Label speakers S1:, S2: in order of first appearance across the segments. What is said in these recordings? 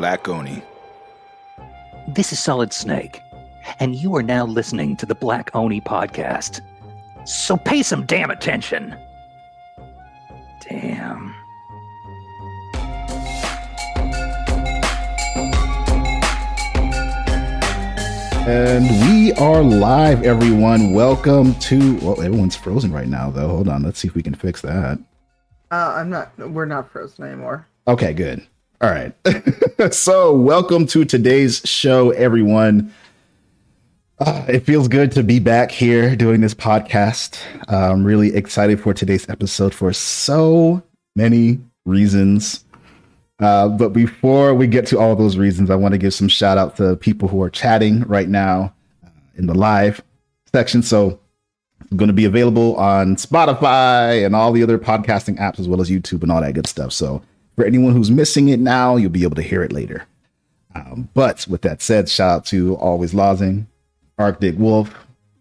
S1: Black Oni.
S2: This is Solid Snake, and you are now listening to the Black Oni podcast. So pay some damn attention. Damn.
S3: And we are live, everyone. Welcome to. Well, everyone's frozen right now, though. Hold on. Let's see if we can fix that.
S4: Uh, I'm not. We're not frozen anymore.
S3: Okay, good. All right. so, welcome to today's show, everyone. Uh, it feels good to be back here doing this podcast. Uh, I'm really excited for today's episode for so many reasons. Uh, but before we get to all those reasons, I want to give some shout out to people who are chatting right now uh, in the live section. So I'm going to be available on Spotify and all the other podcasting apps, as well as YouTube and all that good stuff. So for anyone who's missing it now, you'll be able to hear it later. Um, but with that said, shout out to Always Lozing, Arctic Wolf,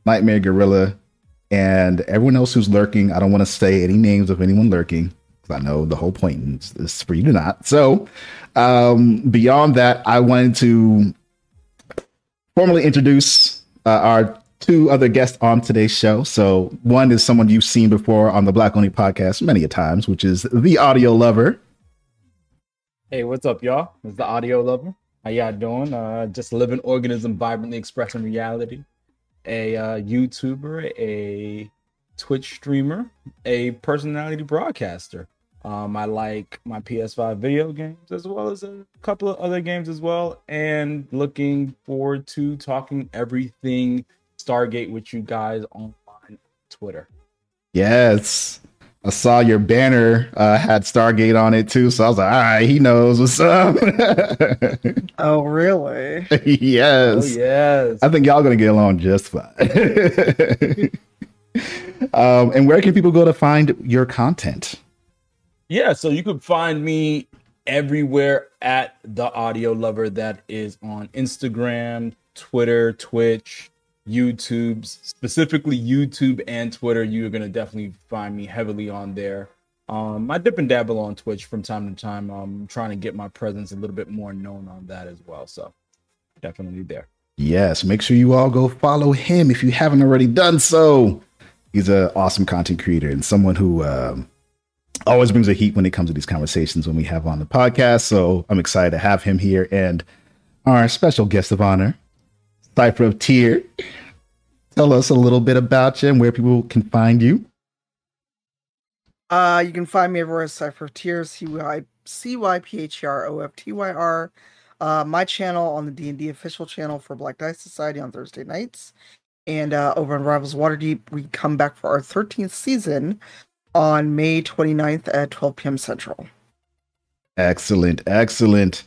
S3: Nightmare Gorilla, and everyone else who's lurking. I don't want to say any names of anyone lurking. Because I know the whole point is for you to not. So, um, beyond that, I wanted to formally introduce uh, our two other guests on today's show. So, one is someone you've seen before on the Black Oni podcast many a times, which is the Audio Lover.
S5: Hey, what's up, y'all? It's the Audio Lover. How y'all doing? Uh, just a living organism, vibrantly expressing reality. A uh, YouTuber, a Twitch streamer, a personality broadcaster. Um, I like my PS5 video games as well as a couple of other games as well, and looking forward to talking everything Stargate with you guys on Twitter.
S3: Yes. I saw your banner uh, had Stargate on it too, so I was like, all right, he knows what's up.
S4: oh, really?
S3: yes.
S5: Oh, yes.
S3: I think y'all gonna get along just fine. um, and where can people go to find your content?
S5: Yeah, so you could find me everywhere at the audio lover that is on Instagram, Twitter, Twitch, YouTube, specifically YouTube and Twitter. You're gonna definitely find me heavily on there. Um, I dip and dabble on Twitch from time to time. I'm trying to get my presence a little bit more known on that as well. So definitely there.
S3: Yes, make sure you all go follow him if you haven't already done so. He's an awesome content creator and someone who um, always brings a heat when it comes to these conversations when we have on the podcast. So I'm excited to have him here and our special guest of honor, Cypher of Tyr. Tell us a little bit about you and where people can find you.
S4: Uh, you can find me everywhere as Cypher of Tyr, C-Y-P-H-E-R-O-F-T-Y-R. Uh, my channel on the D&D official channel for Black Dice Society on Thursday nights. And uh, over on Rivals Waterdeep, we come back for our 13th season on May 29th at 12 p.m. Central.
S3: Excellent, excellent.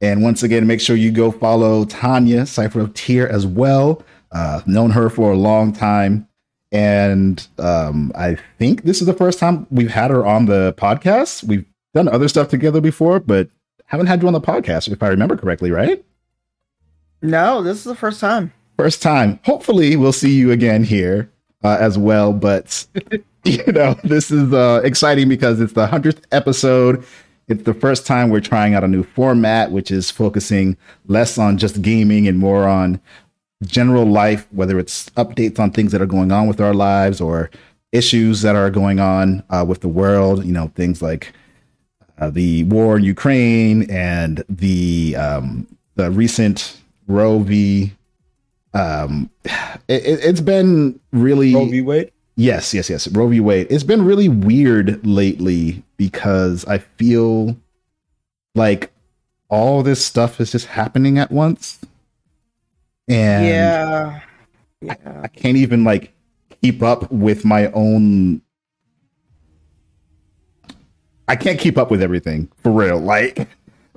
S3: And once again, make sure you go follow Tanya, Cypher of Tyr, as well. Uh, known her for a long time. And um, I think this is the first time we've had her on the podcast. We've done other stuff together before, but haven't had you on the podcast, if I remember correctly, right?
S4: No, this is the first time.
S3: First time. Hopefully, we'll see you again here uh, as well. But you know, this is uh, exciting because it's the hundredth episode. It's the first time we're trying out a new format, which is focusing less on just gaming and more on general life, whether it's updates on things that are going on with our lives or issues that are going on uh, with the world. You know, things like uh, the war in Ukraine and the um, the recent Roe v. Um, it, has been really
S5: Roe v. Wade.
S3: Yes, yes, yes. Roe v. Wade. It's been really weird lately because I feel like all this stuff is just happening at once. And
S4: yeah,
S3: yeah. I, I can't even like keep up with my own I can't keep up with everything for real. Like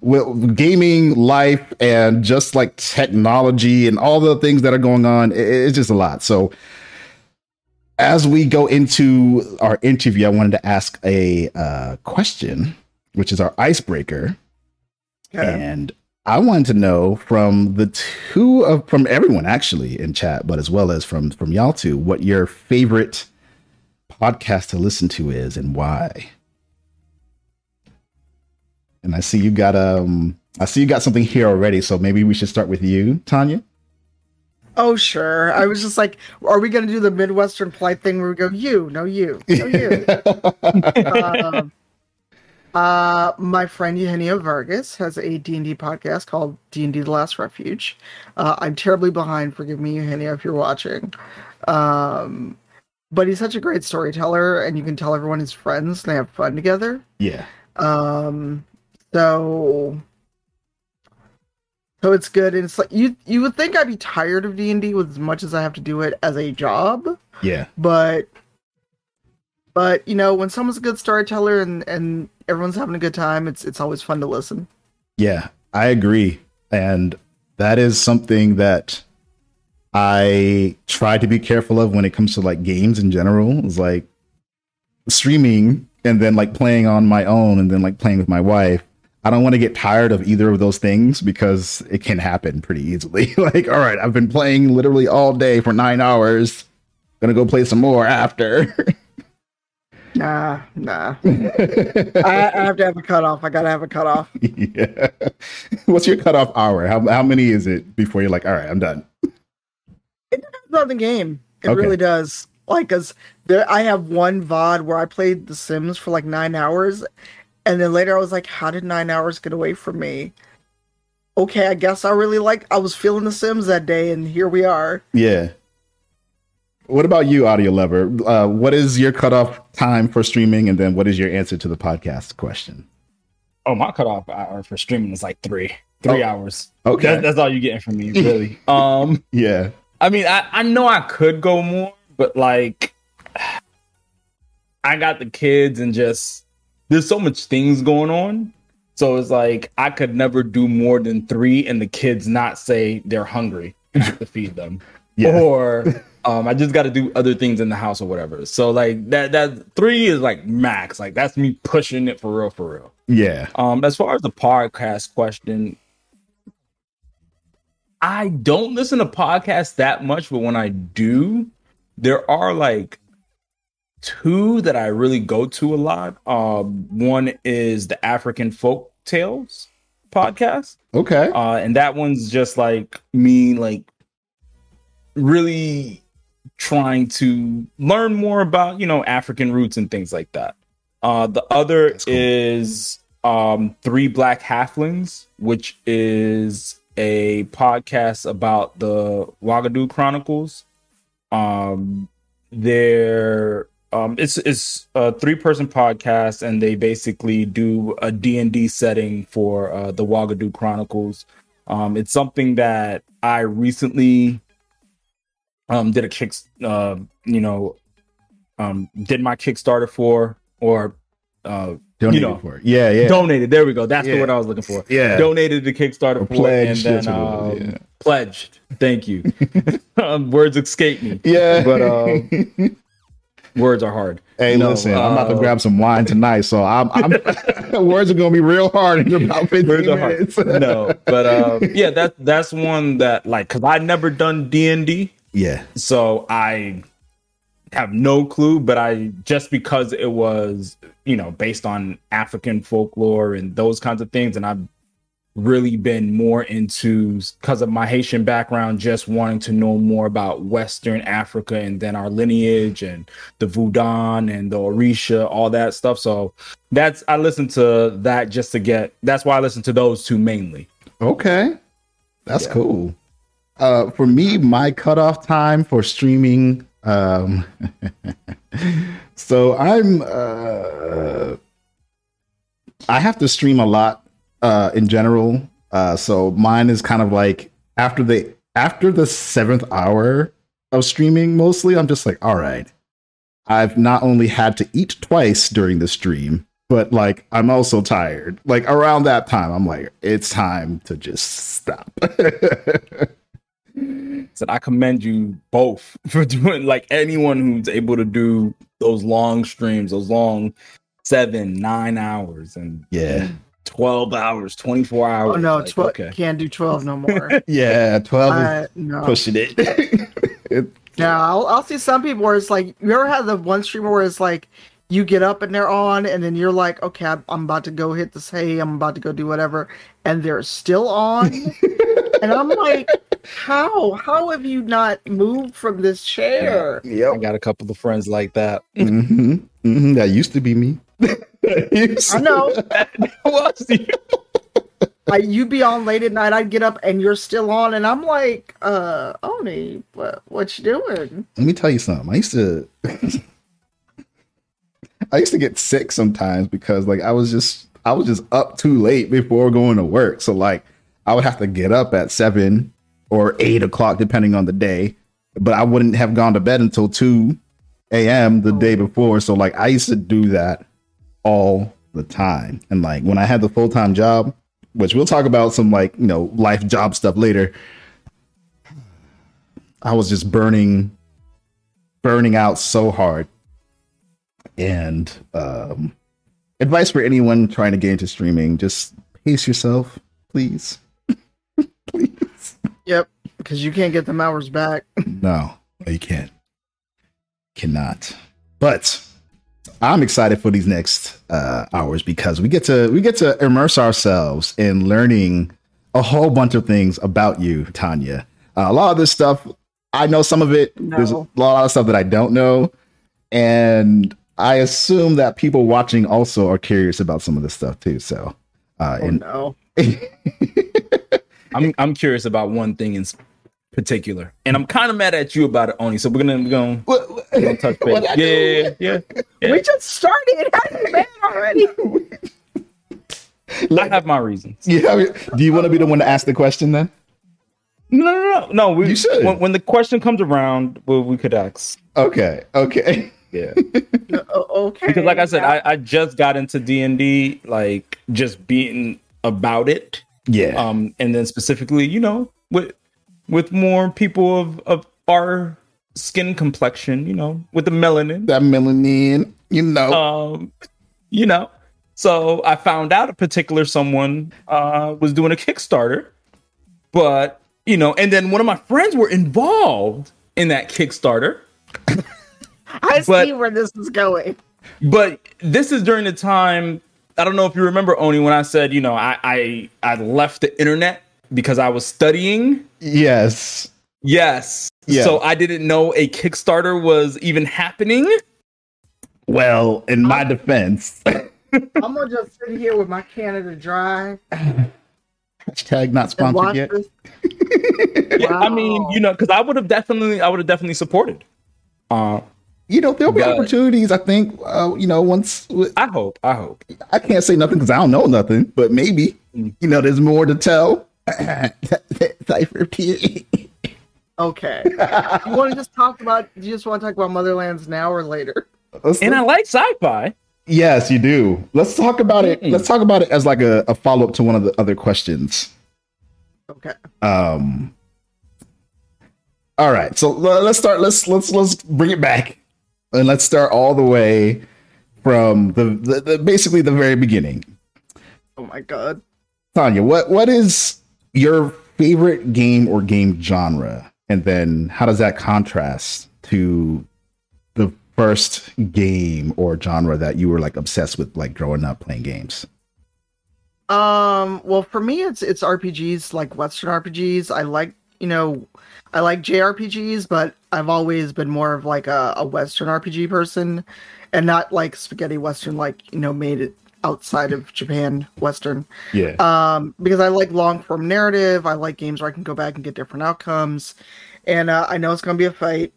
S3: with gaming, life, and just like technology and all the things that are going on, it's just a lot. So as we go into our interview, I wanted to ask a uh, question, which is our icebreaker. Okay. And I wanted to know from the two of from everyone actually in chat, but as well as from from y'all two, what your favorite podcast to listen to is and why. And I see you got um I see you got something here already, so maybe we should start with you, Tanya.
S4: Oh sure. I was just like, are we gonna do the Midwestern polite thing where we go, you, no you, no you. um, uh, my friend Eugenio Vargas has a D&D podcast called D&D The Last Refuge. Uh, I'm terribly behind, forgive me, Eugenio, if you're watching. Um, but he's such a great storyteller, and you can tell everyone his friends, and they have fun together.
S3: yeah.
S4: Um, so so it's good, and it's like you you would think I'd be tired of D and D with as much as I have to do it as a job,
S3: Yeah.
S4: but but you know when someone's a good storyteller and and everyone's having a good time, it's it's always fun to listen.
S3: Yeah, I agree. And that is something that I try to be careful of when it comes to like games in general. It's like streaming and then like playing on my own and then like playing with my wife. I don't want to get tired of either of those things because it can happen pretty easily. like, all right, I've been playing literally all day for nine hours. Gonna go play some more after.
S4: Nah, nah. I, I have to have a cutoff. I gotta have a cutoff.
S3: yeah. What's your cutoff hour? How how many is it before you're like, all right, I'm done?
S4: It's not the game. It
S3: Okay.
S4: really does. Like, cause there, I have one VOD where I played The Sims for like nine hours, and then later I was like, "How did nine hours get away from me?" Okay, I guess I really like. I was feeling The Sims that day, and here we are.
S3: Yeah. What about you, audio lover? Uh, what is your cutoff time for streaming, and then what is your answer to the podcast question?
S5: Oh, my cutoff hour for streaming is like three, three, three
S3: Oh,
S5: hours.
S3: Okay.
S5: That- that's all you're getting from me, really. um,
S3: yeah.
S5: I mean, I, I know I could go more, but like, I got the kids and just there's so much things going on. So it's like I could never do more than three, and the kids not say they're hungry. To feed them,
S3: Yeah.
S5: or um, I just got to do other things in the house or whatever. So like that that three is like max. Like that's me pushing it for real, for real.
S3: Yeah.
S5: Um, as far as the podcast question, I don't listen to podcasts that much, but when I do, there are like two that I really go to a lot. Um, one is the African Folk Tales podcast,
S3: Okay.
S5: uh, and that one's just like me, like really trying to learn more about you know African roots and things like that. Uh, the other
S3: cool.
S5: is um, Three Black Halflings, which is a podcast about the Wagadu Chronicles. Um, they're um, it's it's a three person podcast, and they basically do a D and D setting for uh, the Wagadu Chronicles. Um, it's something that I recently um, did a kick, uh, you know, um, did my Kickstarter for or uh,
S3: Donated
S5: know.
S3: for it. Yeah. Yeah.
S5: donated. There we go. That's the word I was looking for.
S3: yeah.
S5: Donated to Kickstarter
S3: Or
S5: for it, and
S3: pledged,
S5: then
S3: that's what it
S5: um,
S3: yeah.
S5: pledged. Thank you. um, words escape me.
S3: yeah.
S5: but, um, Words are hard.
S3: hey,
S5: no,
S3: listen, I'm about to
S5: uh,
S3: grab some wine tonight, so I'm. I'm words are gonna be real hard in about 15
S5: Words are hard.
S3: minutes.
S5: no, but um, yeah, that that's one that like because I never done D and D,
S3: yeah.
S5: so I have no clue. But I just because it was you know based on African folklore and those kinds of things, and I've really been more into because of my Haitian background, just wanting to know more about Western Africa and then our lineage and the Voodoo and the Orisha, all that stuff. So that's I listen to that just to get. That's why I listen to those two mainly.
S3: Okay. That's
S5: Yeah.
S3: cool. Uh, for me, my cutoff time for streaming. Um, so I'm. Uh, I have to stream a lot uh, in general. Uh, so mine is kind of like after the after the seventh hour of streaming. Mostly, I'm just like, all right. I've not only had to eat twice during the stream, but like I'm also tired. Like around that time, I'm like, it's time to just stop.
S5: Said I commend you both for doing like anyone who's able to do those long streams, those long seven, nine hours, and
S3: yeah,
S5: twelve hours, twenty four hours.
S4: Oh no,
S5: Like,
S4: tw-
S5: okay.
S4: can't do twelve no more.
S3: yeah, twelve is
S4: uh, no.
S3: pushing it. it.
S4: Yeah, I'll, I'll see some people where it's like, you ever had the one streamer where it's like, you get up and they're on, and then you're like, okay, I'm, I'm about to go hit this hay, I'm about to go do whatever, and they're still on, and I'm like, how? How have you not moved from this chair?
S5: Yeah,
S3: I
S5: got a couple of friends like that.
S3: hmm hmm That used to be me.
S4: I know.
S5: was you?
S4: I, you'd be on late at night. I'd get up and you're still on, and I'm like, uh, Oni, what what you doing?
S3: Let me tell you something. I used to I used to get sick sometimes because like I was just I was just up too late before going to work. So like I would have to get up at seven or eight o'clock depending on the day. But I wouldn't have gone to bed until two AM the day before. So like I used to do that all the time. And like when I had the full time job, which we'll talk about some like, you know, life job stuff later. I was just burning burning out so hard. And um advice for anyone trying to get into streaming, just pace yourself, please. please.
S4: Yep, because you can't get them hours back.
S3: No, no, you can't. Cannot. But I'm excited for these next uh, hours because we get to we get to immerse ourselves in learning a whole bunch of things about you, Tanya. Uh, a lot of this stuff I know some of it. There's a lot of stuff that I don't know, and I assume that people watching also are curious about some of this stuff too. So, uh,
S4: Oh
S3: and
S4: no.
S5: I'm I'm curious about one thing in s- particular, and I'm kind of mad at you about it, Oni. So we're gonna we're we're gonna touch base.
S3: what I do?
S5: Yeah, yeah, yeah.
S4: We just started. How you been already?
S5: I have my reasons.
S3: Yeah. Do you want to be the one to ask the question then?
S5: No, no, no, no. We,
S3: You should.
S5: When, when the question comes around, well, we could ask.
S3: Okay. Okay.
S5: Yeah,
S4: okay.
S5: because like I said, I, I just got into D and D, like just being about it.
S3: Yeah.
S5: um, and then specifically, you know, with with more people of of our skin complexion, you know, with the melanin,
S3: that melanin, you know.
S5: um, you know. So I found out a particular someone uh, was doing a Kickstarter, but you know, and then one of my friends were involved in that Kickstarter.
S4: I
S5: but-
S4: see where this is going.
S5: But this is during the time I don't know if you remember Oni when I said, you know, I I, I left the internet because I was studying.
S3: yes.
S5: Yes.
S3: Yeah.
S5: So I didn't know a Kickstarter was even happening.
S3: Well, in my defense,
S4: I'm gonna just sit here with my Canada Dry
S3: hashtag not sponsored yet.
S4: this.
S5: Yeah, I mean, you know, because I would have definitely, I would have definitely supported. Uh,
S3: You know, there'll be
S5: But-
S3: opportunities. I think. Uh, you know, once
S5: I hope, I hope.
S3: I can't say nothing because I don't know nothing, but maybe
S5: Mm.
S3: you know, there's more to tell. Cypher P.
S4: Okay. you want to just talk about? You just want to talk about Motherlands now or later?
S5: And I like sci-fi.
S3: yes, you do. Let's talk about it.
S5: Mm.
S3: Let's talk about it as like a, a follow up to one of the other questions.
S4: Okay.
S3: Um. All right, so l- let's start. Let's let's let's bring it back, and let's start all the way from the, the, the basically the very beginning.
S4: Oh my god.
S3: Tanya, what what is your favorite game or game genre, and then how does that contrast to the first game or genre that you were like obsessed with, like growing up playing games?
S4: Um. Well, for me, it's it's RPGs like Western RPGs. I like you know, I like JRPGs, but I've always been more of like a, a Western RPG person, and not like spaghetti Western, like you know, made it outside of Japan Western.
S3: Yeah,
S4: um, because I like long form narrative. I like games where I can go back and get different outcomes. And uh, I know it's going to be a fight.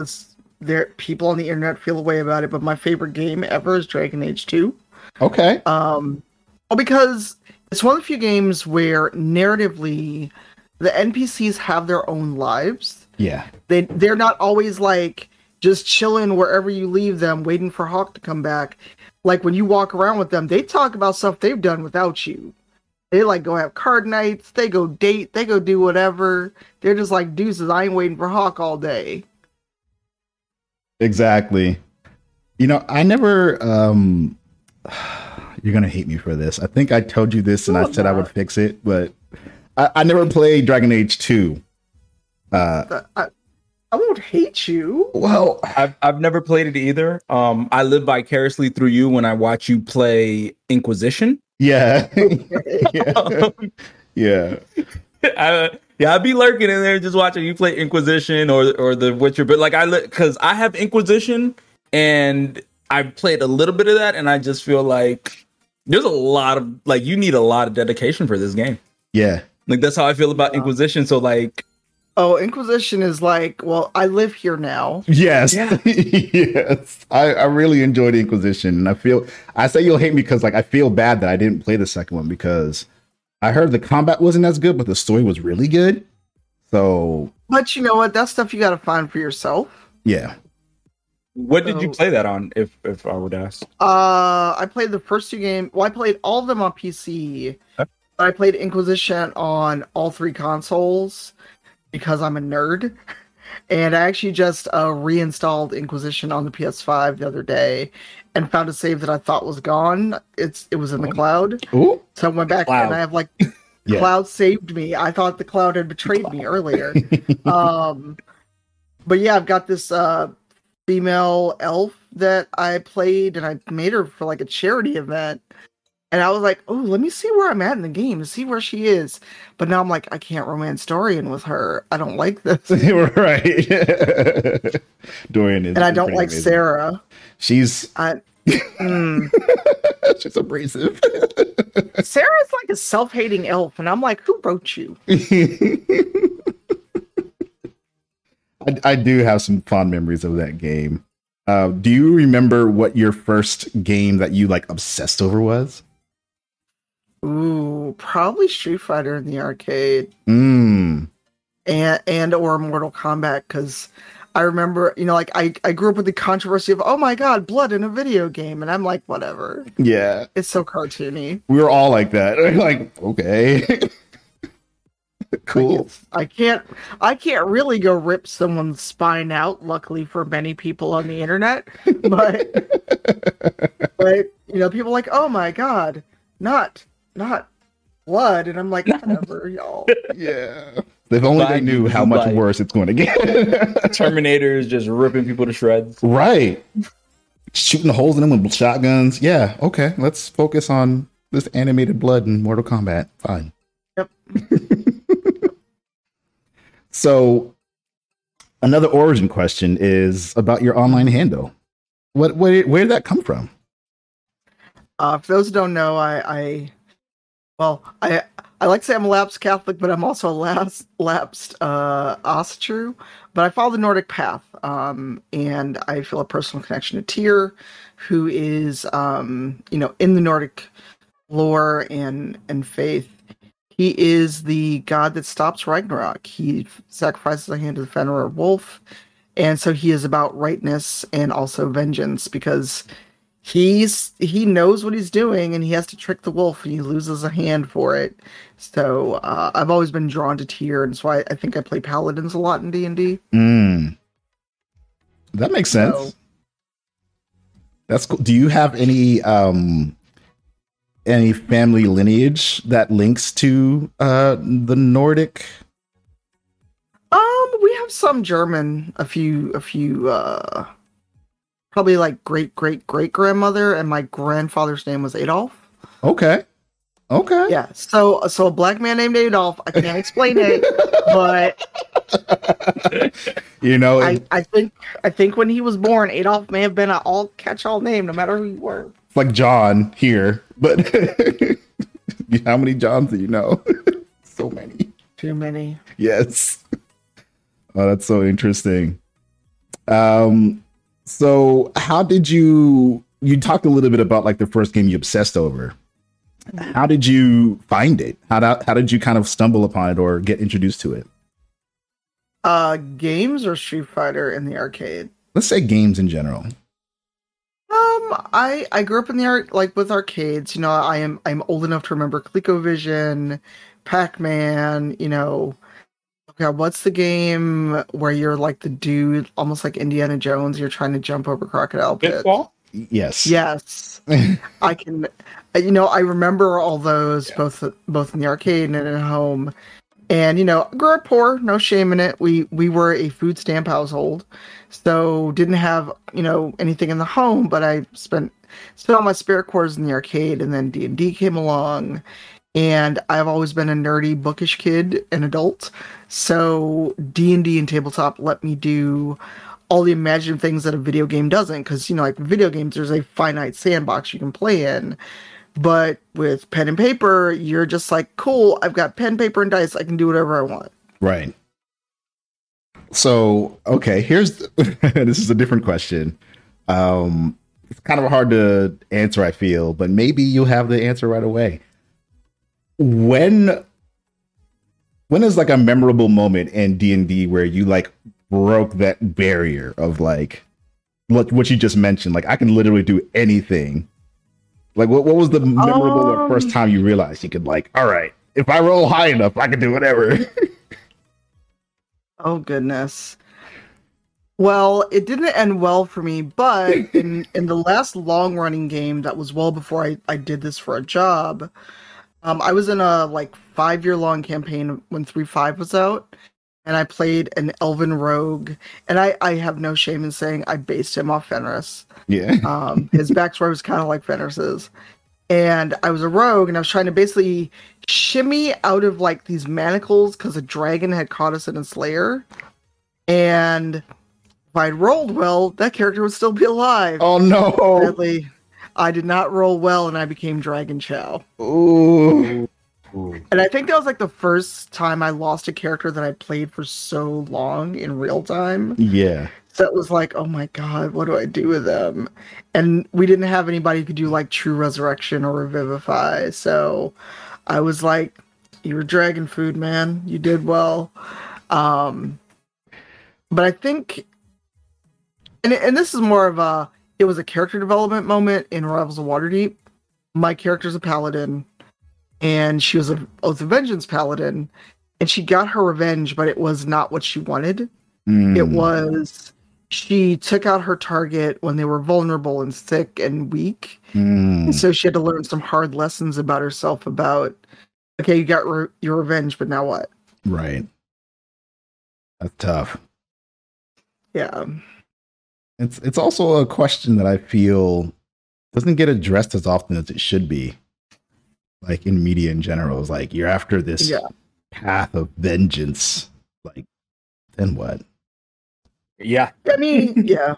S4: It's, there, people on the internet feel a way about it, but my favorite game ever is Dragon Age Two.
S3: okay,
S4: Um, well, because it's one of the few games where narratively the NPCs have their own lives.
S3: yeah,
S4: They they're not always like just chilling wherever you leave them, waiting for Hawke to come back. Like when you walk around with them, they talk about stuff they've done without you. They like go have card nights, they go date, they go do whatever. They're just like deuces. I ain't waiting for Hawke all day.
S3: exactly. You know, I never. um You're gonna hate me for this. I think I told you this, and I said I would fix it, but I, I never played Dragon Age Two. Uh,
S4: I, I won't hate you.
S3: Well,
S5: I've I've never played it either. Um, I live vicariously through you when I watch you play Inquisition.
S3: yeah. yeah. Yeah.
S5: I, yeah, I'd be lurking in there just watching you play Inquisition or or The Witcher. But like I because I have Inquisition and I played a little bit of that, and I just feel like there's a lot of like you need a lot of dedication for this game.
S3: Yeah.
S5: Like that's how I feel about Inquisition. So like
S4: Oh, Inquisition is like, well, I live here now.
S3: Yes.
S5: Yeah.
S3: yes. I, I really enjoyed Inquisition. And I feel I say you'll hate me because like I feel bad that I didn't play the second one because I heard the combat wasn't as good, but the story was really good. So
S4: But you know what? That's stuff you got to find for yourself.
S3: yeah.
S5: what did you play that on? If if I would ask.
S4: Uh, I played the first two games. Well, I played all of them on PC.
S5: Okay.
S4: I played Inquisition on all three consoles because I'm a nerd. And I actually just uh, reinstalled Inquisition on the PS5 the other day and found a save that I thought was gone. It's it was in the
S5: Oh.
S4: cloud.
S3: Ooh.
S4: So I went back
S5: Cloud.
S4: and I have like
S3: Yeah.
S4: cloud saved me. I thought the cloud had betrayed me earlier. um but yeah, I've got this uh female elf that I played and I made her for like a charity event. And I was like, oh, let me see where I'm at in the game see where she is. But now I'm like, I can't romance Dorian with her. I don't like this.
S3: right. Dorian is
S4: And I don't like
S3: amazing.
S4: Sera.
S3: She's
S4: I mm.
S3: she's abrasive.
S4: Sera's like a self-hating elf, and I'm like, who wrote you?
S3: I, I do have some fond memories of that game. Uh, do you remember what your first game that you like obsessed over was?
S4: Ooh, probably Street Fighter in the arcade.
S3: Mm.
S4: and and or Mortal Kombat because I remember you know like I I grew up with the controversy of oh my god blood in a video game and I'm like whatever
S3: Yeah,
S4: it's so cartoony
S3: we were all like that. like, okay, cool.
S4: I can't I can't really go rip someone's spine out luckily for many people on the internet but but you know people are like oh my god not not blood and I'm like whatever y'all
S3: Yeah, if only they knew how much
S5: like-
S3: worse it's going to get.
S5: Terminator is just ripping people to shreds.
S3: right, shooting holes in them with shotguns. Yeah, okay. Let's focus on this animated blood in Mortal Kombat. Fine.
S4: Yep.
S3: So, another origin question is about your online handle. What, where, where did that come from?
S4: Uh, for those who don't know, I, I, well, I, I like to say I'm a lapsed Catholic, but I'm also a lapsed, lapsed uh, Ostrich. But I follow the Nordic path, um, and I feel a personal connection to Tyr, who is, um, you know, in the Nordic lore and and faith. He is the god that stops Ragnarok. He sacrifices a hand to the Fenrir wolf, and so he is about rightness and also vengeance because he's he knows what he's doing and he has to trick the wolf and he loses a hand for it so uh, i've always been drawn to Tyr, and so I, I think i play paladins a lot in d&d
S3: Mm. That makes sense.
S4: So-
S3: That's cool. Do you have any um any family lineage that links to uh the Nordic?
S4: um we have some german a few a few uh probably like great great great grandmother and my grandfather's name was adolf
S3: Okay. Okay.
S4: yeah so so a black man named adolf i can't explain it but
S3: You know,
S4: I, I think I think when he was born, Adolf may have been an all catch all name, no matter who you were.
S3: like John here, but how many Johns do you know? so many.
S4: Too many.
S3: Yes. Oh, that's so interesting. Um, so how did you you talked a little bit about like the first game you obsessed over. How did you find it? How did, how did you kind of stumble upon it or get introduced to it?
S4: Uh, games or Street Fighter in the arcade.
S3: Let's say games in general.
S4: Um, I I grew up in the art like with arcades. You know, I am I'm old enough to remember ColecoVision, Pac Man. You know, okay, what's the game where you're like the dude, almost like Indiana Jones? You're trying to jump over crocodile pits.
S5: Pitfall.
S3: Yes.
S4: Yes, I can. Uh, you know, I remember all those both both in the arcade and at home, And you know, grew up poor, no shame in it. We we were a food stamp household, so didn't have you know anything in the home. But I spent spent all my spare quarters in the arcade, and then D and D came along, and I've always been a nerdy, bookish kid, an adult. So D and tabletop let me do all the imaginative things that a video game doesn't, because you know, like video games, there's a finite sandbox you can play in. But with pen and paper, you're just like, cool, I've got pen, paper, and dice. I can do whatever I want.
S3: Right. So, okay, here's this is a different question. Um, it's kind of hard to answer, I feel, but maybe you have the answer right away. When when is like a memorable moment in D&D where you like broke that barrier of like what what you just mentioned, like I can literally do anything like, what, what was the memorable um, first time you realized you could, like, all right, if I roll high enough, I can do whatever?
S4: oh, goodness. Well, it didn't end well for me, but in, in the last long running game that was well before I, I did this for a job, um, I was in a like five year long campaign when 3 5 was out, and I played an elven rogue, and I, I have no shame in saying I based him off Fenris.
S3: Yeah.
S4: um, his backstory was kind of like Fenris's. And I was a rogue, and I was trying to basically shimmy out of like these manacles because a dragon had caught us in a slayer. And if I'd rolled well, that character would still be alive.
S3: Oh no!
S4: Sadly, I did not roll well, and I became Dragon Chow.
S3: Ooh.
S4: And I think that was like the first time I lost a character that I played for so long in real time.
S3: Yeah.
S4: So it was like, oh my god, what do I do with them? And we didn't have anybody who could do like true resurrection or revivify. So I was like, you were dragon food, man. You did well. Um, but I think, and and this is more of a, it was a character development moment in Rivals of Waterdeep. My character's a paladin, and she was a Oath of Vengeance paladin, and she got her revenge, but it was not what she wanted. Mm. It was she took out her target when they were vulnerable and sick and weak. Mm. And so she had to learn some hard lessons about herself about, okay, you got re- your revenge, but now what?
S3: Right. That's tough.
S4: Yeah.
S3: It's it's also a question that I feel doesn't get addressed as often as it should be. Like in media in general, it's like you're after this yeah. path of vengeance. Like, then what?
S5: Yeah.
S4: I mean, yeah.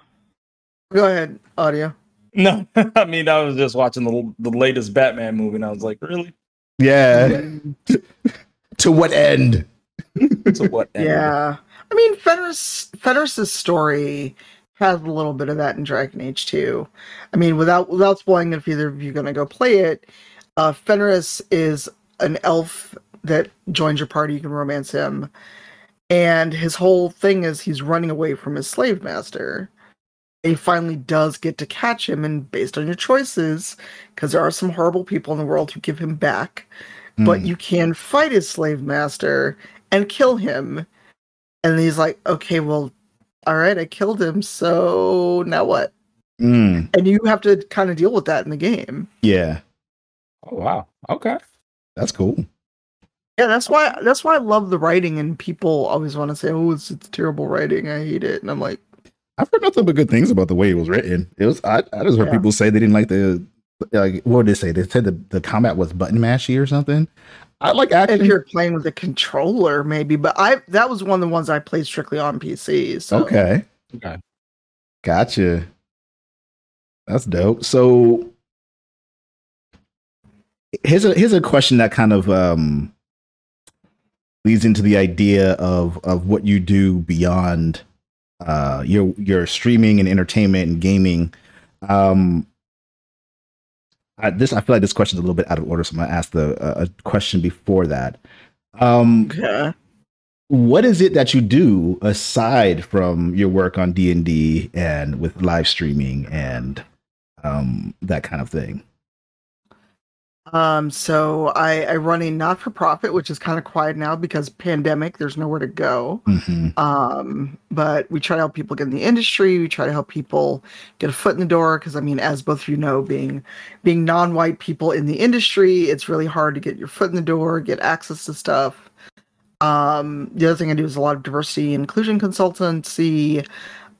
S4: Go ahead, audio.
S5: No, I mean, I was just watching the the latest Batman movie, and I was like, really?
S3: Yeah. Mm-hmm. to what end?
S5: to what end?
S4: Yeah. I mean, Fenris Fenris's story has a little bit of that in Dragon Age 2. I mean, without without spoiling it, if either of you are gonna go play it, uh, Fenris is an elf that joins your party. You can romance him, and his whole thing is he's running away from his slave master. He finally does get to catch him, and based on your choices, because there are some horrible people in the world who give him back, mm. but hmm. you can fight his slave master and kill him. And he's like, okay, well, all right, I killed him, so now what?
S3: Mm.
S4: And you have to kind of deal with that in the game.
S3: Yeah.
S5: Oh wow. Okay.
S3: That's cool.
S4: Yeah, that's why that's why I love the writing, and people always want to say, "Oh, it's, it's terrible writing. I hate it," and I'm like,
S3: I've heard nothing but good things about the way it was written. It was I, I just heard yeah. people say they didn't like the like what did they say? They said the, the combat was button mashy or something. I like action.
S4: If you're playing with a controller, maybe, but I that was one of the ones I played strictly on PC. So.
S3: Okay.
S5: Okay.
S3: Gotcha. That's dope. So here's a here's a question that kind of um leads into the idea of of what you do beyond uh, your your streaming and entertainment and gaming. Um, I, this I feel like this question is a little bit out of order, so I'm gonna ask the uh, a question before that. Um,
S4: okay.
S3: What is it that you do aside from your work on D and D and with live streaming and um, that kind of thing?
S4: Um, so I, I run a not for profit, which is kind of quiet now because pandemic. There's nowhere to go.
S3: Mm-hmm.
S4: Um, but we try to help people get in the industry. We try to help people get a foot in the door because I mean, as both of you know, being being non-white people in the industry, it's really hard to get your foot in the door, get access to stuff. Um, the other thing I do is a lot of diversity and inclusion consultancy.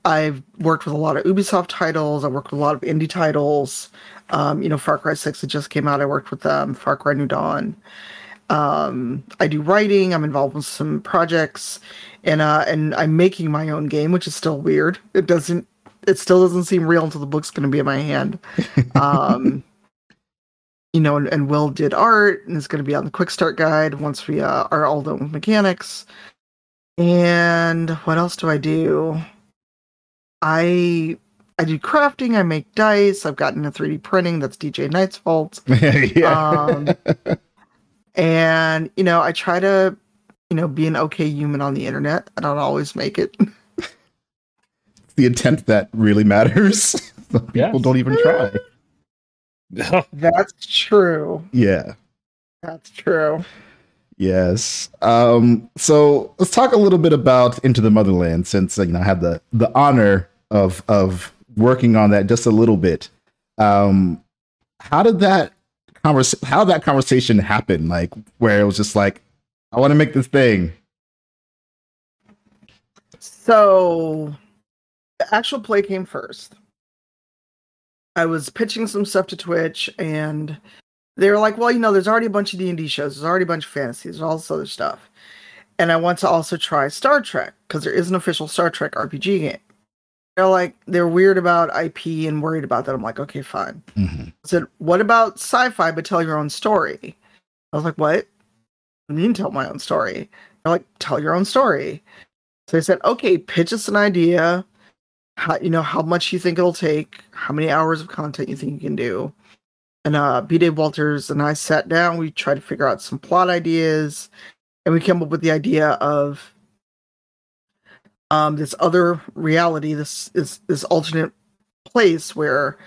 S4: I've worked with a lot of Ubisoft titles. I worked with a lot of indie titles. Um, you know, Far Cry 6 that just came out. I worked with them. Far Cry New Dawn. Um, I do writing. I'm involved with some projects, and uh, and I'm making my own game, which is still weird. It doesn't. It still doesn't seem real until the book's going to be in my hand. Um, you know, and, and Will did art, and it's going to be on the quick start guide once we uh, are all done with mechanics. And what else do I do? I I do crafting. I make dice. I've gotten into 3D printing. That's DJ Knight's fault. Um, and you know, I try to, you know, be an okay human on the internet. I don't always make it.
S3: the intent that really matters. Some people
S5: Yes.
S3: don't even try.
S4: That's true.
S3: Yeah.
S4: That's true.
S3: Yes. Um, so let's talk a little bit about Into the Motherland, since you know I had the the honor of of working on that just a little bit. Um, how did that convers how did that conversation happen? Like where it was just like, I want to make this thing.
S4: So, the actual play came first. I was pitching some stuff to Twitch, and they were like, "Well, you know, there's already a bunch of D and D shows. There's already a bunch of fantasies. There's all this other stuff." And I want to also try Star Trek because there is an official Star Trek RPG game. They're like, they're weird about IP and worried about that. I'm like, okay, fine.
S3: Mhm.
S4: I said, what about sci-fi but tell your own story? I was like, what? Do mean tell my own story? They're like, tell your own story. So I said, okay, pitch us an idea. How you know how much you think it'll take, how many hours of content you think you can do. And uh B. Dave Walters and I sat down, we tried to figure out some plot ideas, and we came up with the idea of um this other reality, this is this alternate place where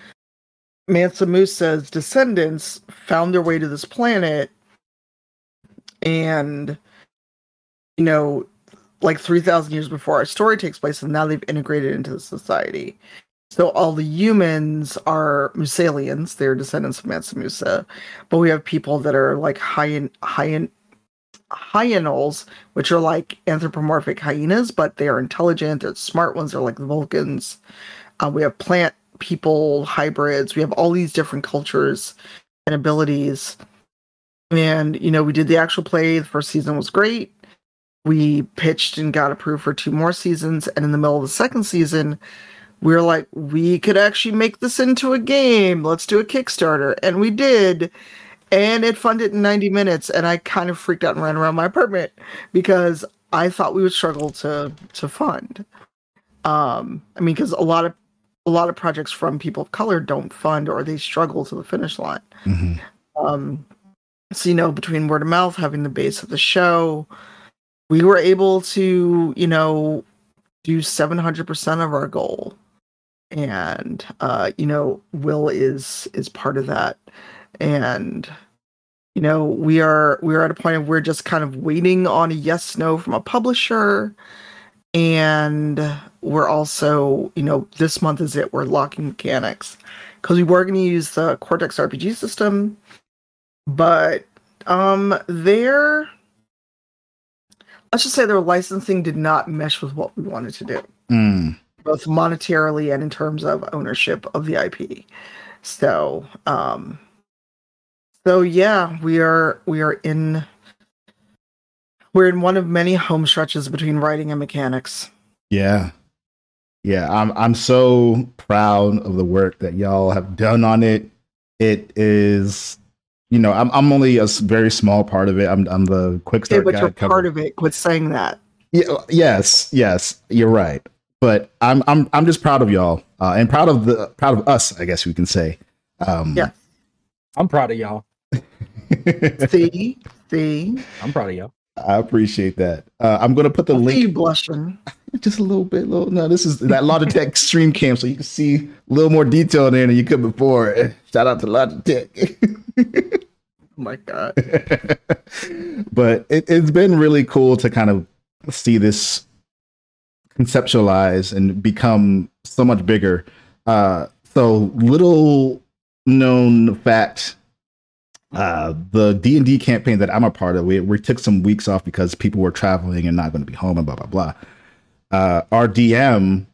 S4: Mansa Musa's descendants found their way to this planet and you know like 3000 years before our story takes place and now they've integrated into the society. So all the humans are Musalians, they're descendants of Mansa Musa, but we have people that are like high in high hyen hyenals, which are like anthropomorphic hyenas, but they are intelligent, they're smart ones, they're like the Vulcans. Uh, we have plant people hybrids, we have all these different cultures and abilities. And you know, we did the actual play, the first season was great. We pitched and got approved for two more seasons, and in the middle of the second season, we were like, we could actually make this into a game. Let's do a Kickstarter. And we did. And it funded in 90 minutes. And I kind of freaked out and ran around my apartment because I thought we would struggle to to fund. Um, I mean, because a lot of a lot of projects from people of color don't fund or they struggle to the finish line.
S3: Mhm.
S4: Um, so you know, between word of mouth, having the base of the show, we were able to, you know, do 700% of our goal. And uh, you know, Will is is part of that. And you know, we are we are at a point of we're just kind of waiting on a yes no from a publisher. And we're also, you know, this month is it, we're locking mechanics. Because we were gonna use the Cortex RPG system, but um their let's just say their licensing did not mesh with what we wanted to do
S3: Mm.
S4: both monetarily and in terms of ownership of the ip so um so yeah we are we are in we're in one of many home stretches between writing and mechanics
S3: Yeah. Yeah, I'm I'm so proud of the work that y'all have done on it. It is you know, I'm I'm only a very small part of it. I'm I'm the quick
S4: okay
S3: start
S4: but
S3: guide
S4: you're
S3: cover-
S4: part of it quit saying that
S3: Yeah, yes, yes, you're right. But I'm I'm I'm just proud of y'all uh, and proud of the proud of us, I guess we can say. Um,
S4: Yeah.
S5: I'm proud of y'all.
S4: see see
S5: I'm proud of y'all.
S3: I appreciate that. Uh, I'm gonna put the
S4: I see you
S3: link
S4: blushing
S3: just a little bit. Little no, this is that Logitech Stream Cam, so you can see a little more detail in there than you could before. Shout out to Logitech.
S4: oh my god
S3: but it, it's been really cool to kind of see this conceptualize and become so much bigger. Uh, so little known fact uh, the D and D campaign that I'm a part of, we, we took some weeks off because people were traveling and not going to be home and blah blah blah. Uh, our DM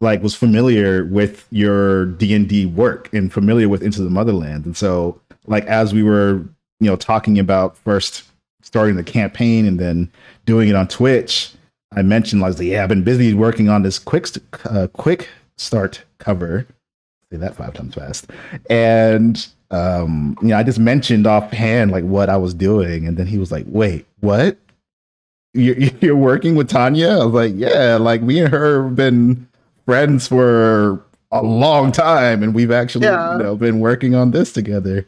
S3: like was familiar with your D and D work and familiar with Into the Motherland, and so like as we were you know talking about first starting the campaign and then doing it on Twitch, I mentioned like, yeah, I've been busy working on this quick uh, quick start cover. Say that five times fast, and um, you know, I just mentioned offhand like what I was doing, and then he was like, "Wait, what? You're, you're working with Tanya?" I was like, "Yeah, like me and her have been friends for a long time, and we've actually
S4: Yeah.
S3: you know been working on this together."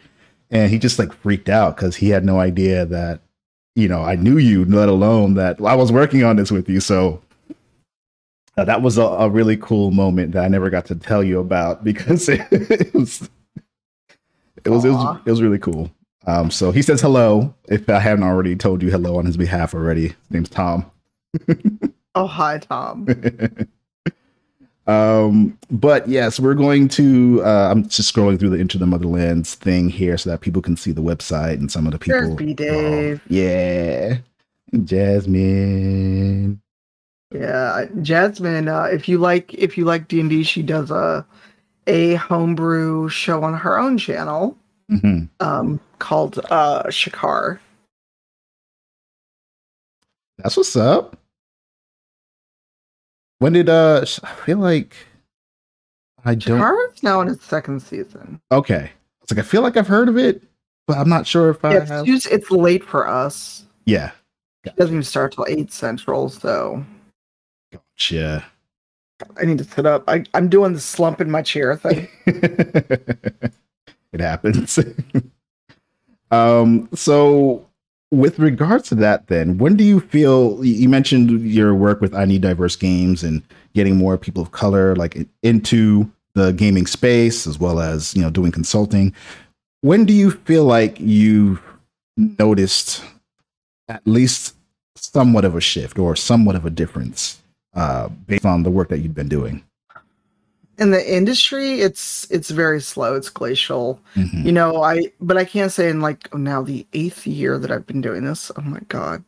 S3: And he just like freaked out because he had no idea that you know I knew you, let alone that I was working on this with you. So uh, that was a, a really cool moment that I never got to tell you about because it, was it was, it was it was really cool. Um, so he says hello. If I haven't already told you hello on his behalf already, his name's Tom.
S4: Oh, hi, Tom.
S3: um, but yes, we're going to. Uh, I'm just scrolling through the Into the Motherlands thing here so that people can see the website and some of the people.
S4: There's B Dave.
S3: Oh, yeah, Jasmine.
S4: Yeah, Jasmine. Uh, if you like, if you like D and D, she does a a homebrew show on her own channel
S3: hmm
S4: um, called uh, Shakar.
S3: That's what's up. When did uh? I feel like I don't.
S4: Shakar is now in its second season.
S3: Okay, it's like I feel like I've heard of it, but I'm not sure if I
S4: Yeah, it's,
S3: have.
S4: it's late for us.
S3: Yeah,
S4: It doesn't even start till eight central, so
S3: gotcha.
S4: I need to sit up. I, I'm doing the slump in my chair thing.
S3: it happens. um, so with regards to that, then, when do you feel you mentioned your work with I Need Diverse Games and getting more people of color like into the gaming space as well as you know doing consulting? When do you feel like you noticed at least somewhat of a shift or somewhat of a difference uh, based on the work that you've been doing?
S4: in the industry it's it's very slow it's glacial.
S3: Mhm.
S4: you know i but i can't say in like now the eighth year that i've been doing this. Oh my god.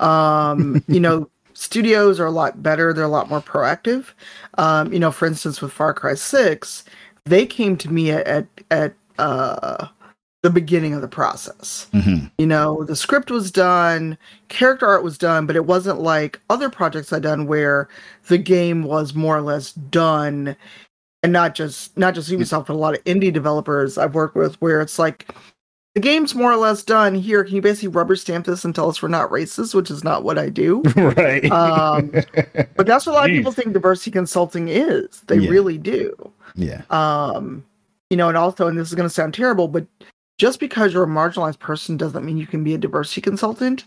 S4: Um you know studios are a lot better. They're a lot more proactive. Um you know for instance with far cry 6 they came to me at at, at uh the beginning of the process
S3: Mhm.
S4: you know the script was done character art was done but it wasn't like other projects i'd done where the game was more or less done and not just not just ubisoft but a lot of indie developers i've worked with where it's like the game's more or less done here can you basically rubber stamp this and tell us we're not racist which is not what i do
S3: right.
S4: Um, but that's what a lot of people think diversity consulting is they
S3: Yeah.
S4: really do
S3: yeah.
S4: um you know and also and this is going to sound terrible but just because you're a marginalized person doesn't mean you can be a diversity consultant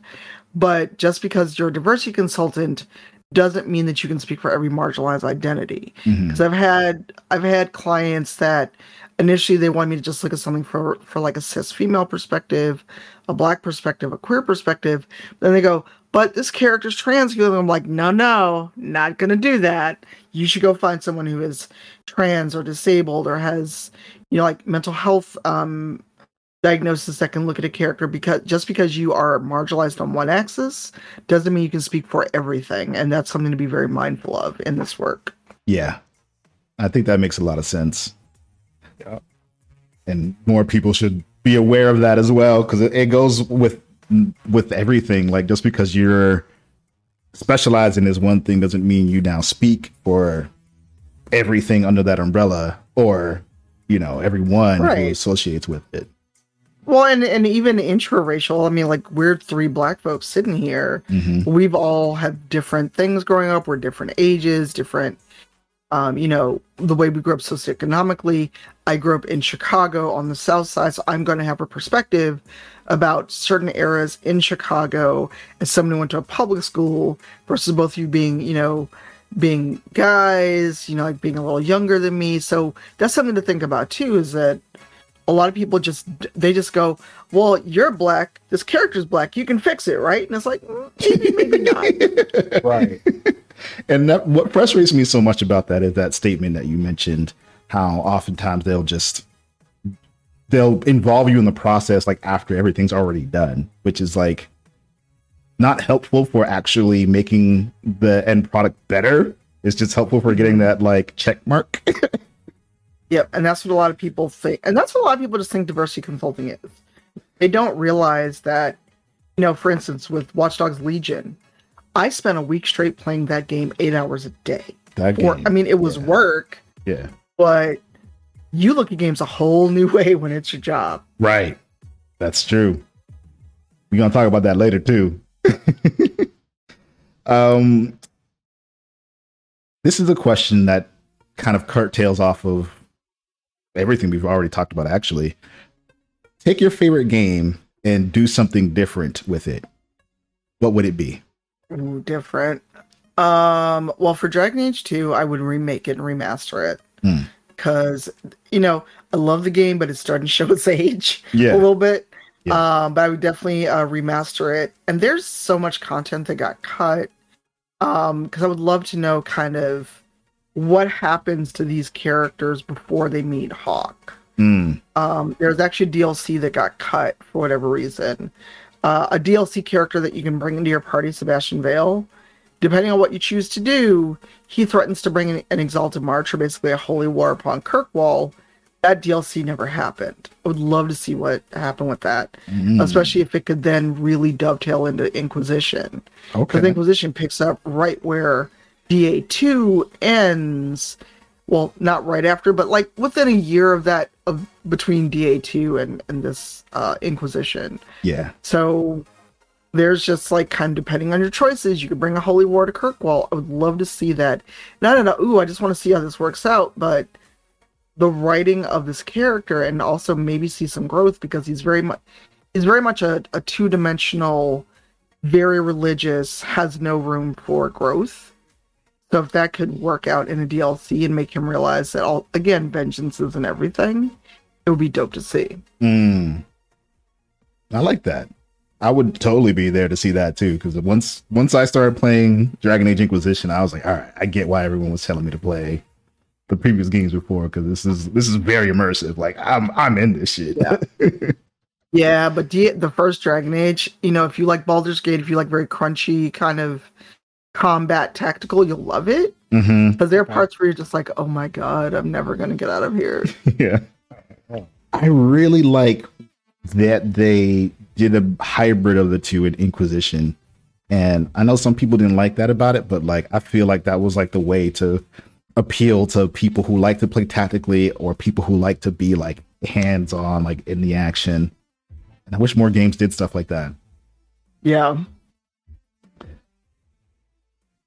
S4: but just because you're a diversity consultant doesn't mean that you can speak for every marginalized identity. Because i've had i've had clients that initially they want me to just look at something for for like a cis female perspective a black perspective a queer perspective. Then they go but this character's trans. And i'm like no no not gonna do that. You should go find someone who is trans or disabled or has you know like mental health um diagnosis that can look at a character because just because you are marginalized on one axis doesn't mean you can speak for everything and that's something to be very mindful of in this work
S3: Yeah. I think that makes a lot of sense.
S5: Yeah.
S3: And more people should be aware of that as well because it, it goes with with everything. Like just because you're specialized in this one thing doesn't mean you now speak for everything under that umbrella or you know everyone who associates with it.
S4: Well and and even intraracial i mean like we're three black folks sitting here.
S3: Mhm.
S4: we've all had different things growing up. We're different ages different um, you know the way we grew up socioeconomically. I grew up in chicago on the south side so i'm going to have a perspective about certain eras in chicago as someone who went to a public school versus both of you being you know being guys you know like being a little younger than me. So that's something to think about too is that a lot of people just they just go well you're black this character's black you can fix it right and it's like mm, maybe maybe not
S5: Right.
S3: And that, what frustrates me so much about that is that statement that you mentioned, how oftentimes they'll just they'll involve you in the process like after everything's already done, which is like not helpful for actually making the end product better. It's just helpful for getting that like check mark.
S4: Yep, and that's what a lot of people think, and that's what a lot of people just think diversity consulting is. They don't realize that, you know, for instance, with Watch Dogs Legion, I spent a week straight playing that game eight hours a day.
S3: that
S4: Or,
S3: game.
S4: I mean, it was
S3: yeah.
S4: work,
S3: yeah.
S4: but you look at games a whole new way when it's your job.
S3: Right. That's true. We're gonna talk about that later too. um this is a question that kind of curtails off of everything we've already talked about actually. Take your favorite game and do something different with it. What would it be?
S4: Ooh, different. Um, well, for Dragon Age 2, I would remake it and remaster it.
S3: Hmm.
S4: Because, you know, I love the game, but it's starting to show its age
S3: Yeah.
S4: a little bit.
S3: Yeah.
S4: Um, but I would definitely uh, remaster it. And there's so much content that got cut. Um, because I would love to know kind of what happens to these characters before they meet Hawke.
S3: Mm,
S4: Um, there's actually a DLC that got cut for whatever reason. Uh, a DLC character that you can bring into your party, Sebastian Vael. Depending on what you choose to do, he threatens to bring an, an Exalted March, or basically a holy war upon Kirkwall. That DLC never happened. I would love to see what happened with that,
S3: mm,
S4: especially if it could then really dovetail into Inquisition. Because
S3: okay.
S4: Inquisition picks up right where DA2 ends. Well, not right after, but like within a year of that, of between DA2 and and this uh, Inquisition.
S3: Yeah.
S4: So there's just like kind of depending on your choices, you could bring a holy war to Kirkwall. I would love to see that. Not in a ooh, I just want to see how this works out, but the writing of this character and also maybe see some growth because he's very much he's very much a, a two dimensional, very religious, has no room for growth. So if that could work out in a DLC and make him realize that all again, vengeance isn't everything, it would be dope to see.
S3: Mm. I like that. I would totally be there to see that too. Because once once I started playing Dragon Age Inquisition, I was like, all right, I get why everyone was telling me to play the previous games before. Because this is this is very immersive. Like I'm I'm in this shit.
S4: Yeah. Yeah, but D- the first Dragon Age, you know, if you like Baldur's Gate, if you like very crunchy kind of combat tactical, you'll love it.
S3: Mm-hmm.
S4: Because there are parts where you're just like, oh my god, I'm never gonna get out of here.
S3: Yeah. I really like that they did a hybrid of the two in Inquisition. And I know some people didn't like that about it, but like I feel like that was like the way to appeal to people who like to play tactically or people who like to be like hands on, like in the action. And I wish more games did stuff like that.
S4: Yeah.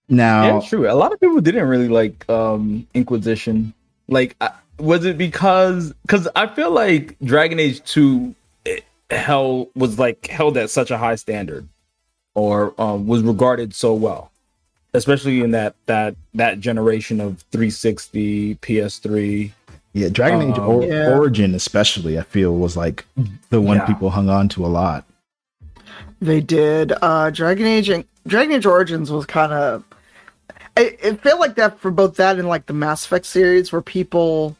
S3: Now,
S5: Yeah, true. A lot of people didn't really like um Inquisition. Like, I- was it because? Because I feel like Dragon Age Two it held was like held at such a high standard, or um, was regarded so well, especially in that that that generation of 360 PS3.
S3: yeah, Dragon Age
S5: Um,
S3: or-
S4: Yeah.
S3: Origin, especially, I feel was like the one
S5: Yeah.
S3: people hung on to a lot.
S4: They did. Uh Dragon Age and Dragon Age Origins was kind of it, it felt like that for both that and like the Mass Effect series where people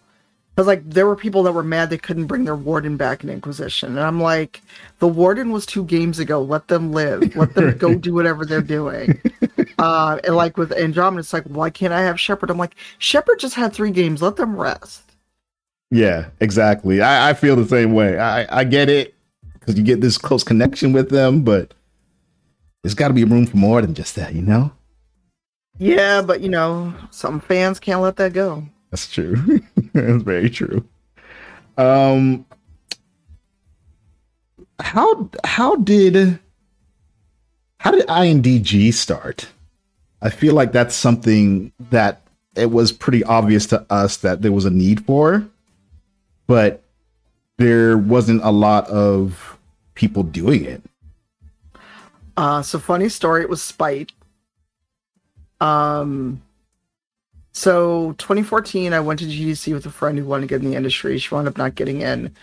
S4: because like there were people that were mad they couldn't bring their warden back in Inquisition. And I'm like, the warden was two games ago. Let them live. Let them go do whatever they're doing. Uh and like with Andromeda, it's like, why can't I have Shepard? I'm like, Shepard just had three games, let them rest.
S3: Yeah, exactly. I, I feel the same way. I, I get it because you get this close connection with them, but there's got to be room for more than just that, you know?
S4: Yeah, but you know, some fans can't let that go.
S3: That's true. That's very true. Um, how how did how did INDG start? I feel like that's something that it was pretty obvious to us that there was a need for, but there wasn't a lot of people doing it.
S4: Uh, so funny story. It was Spite. Um, so 2014, I went to GDC with a friend who wanted to get in the industry. She wound up not getting in.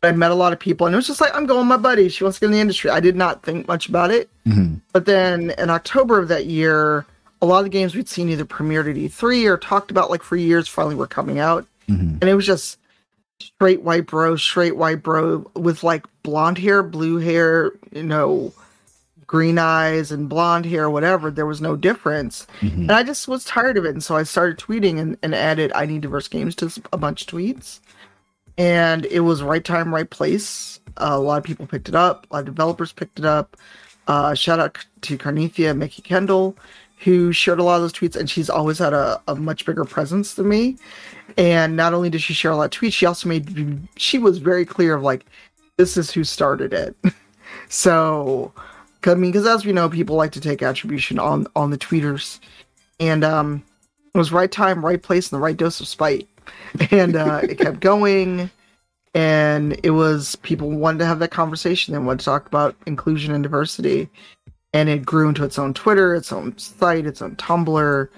S4: But I met a lot of people, and it was just like, I'm going my buddy. She wants to get in the industry. I did not think much about it.
S3: Mhm.
S4: But then in October of that year, a lot of the games we'd seen either premiered at E3 or talked about like for years finally were coming out.
S3: Mhm.
S4: And it was just straight white bro, straight white bro with like blonde hair, blue hair, you know, green eyes and blonde hair, whatever. There was no difference.
S3: Mhm.
S4: And I just was tired of it. And so I started tweeting and, and added I need diverse games to a bunch of tweets. And it was right time, right place. Uh, a lot of people picked it up, a lot of developers picked it up. Uh, shout out to Karnythia, Mikki Kendall, who shared a lot of those tweets, and she's always had a, a much bigger presence than me. And not only did she share a lot of tweets, she also made she was very clear of like, this is who started it. so, I mean, because as we know, people like to take attribution on on the tweeters, and um, it was right time, right place, and the right dose of spite, and uh, it kept going. And it was people wanted to have that conversation. They wanted to talk about inclusion and diversity, and it grew into its own Twitter, its own site, its own Tumblr.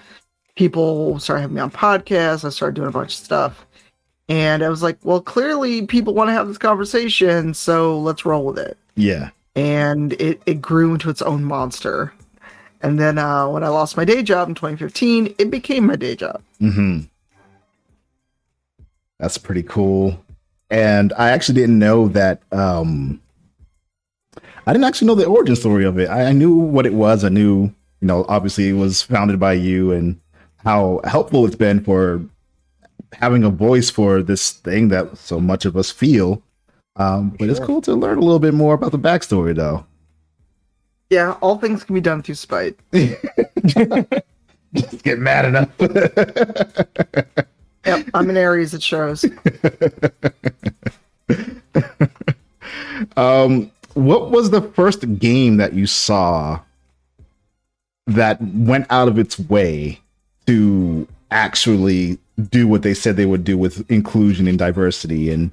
S4: People started having me on podcasts. I started doing a bunch of stuff. And I was like, well, clearly people want to have this conversation, so let's roll with it.
S3: Yeah.
S4: And it, it grew into its own monster. And then uh, when I lost my day job in 2015, it became my day job.
S3: hmm That's pretty cool. And I actually didn't know that. Um, I didn't actually know the origin story of it. I, I knew what it was. I knew, you know, obviously it was founded by you and how helpful it's been for having a voice for this thing that so much of us feel. Um, but it's cool to learn a little bit more about the backstory, though.
S4: Yeah, all things can be done through spite.
S3: Just get mad enough.
S4: Yep, I'm an Aries, it shows.
S3: um, what was the first game that you saw that went out of its way to actually do what they said they would do with inclusion and diversity and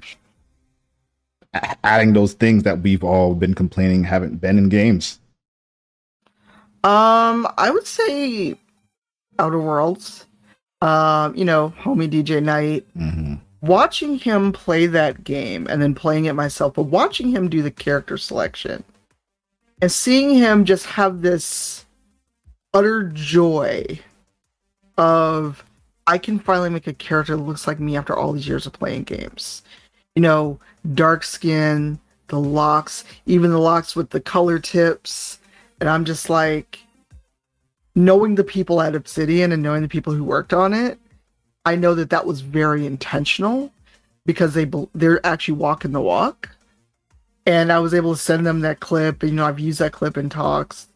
S3: adding those things that we've all been complaining haven't been in games?
S4: Um, I would say Outer Worlds. Um, you know, homie DJ Knight.
S3: hmm
S4: Watching him play that game and then playing it myself, but watching him do the character selection and seeing him just have this utter joy of I can finally make a character that looks like me after all these years of playing games. You know, dark skin, the locks, even the locks with the color tips. And I'm just like, knowing the people at Obsidian and knowing the people who worked on it, I know that that was very intentional because they they're actually walking the walk. And I was able to send them that clip. And, you know, I've used that clip in talks.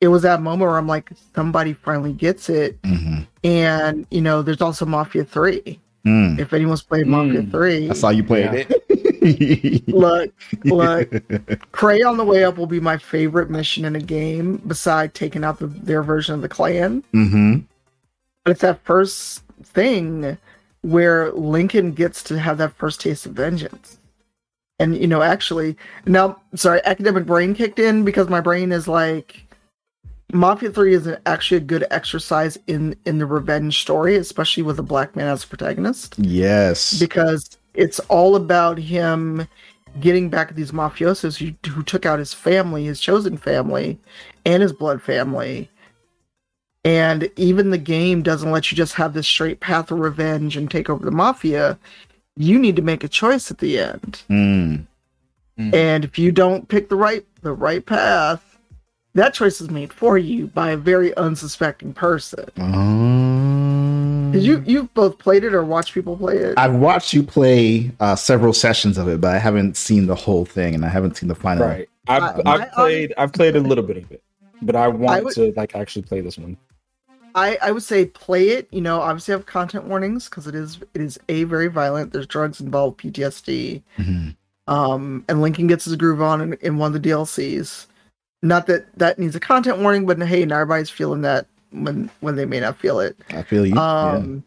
S4: It was that moment where I'm like, somebody finally gets it.
S3: hmm
S4: And, you know, there's also Mafia 3.
S3: Mm.
S4: If anyone's played Mafia
S5: Mm.
S4: 3,
S3: I saw you played
S5: Yeah.
S3: it.
S4: look, look, Prey on the Way Up will be my favorite mission in a game beside taking out the, their version of the clan.
S3: hmm
S4: But it's that first thing where Lincoln gets to have that first taste of vengeance. And you know, actually, now sorry, academic brain kicked in because my brain is like Mafia 3 is actually a good exercise in in the revenge story, especially with a black man as a protagonist
S3: Yes.
S4: because it's all about him getting back at these mafiosos who, who took out his family, his chosen family, and his blood family. And even the game doesn't let you just have this straight path of revenge and take over the mafia. You need to make a choice at the end.
S3: Mm.
S4: And if you don't pick the right the right path, that choice is made for you by a very unsuspecting person.
S3: Um,
S4: Did you you've both played it or watched people play it?
S3: I've watched you play uh, several sessions of it, but I haven't seen the whole thing, and I haven't seen the final.
S5: Right. I've
S4: I-
S5: I've
S4: I-
S5: played I've played a little bit of it, but I want
S4: would-
S5: to like actually play this one.
S4: I, I would say play it. You know, obviously have content warnings because it is it is a very violent. There's drugs involved, PTSD.
S3: Mhm.
S4: Um, and Lincoln gets his groove on in, in one of the DLCs. Not that that needs a content warning, but hey, not everybody's feeling that when when they may not feel it.
S3: I feel you.
S4: Um,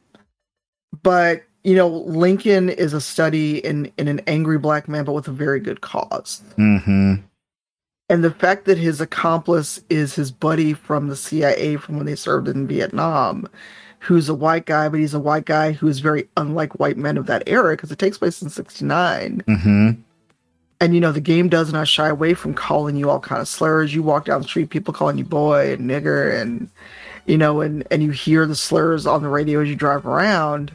S4: but you know, Lincoln is a study in in an angry black man, but with a very good cause.
S3: yeah. hmm
S4: And the fact that his accomplice is his buddy from the CIA from when they served in Vietnam, who's a white guy, but he's a white guy who is very unlike white men of that era because it takes place in 69.
S3: hmm
S4: And you know, the game does not shy away from calling you all kind of slurs. You walk down the street, people calling you boy and nigger and you know, and and you hear the slurs on the radio as you drive around.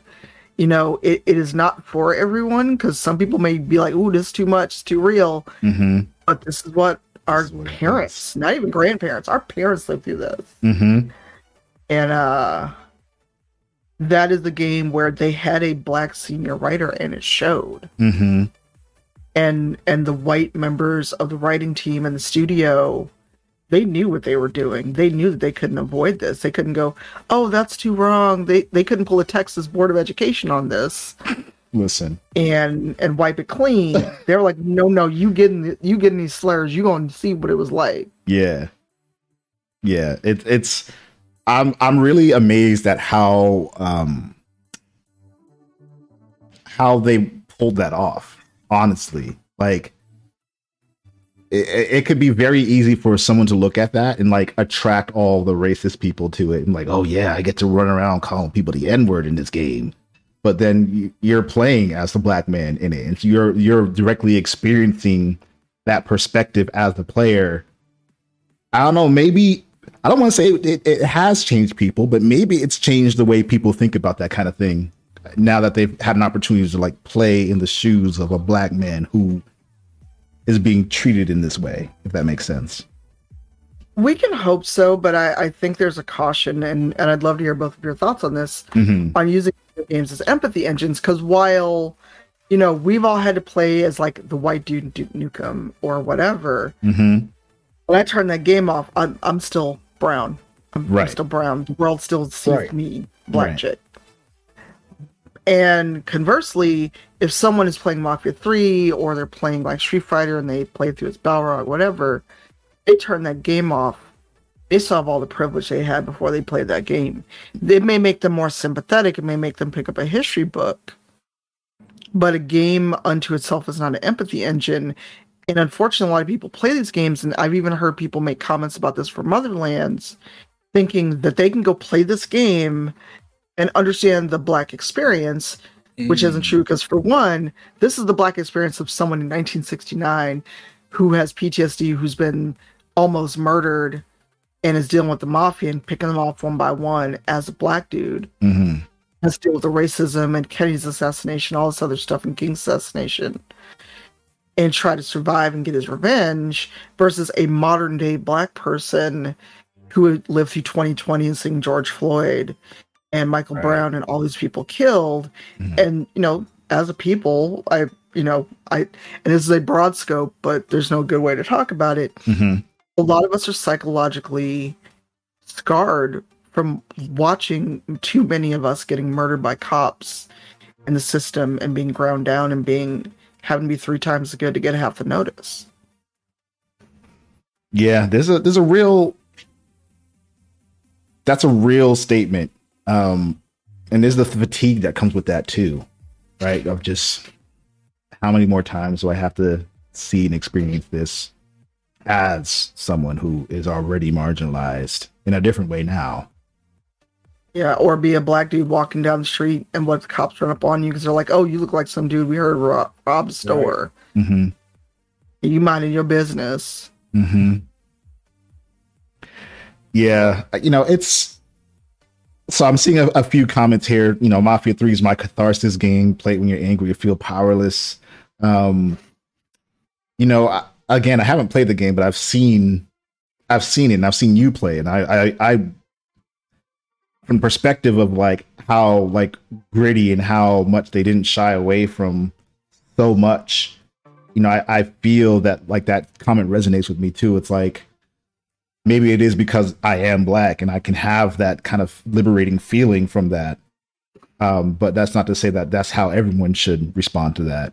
S4: you know, it, it is not for everyone because some people may be like, "Ooh, this is too much, it's too real."
S3: Mm-hmm.
S4: But this is what our
S3: is what
S4: parents, not even grandparents, our parents lived through this.
S3: Mm-hmm.
S4: and uh that is the game where they had a black senior writer and it showed
S3: Mm-hmm.
S4: and and the white members of the writing team and the studio they knew what they were doing they knew that they couldn't avoid this they couldn't go oh that's too wrong they they couldn't pull a texas board of education on this
S3: Listen.
S4: and and wipe it clean they were like no no you getting you getting these slurs you going to see what it was like
S3: Yeah. Yeah. It, it's I'm I'm really amazed at how um how they pulled that off, honestly. Like it, it could be very easy for someone to look at that and like attract all the racist people to it and like, oh yeah, I get to run around calling people the N-word in this game. But then you- you're playing as the black man in it. And so you're you're directly experiencing that perspective as the player I don't know. Maybe I don't want to say it, it has changed people, but maybe it's changed the way people think about that kind of thing. Now that they've had an opportunity to like play in the shoes of a black man who is being treated in this way, if that makes sense.
S4: we can hope so but i i think there's a caution and and i'd love to hear both of your thoughts on this
S3: hmm
S4: on using games as empathy engines because while you know we've all had to play as like the white dude in Duke Nukem or whatever,
S3: hmm
S4: when I turn that game off, I'm I'm still brown. I'm, I'm still brown. The world still sees
S5: Right.
S4: me, black
S3: Right.
S4: chick. And conversely, if someone is playing Mafia 3 or they're playing like Street Fighter and they play through its Balrog, whatever, they turn that game off. They still have all the privilege they had before they played that game. It may make them more sympathetic. It may make them pick up a history book. But a game unto itself is not an empathy engine. And unfortunately, a lot of people play these games, and I've even heard people make comments about this for Motherlands, thinking that they can go play this game and understand the black experience, which
S5: Mm.
S4: isn't true because for one this is the black experience of someone in 1969 who has ptsd who's been almost murdered and is dealing with the mafia and picking them off one by one as a black dude.
S3: Hmm
S4: has to deal with the racism and kennedy's assassination all this other stuff and king's assassination and try to survive and get his revenge versus a modern day black person who lived through 2020 and seeing george floyd and michael
S5: Right.
S4: brown and all these people killed
S3: Mhm.
S4: and you know as a people i you know i and this is a broad scope but there's no good way to talk about it
S3: hmm
S4: a lot of us are psychologically scarred from watching too many of us getting murdered by cops in the system and being ground down and being having to be three times as good to get half the notice
S3: Yeah, there's a there's a real that's a real statement. Um and there's the fatigue that comes with that too. Right? Of just how many more times do I have to see and experience this as someone who is already marginalized in a different way now.
S4: yeah or be a black dude walking down the street and what the cops run up on you because they're like oh you look like some dude we heard rob, rob store
S3: Mhm.
S4: you minding your business
S3: Mm-hmm. Yeah, you know, it's so I'm seeing a, a few comments here. You know, Mafia 3 is my catharsis game. Play it when you're angry, you feel powerless. Um, you know, I, again, I haven't played the game, but I've seen, I've seen it, and I've seen you play, and I, I, I, from perspective of like how like gritty and how much they didn't shy away from so much. You know, I, I feel that like that comment resonates with me too. It's like maybe it is because I am black and I can have that kind of liberating feeling from that. Um, but that's not to say that that's how everyone should respond to that.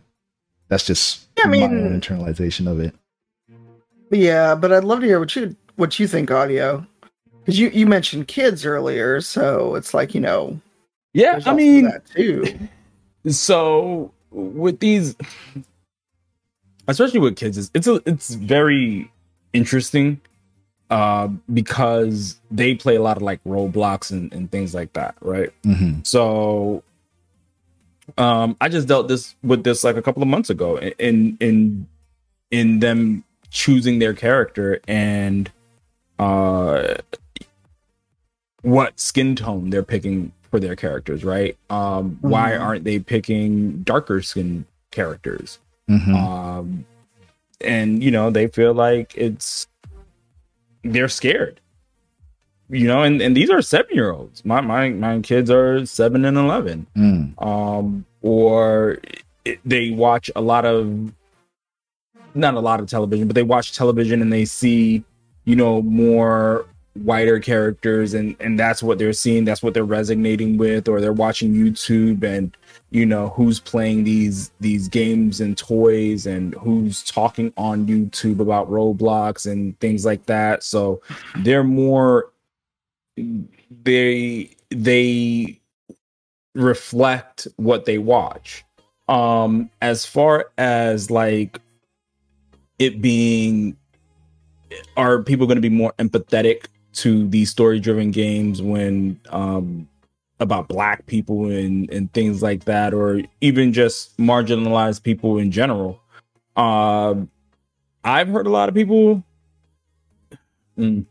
S3: That's just
S4: Yeah, I
S3: my
S4: mean-
S3: own internalization of it.
S4: yeah but i'd love to hear what you what you think audio because you you mentioned kids earlier so it's like you know
S5: Yeah, I mean,
S4: that too
S5: so with these especially with kids it's it's, a, it's very interesting uh because they play a lot of like roblox and, and things like that right
S3: hmm
S5: so um i just dealt this with this like a couple of months ago in in in them choosing their character and uh what skin tone they're picking for their characters, right? Um, Why
S4: Mhm.
S5: aren't they picking darker skin characters?
S3: Mhm.
S5: Um, and you know they feel like it's they're scared. You know, and, and these are seven year olds. My my my kids are seven and eleven.
S3: Mm.
S5: Um, or it, they watch a lot of not a lot of television, but they watch television and they see, you know, more whiter characters and and that's what they're seeing that's what they're resonating with or they're watching youtube and you know who's playing these these games and toys and who's talking on youtube about roblox and things like that. So they're more they they reflect what they watch. Um as far as like it being are people going to be more empathetic to these story driven games when um about black people and and things like that or even just marginalized people in general um i've heard a lot of people Mm.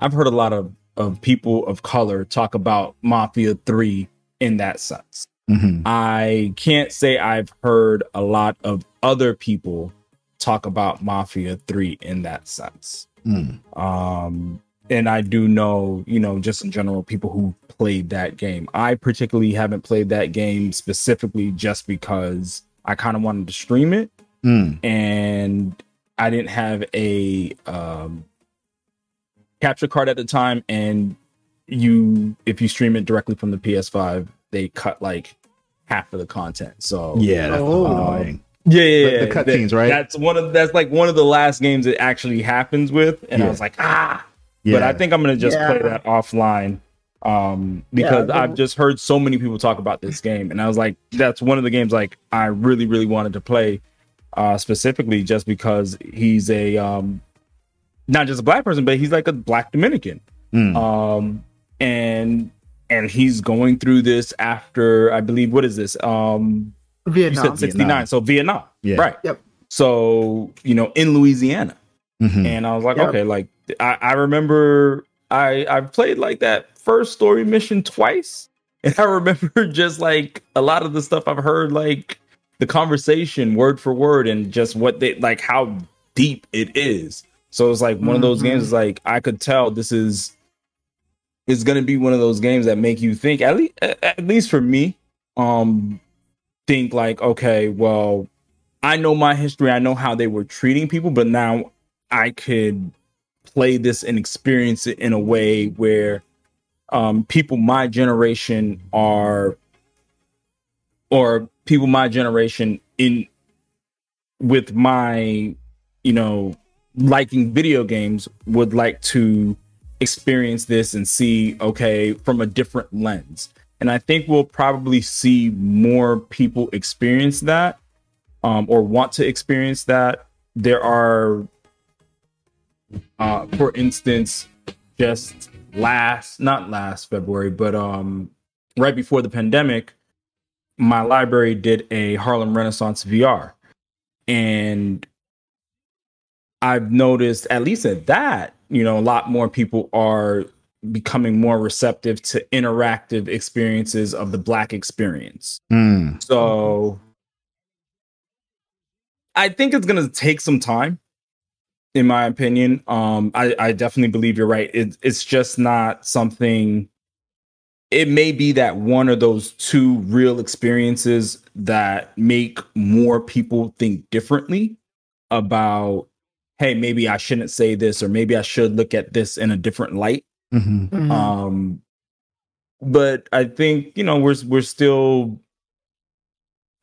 S5: i've heard a lot of of people of color talk about mafia 3 in that sense
S3: Mhm.
S5: I can't say I've heard a lot of other people talk about Mafia 3 in that sense.
S3: Mm.
S5: Um, and I do know, you know, just in general, people who played that game. I particularly haven't played that game specifically just because I kind of wanted to stream it
S3: Mm.
S5: and I didn't have a um, capture card at the time. And you, if you stream it directly from the PS5, they cut like half of the content. So
S3: Yeah, that's
S4: Oh.
S3: annoying.
S5: yeah, yeah,
S3: The- the
S5: yeah.
S3: cutscenes, right?
S5: That's one of that's like one of the last games it actually happens with, and
S3: Yeah.
S5: I was like, ah.
S3: Yeah.
S5: But I think I'm gonna just
S4: Yeah.
S5: play that offline, um, because
S4: the-
S5: I've just heard so many people talk about this game, and I was like, that's one of the games like I really, really wanted to play, uh, specifically just because he's a um, not just a black person, but he's like a black Dominican
S3: Mm.
S5: um and and he's going through this after i believe what is this um
S4: Vietnam.
S5: said 69 so vietnam
S3: Yeah.
S5: right
S4: Yep.
S5: so you know in louisiana
S3: Mhm.
S5: and i was like
S4: Yep.
S5: okay like i i remember i i've played like that first story mission twice. And i remember just like a lot of the stuff i've heard like the conversation word for word and just what they like how deep it is. So it's like one of those games is like i could tell this is is going to be one of those games that make you think at least at least for me um think like okay well i know my history i know how they were treating people but now i could play this and experience it in a way where um people my generation are or people my generation in with my you know liking video games would like to experience this and see okay from a different lens. And i think we'll probably see more people experience that um, or want to experience that. There are uh, for instance just last not last february but um right before the pandemic my library did a harlem renaissance vr and i've noticed at least at that you know a lot more people are becoming more receptive to interactive experiences of the black experience.
S3: Mm.
S5: so I think it's gonna take some time, in my opinion. Um, I, I definitely believe you're right. It, it's just not something. It may be that one of those two real experiences that make more people think differently about, hey, maybe I shouldn't say this, or maybe I should look at this in a different light.
S3: Mhm.
S4: Mhm.
S5: Um, but I think you know we're we're still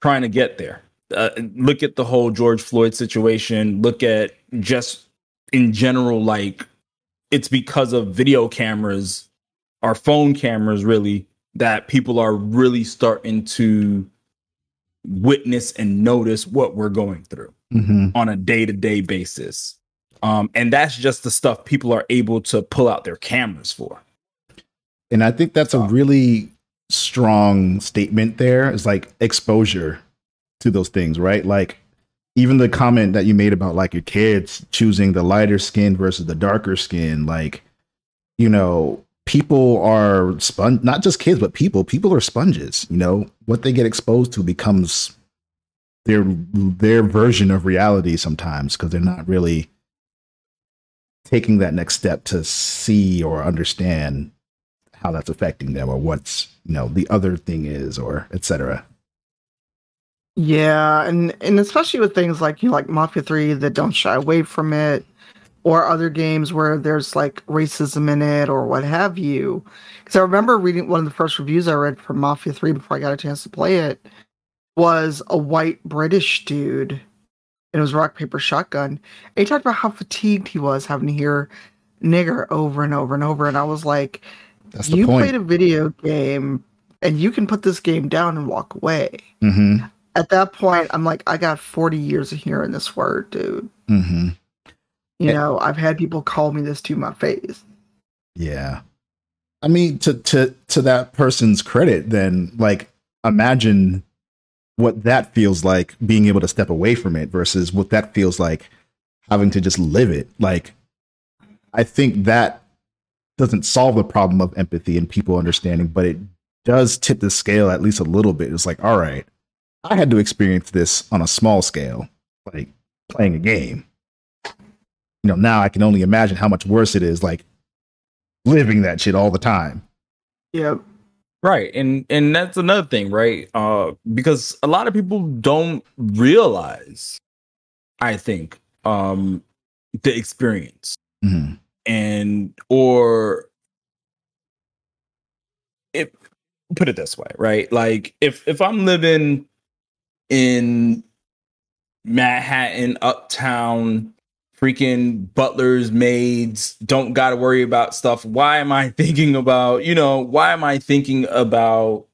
S5: trying to get there. Uh, look at the whole George Floyd situation. Look at just in general, like it's because of video cameras, our phone cameras, really, that people are really starting to witness and notice what we're going through
S3: Mhm.
S5: on a day to day basis. Um, and that's just the stuff people are able to pull out their cameras for.
S3: And I think that's a really strong statement there. It's like exposure to those things, right? Like even the comment that you made about like your kids choosing the lighter skin versus the darker skin, like, you know, people are sponge not just kids but people people are sponges you know? What they get exposed to becomes their their version of reality sometimes because they're not really taking that next step to see or understand how that's affecting them or what's you know the other thing is or etc
S4: Yeah, and and especially with things like you know, like Mafia Three that don't shy away from it, or other games where there's like racism in it or what have you. Because I remember reading one of the first reviews I read for Mafia Three before I got a chance to play it was a white British dude, and it was rock paper shotgun. And he talked about how fatigued he was having to hear nigger over and over and over, and I was like,
S3: that's the
S4: you
S3: point
S4: played a video game and you can put this game down and walk away.
S3: hmm
S4: At that point, I'm like, I got 40 years of hearing this word, dude.
S3: hmm
S4: You know, I've had people call me this to my face.
S3: Yeah. I mean to to to that person's credit then like imagine what that feels like being able to step away from it versus what that feels like having to just live it. Like I think that doesn't solve the problem of empathy and people understanding, but it does tip the scale at least a little bit. It's like, all right, I had to experience this on a small scale, like playing a game. You know, now I can only imagine how much worse it is like living that shit all the time.
S4: Yep.
S5: Right. And and that's another thing, right? Uh because a lot of people don't realize I think um the experience
S3: Mhm.
S5: and or if put it this way, right? Like if if I'm living in Manhattan, uptown, freaking butlers, maids, don't got to worry about stuff. Why am I thinking about, you know, why am I thinking about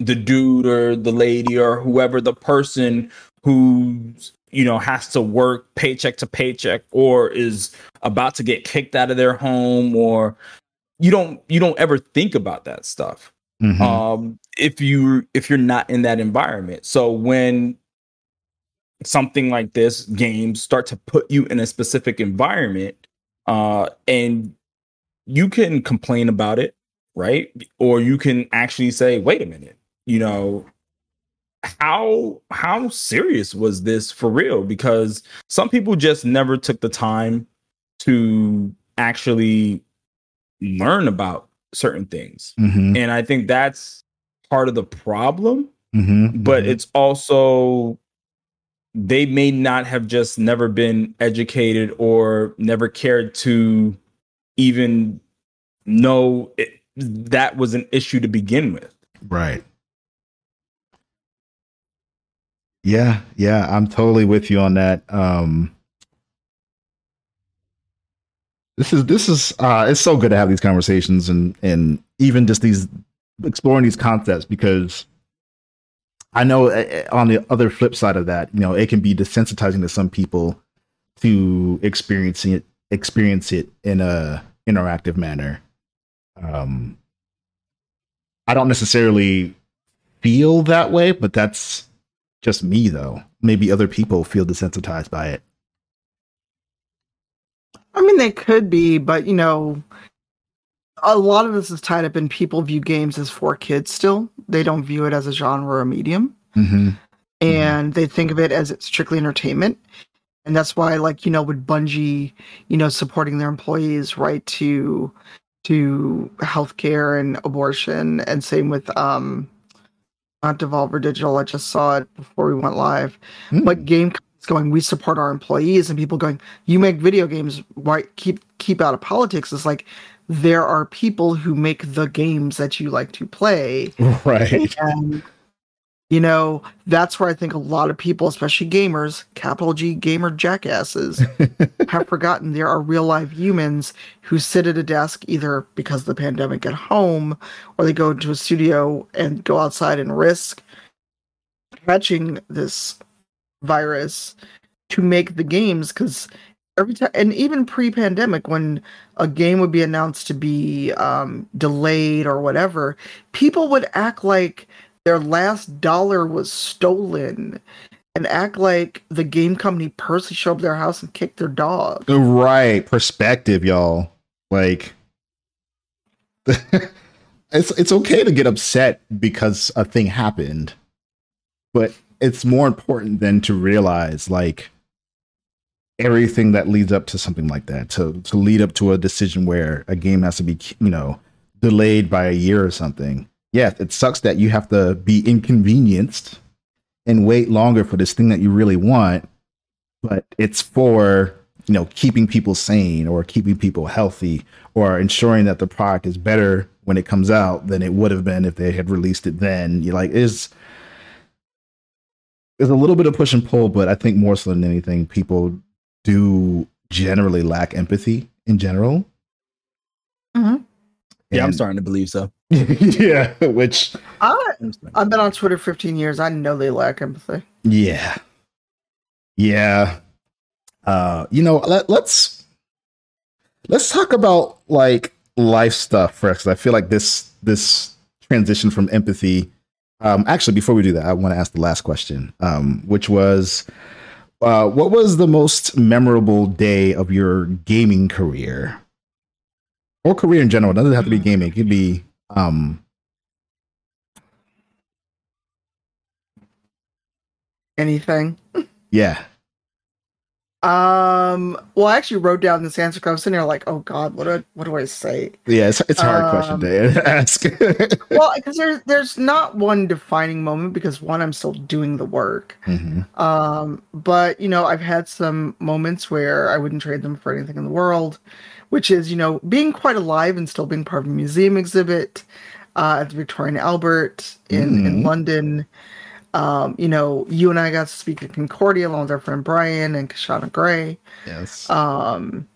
S5: the dude or the lady or whoever the person who's, you know, has to work paycheck to paycheck or is about to get kicked out of their home or you don't you don't ever think about that stuff
S3: Mhm.
S5: um if you if you're not in that environment. So when something like this games start to put you in a specific environment uh and you can complain about it right? Or you can actually say wait a minute you know how how serious was this for real? Because some people just never took the time to actually learn about certain things
S3: Mhm.
S5: and I think that's part of the problem.
S3: Mhm.
S5: But
S3: Mhm.
S5: it's also they may not have just never been educated or never cared to even know it, that was an issue to begin with.
S3: Right. Yeah, yeah, I'm totally with you on that. Um This is this is uh it's so good to have these conversations and and even just these exploring these concepts because I know uh, on the other flip side of that, you know, it can be desensitizing to some people to experiencing it experience it in a interactive manner. Um I don't necessarily feel that way, but that's just me though. Maybe other people feel desensitized by it.
S4: I mean, they could be, but you know, a lot of this is tied up in people view games as for kids still. They don't view it as a genre or medium.
S3: Mm-hmm.
S4: and they think of it as it's strictly entertainment. And that's why, like, you know, with Bungie, you know, supporting their employees' right to to healthcare and abortion, and same with um not Devolver Digital. I just saw it before we went live.
S3: Hmm.
S4: But game companies going, we support our employees, and people going, you make video games, why keep keep out of politics? It's like there are people who make the games that you like to play
S3: Right.
S4: and you know that's where i think a lot of people especially gamers capital g gamer jackasses have forgotten there are real live humans who sit at a desk either because of the pandemic at home or they go into a studio and go outside and risk catching this virus to make the games because every time and even pre-pandemic when a game would be announced to be um, delayed or whatever people would act like their last dollar was stolen and act like the game company personally showed up their house and kicked their dog
S3: right. Perspective, y'all. Like it's it's okay to get upset because a thing happened, but it's more important than to realize like everything that leads up to something like that to to lead up to a decision where a game has to be you know delayed by a year or something. Yeah, it sucks that you have to be inconvenienced and wait longer for this thing that you really want, but it's for you know keeping people sane or keeping people healthy or ensuring that the product is better when it comes out than it would have been if they had released it then. You like is there's a little bit of push and pull, but I think more so than anything, people do generally lack empathy in general.
S4: Mm-hmm.
S5: Yeah, I'm starting to believe so.
S3: yeah, which
S4: I,
S5: I'm starting-
S4: I've been on Twitter 15 years. I know they lack empathy.
S3: yeah, yeah. Uh, you know, let, let's let's talk about like life stuff first. 'cause I feel like this this transition from empathy. Um, actually, before we do that, I want to ask the last question, um, which was, uh, what was the most memorable day of your gaming career, or career in general? It doesn't have to be gaming. It could be um,
S4: Anything.
S3: yeah.
S4: Um. Well, I actually wrote down this answer because I was sitting there like, oh God, what do I, what do I say?
S3: Yeah, it's, it's a hard question
S4: Um,
S3: to ask.
S4: well, because there's there's not one defining moment because one, I'm still doing the work.
S3: Mhm.
S4: Um, but you know, I've had some moments where I wouldn't trade them for anything in the world, which is you know being quite alive and still being part of a museum exhibit uh, at the Victoria and Albert in in
S3: Mhm.
S4: London. Um, you know, you and I got to speak at Concordia along with our friend Brian and Kishonna Gray.
S3: Yes.
S4: Um,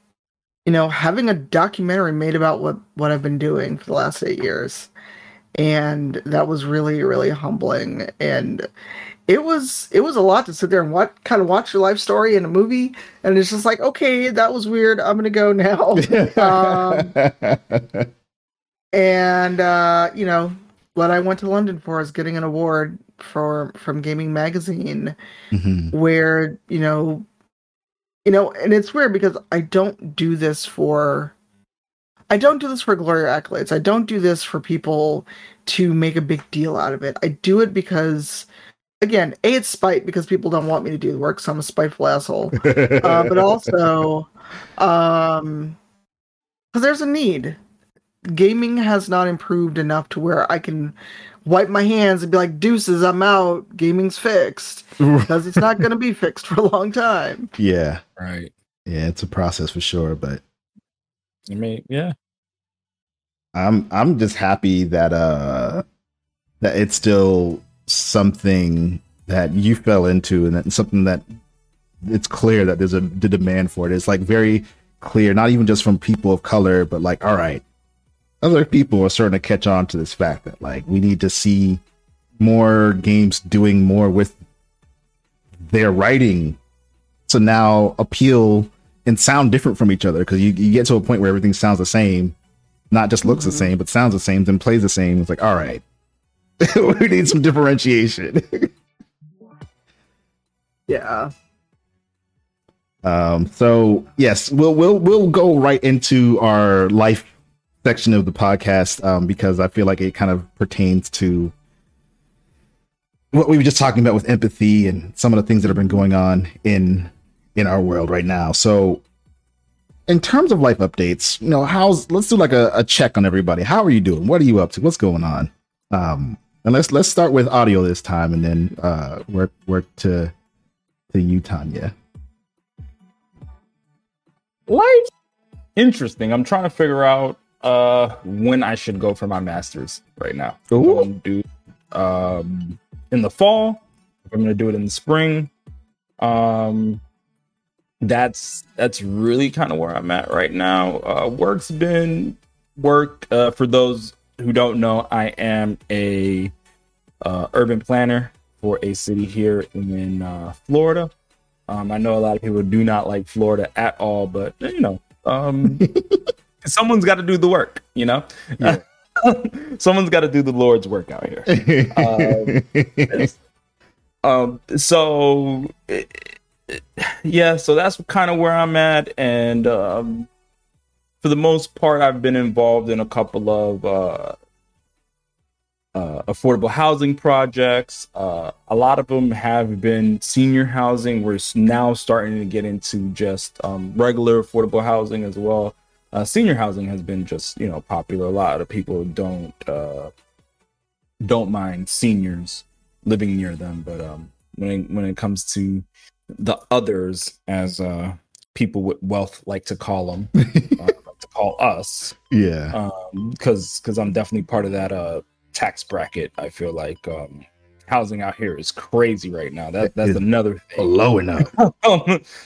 S4: you know, having a documentary made about what what I've been doing for the last eight years, and that was really really humbling. And it was it was a lot to sit there and what kind of watch your life story in a movie. And it's just like okay that was weird. I'm gonna go now. Um, and uh you know what i went to london for is getting an award for from gaming magazine
S3: Mhm.
S4: where you know you know and it's weird because i don't do this for i don't do this for glory or accolades. I don't do this for people to make a big deal out of it. I do it because again a it's spite because people don't want me to do the work so i'm a spiteful asshole. Uh, but also um because there's a need. Gaming has not improved enough to where i can wipe my hands and be like deuces i'm out gaming's fixed because it's not going to be fixed for a long time
S3: yeah,
S5: Right.
S3: yeah, it's a process for sure, but
S5: I mean, yeah.
S3: I'm I'm just happy that uh that it's still something that you fell into and that something that it's clear that there's a the demand for it. It's like very clear, not even just from people of color, but like, all right, other people are starting to catch on to this fact that like we need to see more games doing more with their writing. To now appeal and sound different from each other because you, you get to a point where everything sounds the same not just looks the
S4: Mhm.
S3: same but sounds the same then plays the same. It's like all right we need some differentiation.
S4: Yeah.
S3: Um so yes we'll we'll we'll go right into our life section of the podcast um because i feel like it kind of pertains to what we were just talking about with empathy and some of the things that have been going on in in our world right now. So in terms of life updates you know how's let's do like a, a check on everybody. How are you doing? What are you up to? What's going on? Um and let's let's start with audio this time and then uh work work to to you tanya.
S5: Life interesting. I'm trying to figure out uh when I should go for my masters right now. If I'm gonna do um in the fall, I'm gonna do it in the spring. Um that's that's really kind of where I'm at right now. Uh work's been work uh for those who don't know, I am a uh urban planner for a city here in uh Florida. Um, I know a lot of people do not like Florida at all, but you know, um, someone's got to do the work. You know,
S3: Yeah.
S5: someone's got to do the Lord's work out here. Um, so eh, eh, yeah, so that's kind of where I'm at, and um, for for the most part, I've been involved in a couple of uh, uh, affordable housing projects. Uh, a lot of them have been senior housing. We're now starting to get into just um, regular affordable housing as well. Uh, senior housing has been just you know popular. A lot of people don't uh, don't mind seniors living near them, but um, when it, when it comes to the others, as uh, people with wealth like to call them, uh, like to call us,
S3: Yeah.
S5: because because I'm definitely part of that uh tax bracket. I feel like um, housing out here is crazy right now. That that's
S3: Is
S5: another thing
S3: Low enough.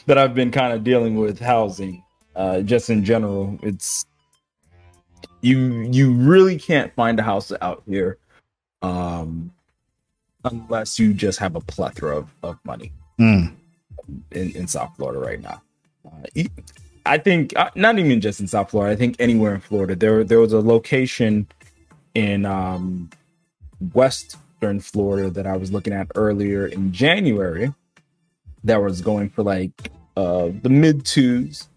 S5: that I've been kind of dealing with housing. Uh, just in general, it's you you really can't find a house out here, um, unless you just have a plethora of, of money
S3: Mm.
S5: in, in South Florida right now. Uh, I think uh, not even just in South Florida. I think anywhere in Florida. There there was a location in um, Western Florida that I was looking at earlier in January that was going for like uh, the mid twos,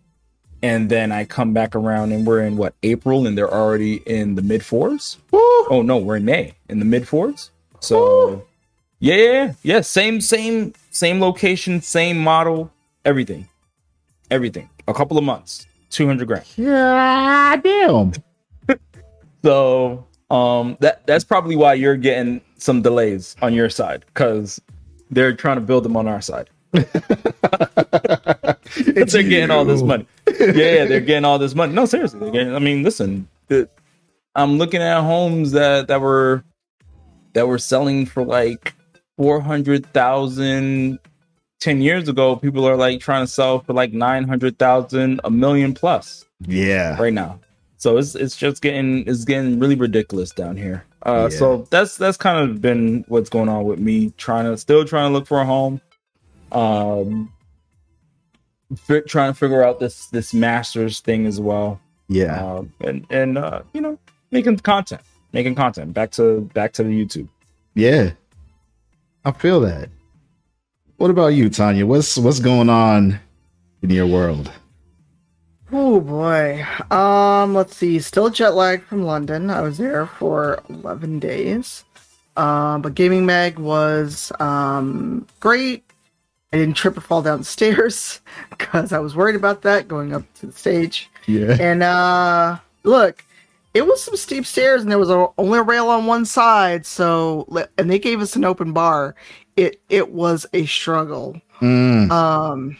S5: and then I come back around and we're in what April and they're already in the mid fours. Oh no, we're in May in the mid fours. So yeah, yeah, yeah, yeah, same, same, same location, same model, everything, everything. A couple of months, two hundred grand.
S3: Yeah, damn.
S5: So um, that that's probably why you're getting some delays on your side because they're trying to build them on our side.
S3: it's
S5: they're getting all this money. Yeah, yeah, they're getting all this money. No, seriously, getting. I mean, listen, the, I'm looking at homes that that were that were selling for like four hundred thousand. 10 years ago people are like trying to sell for like 900,000 a million plus
S3: Yeah.
S5: right now. So it's it's just getting it's getting really ridiculous down here. Uh,
S3: Yeah.
S5: So that's that's kind of been what's going on with me trying to still trying to look for a home, um, fi- trying to figure out this this masters thing as well,
S3: Yeah.
S5: um, and and uh, you know making content, making content back to back to the YouTube.
S3: Yeah. I feel that. What about you, Tanya? What's what's going on in your world?
S4: Oh boy. Um, let's see. Still jet lagged from London. I was there for 11 days. Um, but Gaming Mag was um great. I didn't trip or fall down the stairs because I was worried about that going up to the stage.
S3: Yeah.
S4: And uh look, it was some steep stairs and there was a, only a rail on one side, so and they gave us an open bar. It it was a struggle.
S3: Mm.
S4: Um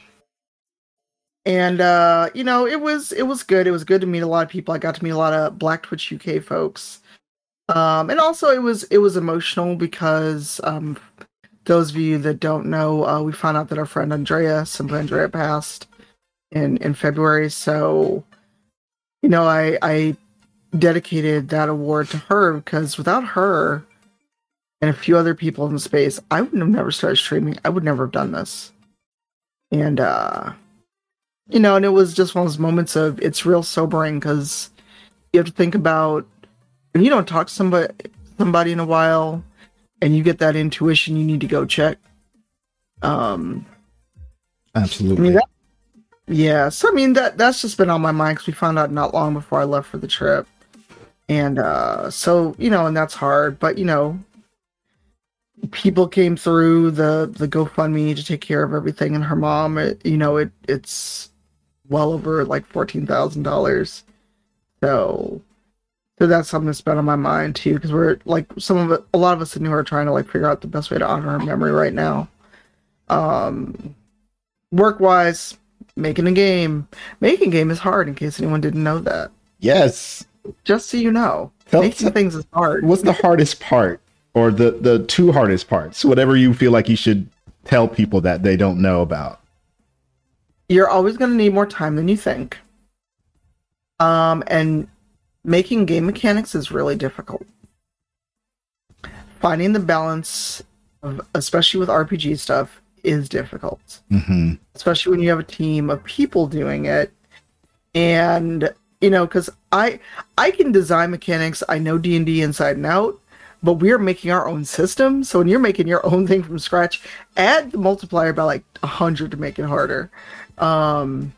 S4: and uh you know, it was it was good. It was good to meet a lot of people. I got to meet a lot of Black Twitch UK folks. Um and also it was it was emotional because um those of you that don't know, uh we found out that our friend Andrea, simply Andrea passed in in February, so you know, I I dedicated that award to her because without her and a few other people in the space, I would have never started streaming. I would never have done this. And uh you know, and it was just one of those moments of it's real sobering because you have to think about if you don't talk to somebody somebody in a while and you get that intuition you need to go check. Um I
S3: Absolutely.
S4: mean, that, yeah. So I mean that that's just been on my mind because we found out not long before I left for the trip, and uh so you know, and that's hard. But you know, people came through the the GoFundMe to take care of everything, and her mom, it, you know, it it's well over like fourteen thousand dollars. So. So that's something that's been on my mind too, because we're like some of it, a lot of us in here are trying to like figure out the best way to honor her memory right now. Um, work wise, making a game. Making a game is hard in case anyone didn't know that.
S3: yes.
S4: Just so you know.
S3: Tell-
S4: making things is hard.
S3: What's the hardest part or the the two hardest parts? Whatever you feel like you should tell people that they don't know about.
S4: You're always gonna need more time than you think. Um and making game mechanics is really difficult. Finding the balance of especially with RPG stuff is difficult.
S3: Mm-hmm.
S4: especially when you have a team of people doing it and you know because i i can design mechanics i know d&d inside and out but we're making our own system so when you're making your own thing from scratch add the multiplier by like 100 to make it harder um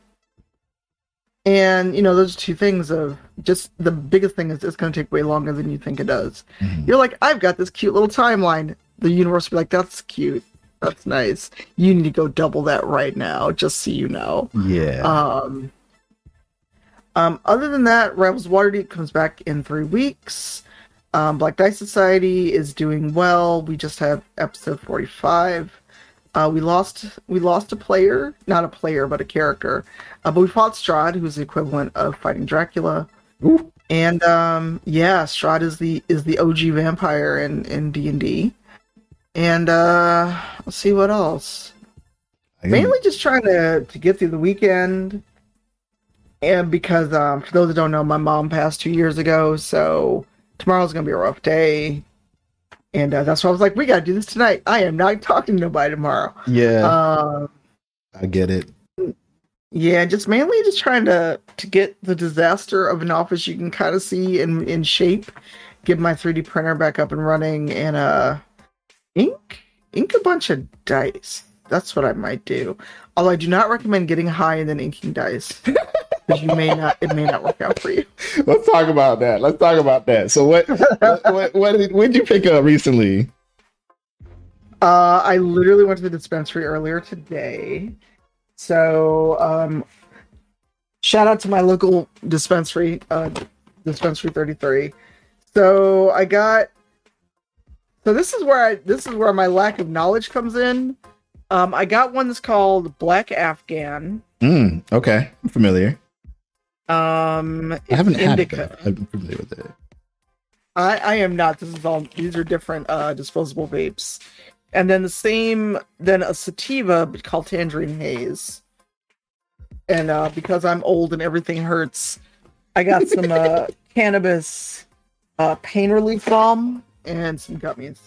S4: And you know, those two things of just the biggest thing is it's going to take way longer than you think it does.
S3: Mhm.
S4: You're like, I've got this cute little timeline. The universe will be like, that's cute. That's nice. You need to go double that right now, just so you know.
S3: Yeah.
S4: Um, um, other than that, Rebels Waterdeep comes back in three weeks. Um, Black Dice Society is doing well. We just have episode forty-five. Uh, we lost we lost a player, not a player, but a character. Uh, but we fought Strahd, who's the equivalent of fighting Dracula.
S3: Ooh.
S4: And um, yeah, Strahd is the is the OG vampire in in D and D. And uh, let's see what else mainly just trying to to get through the weekend and because um for those that don't know my mom passed two years ago so tomorrow's gonna be a rough day and uh, that's why i was like we gotta do this tonight. I am not talking to nobody tomorrow.
S3: Yeah,
S4: um
S3: I get it.
S4: yeah just mainly just trying to to get the disaster of an office you can kind of see in in shape get my 3d printer back up and running and uh ink ink a bunch of dice. That's what i might do. Although i do not recommend getting high and then inking dice because you may not it may not work out for you
S3: Let's talk about that. Let's talk about that. So what what what, what did you pick up recently?
S4: Uh, I literally went to the dispensary earlier today. So, um, shout out to my local dispensary, uh, dispensary 33. So I got, so this is where I, this is where my lack of knowledge comes in. Um, I got one that's called Black Afghan.
S3: Mm, okay, I'm familiar.
S4: Um,
S3: I haven't
S4: it's
S3: had
S4: indica.
S3: it. Though. I'm familiar with it.
S4: I, I am not. This is all. These are different uh, disposable vapes, and then the same. Then a sativa called Tangerine Haze. And uh, because I'm old and everything hurts, I got some uh, cannabis uh, pain relief balm and some gummies.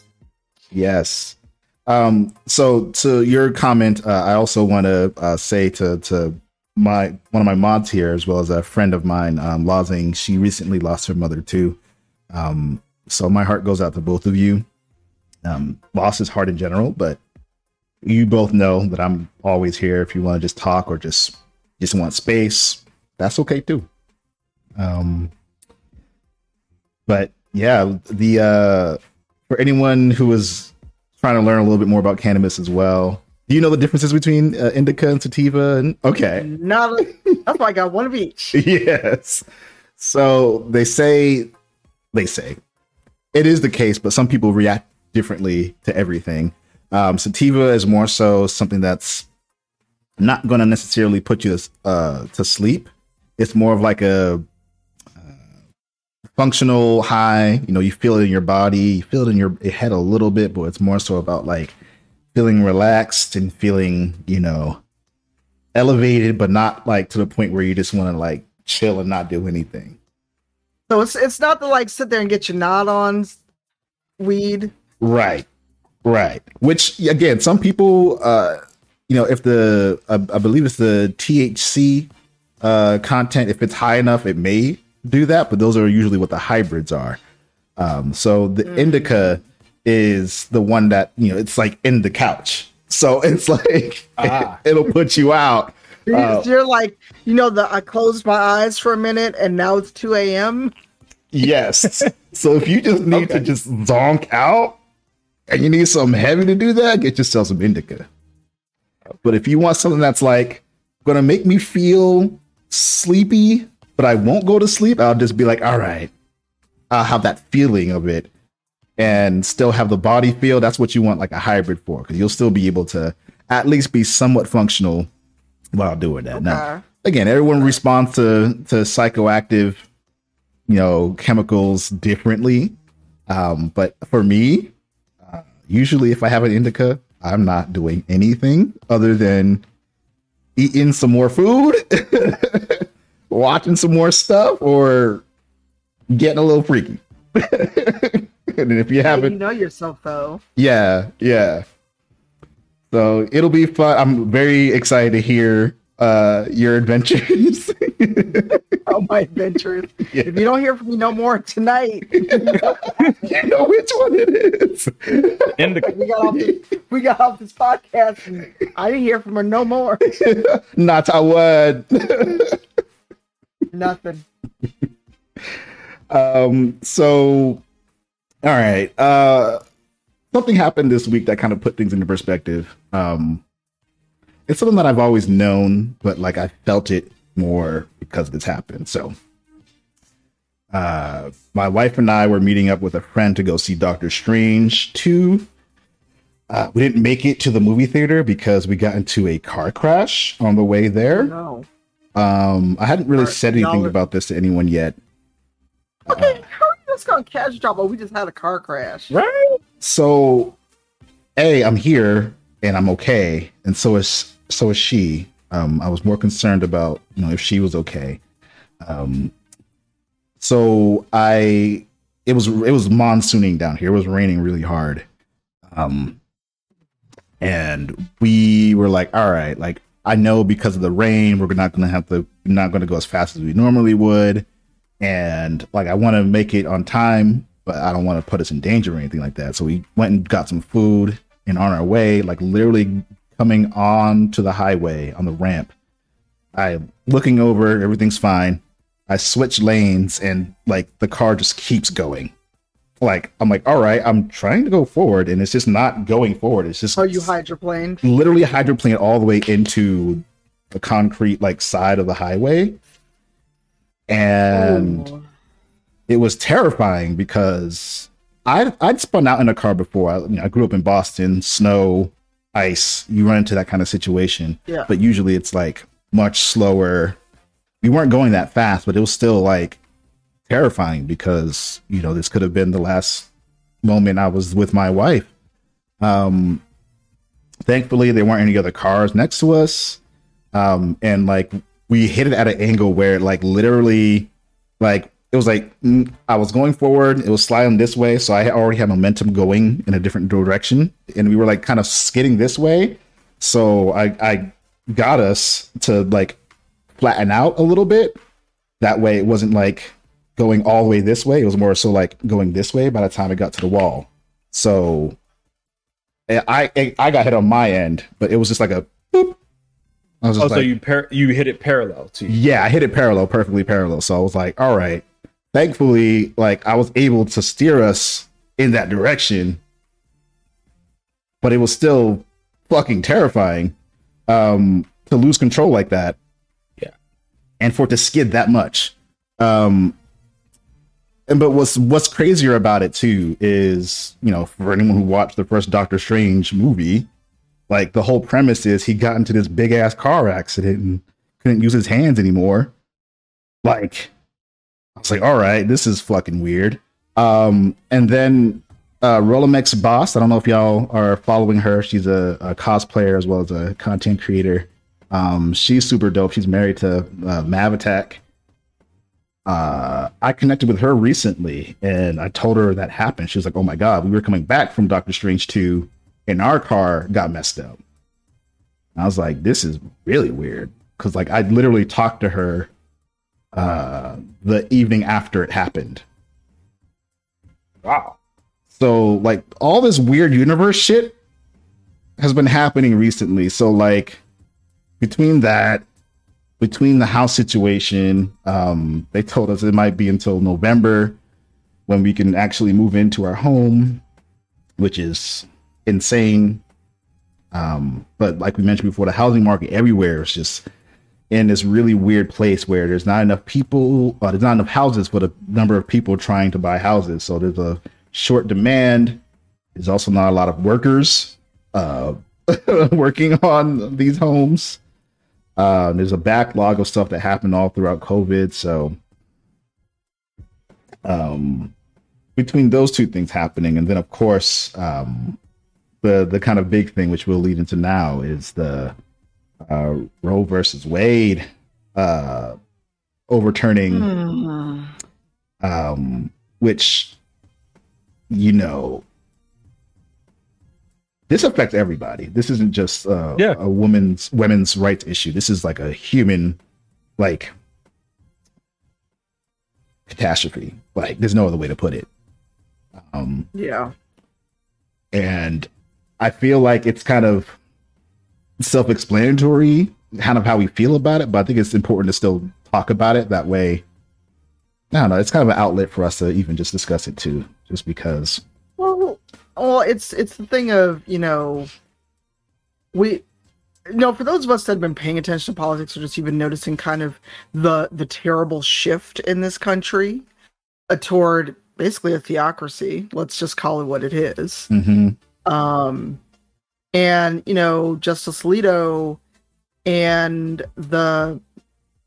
S3: Yes. Um, so to your comment, uh, I also want to uh, say to to my one of my mods here, as well as a friend of mine, um, Lozing. She recently lost her mother too. Um, so my heart goes out to both of you. Um, loss is hard in general, but you both know that I'm always here if you want to just talk or just just want space. That's okay too. Um, but yeah, the uh, for anyone who is trying to learn a little bit more about cannabis as well. Do you know the differences between uh, indica and sativa? And okay,
S4: Not. That's why I got one of each.
S3: yes. So they say, they say, it is the case, but some people react differently to everything. Um, sativa is more so something that's not going to necessarily put you uh, to sleep. It's more of like a uh, functional high. You know, you feel it in your body, you feel it in your head a little bit, but it's more so about like feeling relaxed and feeling, you know, elevated, but not like to the point where you just want to like chill and not do anything.
S4: So it's it's not to like sit there and get your nod on weed.
S3: Right. Right. Which again, some people uh you know, if the uh, I believe it's the THC uh content if it's high enough it may do that, but those are usually what the hybrids are. Um so the indica is the one that, you know, it's like in the couch. So it's like
S5: Ah.
S3: it, will put you out.
S4: You're,
S3: Uh,
S4: you're like, you know, the I closed my eyes for a minute and now it's 2 a.m.
S3: Yes. so if you just need to just zonk out and you need something heavy to do that, get yourself some indica. But if you want something that's like gonna make me feel sleepy, but I won't go to sleep, I'll just be like, all right, I'll have that feeling of it and still have the body feel. That's what you want like a hybrid for, because you'll still be able to at least be somewhat functional while doing that. Now, again, everyone responds to to psychoactive, you know, chemicals differently. Um, but for me, uh, usually if I have an indica, I'm not doing anything other than eating some more food, watching some more stuff, or getting a little freaky. and if you
S4: You
S3: haven't, you
S4: know yourself though.
S3: yeah, yeah. So it'll be fun. I'm very excited to hear uh your adventures.
S4: All my adventures.
S3: Yeah.
S4: If you don't hear from me no more tonight,
S3: you know which one it is.
S5: Indica.
S4: we got off this, we got off this podcast and I didn't hear from her no more.
S3: Not I would.
S4: Nothing.
S3: um so all right uh something happened this week that kind of put things into perspective. Um it's something that i've always known but like i felt it more because this happened. So uh my wife and i were meeting up with a friend to go see doctor strange 2 uh, we didn't make it to the movie theater because we got into a car crash on the way there.
S4: No.
S3: um i hadn't really said anything about this to anyone yet.
S4: Okay, you just gonna cash drop? but we just had a car crash.
S5: Right?
S3: so a i'm here and i'm okay and so is so is she um i was more concerned about you know if she was okay um so i it was it was monsooning down here it was raining really hard um and we were like all right like i know because of the rain we're not gonna have to not gonna go as fast as we normally would and like I want to make it on time, but I don't want to put us in danger or anything like that. So we went and got some food and on our way, like literally coming on to the highway on the ramp. I looking over, everything's fine. I switch lanes and like the car just keeps going. Like I'm like, all right, I'm trying to go forward and it's just not going forward. It's just
S4: Are you hydroplaned?
S3: literally hydroplane all the way into the concrete like side of the highway. And
S4: Oh.
S3: it was terrifying because I'd, I'd spun out in a car before. I, you know, I grew up in Boston, snow, ice. You run into that kind of situation,
S4: yeah.
S3: but usually it's like much slower. We weren't going that fast, but it was still like terrifying because you know this could have been the last moment I was with my wife. Um, thankfully, there weren't any other cars next to us, um, and like we hit it at an angle where like literally like it was like mm, I was going forward, it was sliding this way, so I already had momentum going in a different direction, and we were like kind of skidding this way. So I I got us to like flatten out a little bit. That way, it wasn't like going all the way this way. It was more so like going this way by the time it got to the wall. So I I, I got hit on my end, but it was just like a boop. I was
S5: Oh,
S3: just
S5: so you par- you hit it parallel to you.
S3: yeah, I hit it parallel, perfectly parallel. So I was like, all right. Thankfully, like I was able to steer us in that direction, but it was still fucking terrifying um, to lose control like that.
S5: Yeah.
S3: and for it to skid that much. Um, and but what's what's crazier about it too is you know for anyone who watched the first Doctor Strange movie, like the whole premise is he got into this big ass car accident and couldn't use his hands anymore. Like, I was like, all right, this is fucking weird. Um, and then uh, Rolomex Boss, I don't know if y'all are following her. She's a, a cosplayer as well as a content creator. Um, she's super dope. She's married to uh, Mav Attack. Uh, I connected with her recently and I told her that happened. She was like, oh my God, we were coming back from Doctor Strange 2 and our car got messed up. I was like, this is really weird. Cause like I literally talked to her uh the evening after it happened.
S5: Wow.
S3: So like all this weird universe shit has been happening recently. So like between that, between the house situation, um, they told us it might be until November when we can actually move into our home, which is insane. Um, but like we mentioned before, the housing market everywhere is just in this really weird place where there's not enough people, uh, there's not enough houses for the number of people trying to buy houses. So there's a short demand. There's also not a lot of workers uh, working on these homes. Uh, there's a backlog of stuff that happened all throughout COVID. So um, between those two things happening, and then of course um, the the kind of big thing which we'll lead into now is the uh, Roe versus Wade uh, overturning
S4: Hmm.
S3: um, which you know this affects everybody. This isn't just uh,
S5: Yeah.
S3: a woman's women's rights issue. This is like a human like catastrophe. Like there's no other way to put it. Um,
S4: Yeah.
S3: and I feel like it's kind of self-explanatory, kind of how we feel about it. But I think it's important to still talk about it that way. I don't know. It's kind of an outlet for us to even just discuss it too, just because.
S4: Well, well, it's it's the thing of you know, we, you know, for those of us that have been paying attention to politics or just even noticing kind of the the terrible shift in this country uh, toward basically a theocracy. Let's just call it what it is.
S3: Mm-hmm.
S4: Um, and you know, Justice Alito and the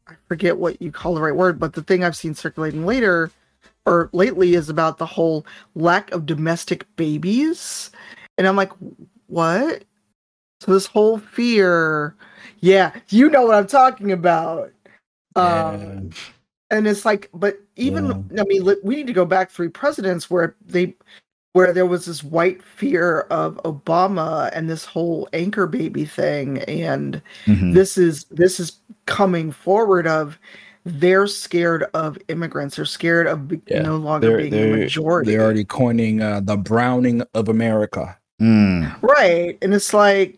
S4: I forget what you call the right word, but the thing I've seen circulating later or lately is about the whole lack of domestic babies. And I'm like, what? So this whole fear, yeah, you know what I'm talking about. Um, and it's like, but even I mean, we need to go back three presidents where they where there was this white fear of Obama and this whole anchor baby thing, and
S3: Mhm.
S4: this is this is coming forward of they're scared of immigrants. They're scared of be-
S5: Yeah,
S4: no longer
S5: They're,
S4: being a
S5: they're,
S4: majority.
S5: they're already coining uh, the browning of America.
S3: Mm.
S4: right, and it's like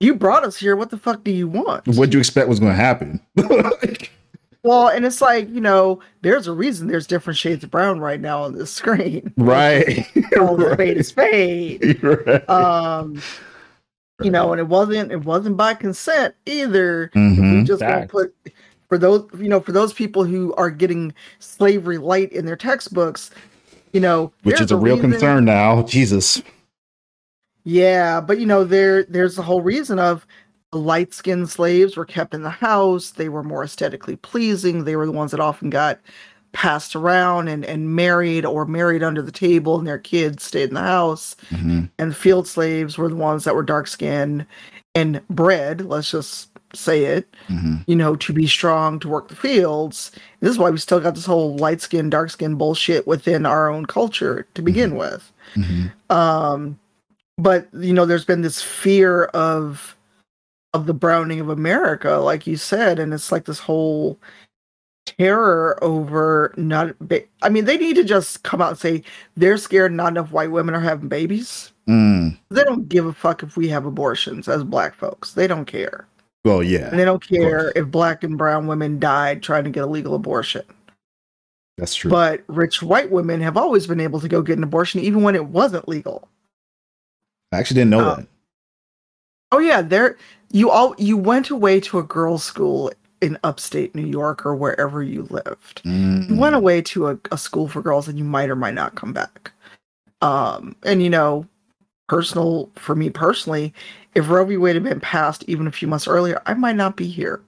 S4: you brought us here. What the fuck do you want?
S3: what do you expect was going to happen? Like,
S4: Well, and it's like you know, there's a reason there's different shades of brown right now on the screen.
S3: right.
S4: Call a spade a spade.
S3: right.
S4: Um, you know, and it wasn't it wasn't by consent either. We
S3: Mhm.
S4: just gonna put for those you know for those people who are getting slavery light in their textbooks, you know,
S3: Which is a real
S4: reason-
S3: concern now. Jesus.
S4: Yeah, but you know, there there's the whole reason of the light skinned slaves were kept in the house. They were more aesthetically pleasing. They were the ones that often got passed around and, and married or married under the table, and their kids stayed in the house.
S3: Mhm.
S4: And field slaves were the ones that were dark skinned and bred, let's just say it,
S3: Mhm.
S4: you know, to be strong to work the fields. This is why we still got this whole light skinned, dark skinned bullshit within our own culture to begin with.
S3: Mhm.
S4: Um, but you know, there's been this fear of of the browning of America, like you said, and it's like this whole terror over not. Ba- I mean, they need to just come out and say they're scared not enough white women are having babies.
S3: Mm.
S4: They don't give a fuck if we have abortions as black folks. They don't care.
S3: Well, yeah,
S4: And they don't care if black and brown women died trying to get a legal abortion.
S3: that's true.
S4: But rich white women have always been able to go get an abortion even when it wasn't legal.
S3: I actually didn't know
S4: uh,
S3: that.
S4: Oh yeah, there you all you went away to a girls' school in upstate New York or wherever you lived. You
S3: Mm.
S4: went away to a, a school for girls and you might or might not come back. Um and you know, personal for me personally, if Roe v. Wade had been passed even a few months earlier, I might not be here.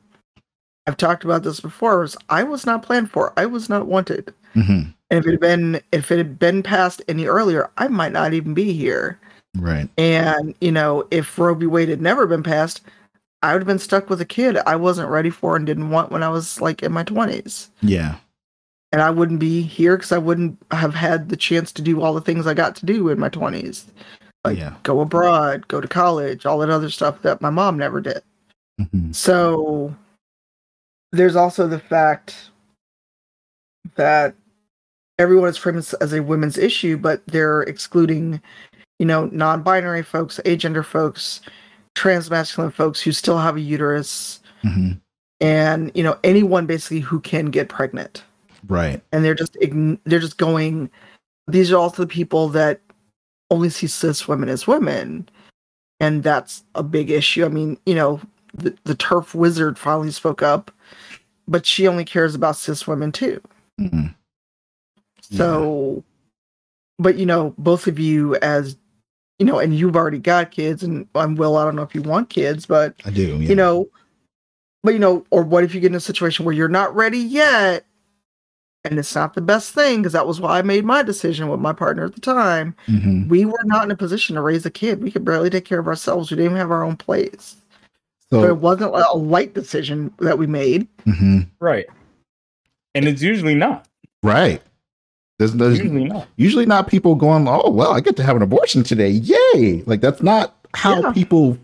S4: I've talked about this before. was I was not planned for. I was not wanted.
S3: Mhm.
S4: And if it had been if it had been passed any earlier, I might not even be here.
S3: Right.
S4: And, you know, if Roe v. Wade had never been passed, I would have been stuck with a kid I wasn't ready for and didn't want when I was like in my 20s.
S3: Yeah.
S4: And I wouldn't be here because I wouldn't have had the chance to do all the things I got to do in my 20s. Like
S3: yeah.
S4: go abroad, go to college, all that other stuff that my mom never did.
S3: Mhm.
S4: So there's also the fact that everyone is framed as a women's issue, but they're excluding, you know, non-binary folks, agender folks, transmasculine folks who still have a uterus,
S3: Mhm.
S4: and you know anyone basically who can get pregnant.
S3: Right.
S4: And they're just ign- they're just going. These are also the people that only see cis women as women, and that's a big issue. I mean, you know, the, the turf wizard finally spoke up, but she only cares about cis women too.
S3: Mhm.
S4: So, but you know, both of you as you know, and you've already got kids, and I'm Will. I don't know if you want kids, but
S3: I do. Yeah.
S4: you know, but you know, or what if you get in a situation where you're not ready yet, and it's not the best thing because that was why I made my decision with my partner at the time.
S3: Mhm.
S4: We were not in a position to raise a kid. We could barely take care of ourselves. We didn't even have our own place. So, it wasn't a light decision that we made.
S3: mhm.
S5: Right. And it's usually not.
S3: Right. There's, there's
S5: Usually not.
S3: usually not people going, oh, well, I get to have an abortion today. Yay. Like, that's not how
S4: Yeah.
S3: people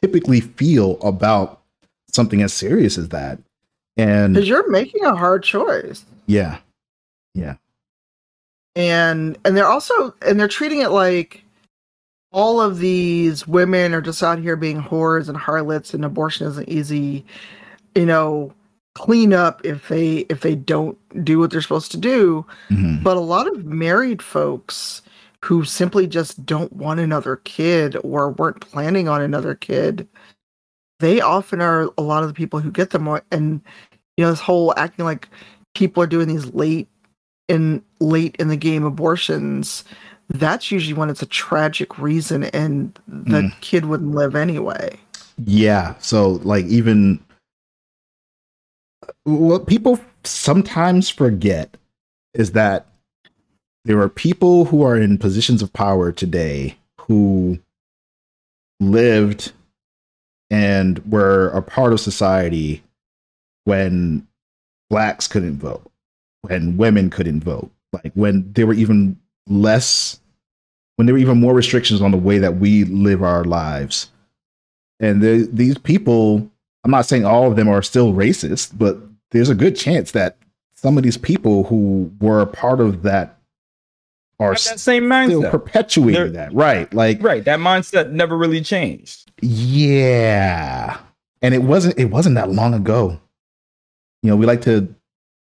S3: typically feel about something as serious as that. And
S4: Because you're making a hard choice.
S3: yeah. Yeah.
S4: And and they're also and they're treating it like all of these women are just out here being whores and harlots and abortion isn't easy you know clean up if they if they don't do what they're supposed to do.
S3: Mhm.
S4: But a lot of married folks who simply just don't want another kid or weren't planning on another kid, they often are a lot of the people who get them. And you know, this whole acting like people are doing these late in late in the game abortions. That's usually when it's a tragic reason and the
S3: Mm.
S4: kid wouldn't live anyway.
S3: Yeah. So like even what people sometimes forget is that there are people who are in positions of power today who lived and were a part of society when blacks couldn't vote, when women couldn't vote, like when there were even less when there were even more restrictions on the way that we live our lives. And the, these people i'm not saying all of them are still racist but there's a good chance that some of these people who were a part of that are
S5: that same
S3: still
S5: mindset.
S3: perpetuating
S5: They're-
S3: that right like
S5: right. That mindset never really changed.
S3: yeah and it wasn't it wasn't that long ago you know we like to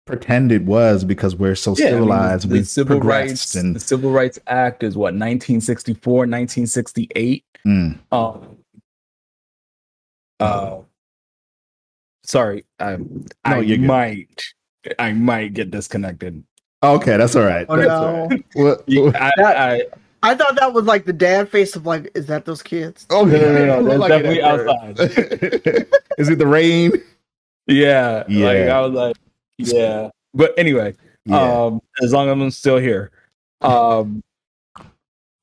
S3: pretend it was because we're so
S5: Yeah, I mean,
S3: civilized
S5: the, the civil
S3: progressed
S5: rights,
S3: and
S5: the Civil Rights Act is what 1964, 1968.
S3: Mm,
S5: Um, uh, sorry, I, I
S3: you're
S5: might, I might get disconnected.
S3: okay that's all right
S4: Oh
S5: That's
S4: no.
S3: What-
S5: You- I,
S4: That-
S5: I,
S4: I thought that was like the dad face of like, is that those kids?
S3: Oh,
S5: No, no, no,
S3: Look
S5: that's
S3: like it
S5: definitely
S3: at first. Is it the rain?
S5: yeah, like
S3: Yeah.
S5: I was like, yeah. But anyway, um as long as i'm still here um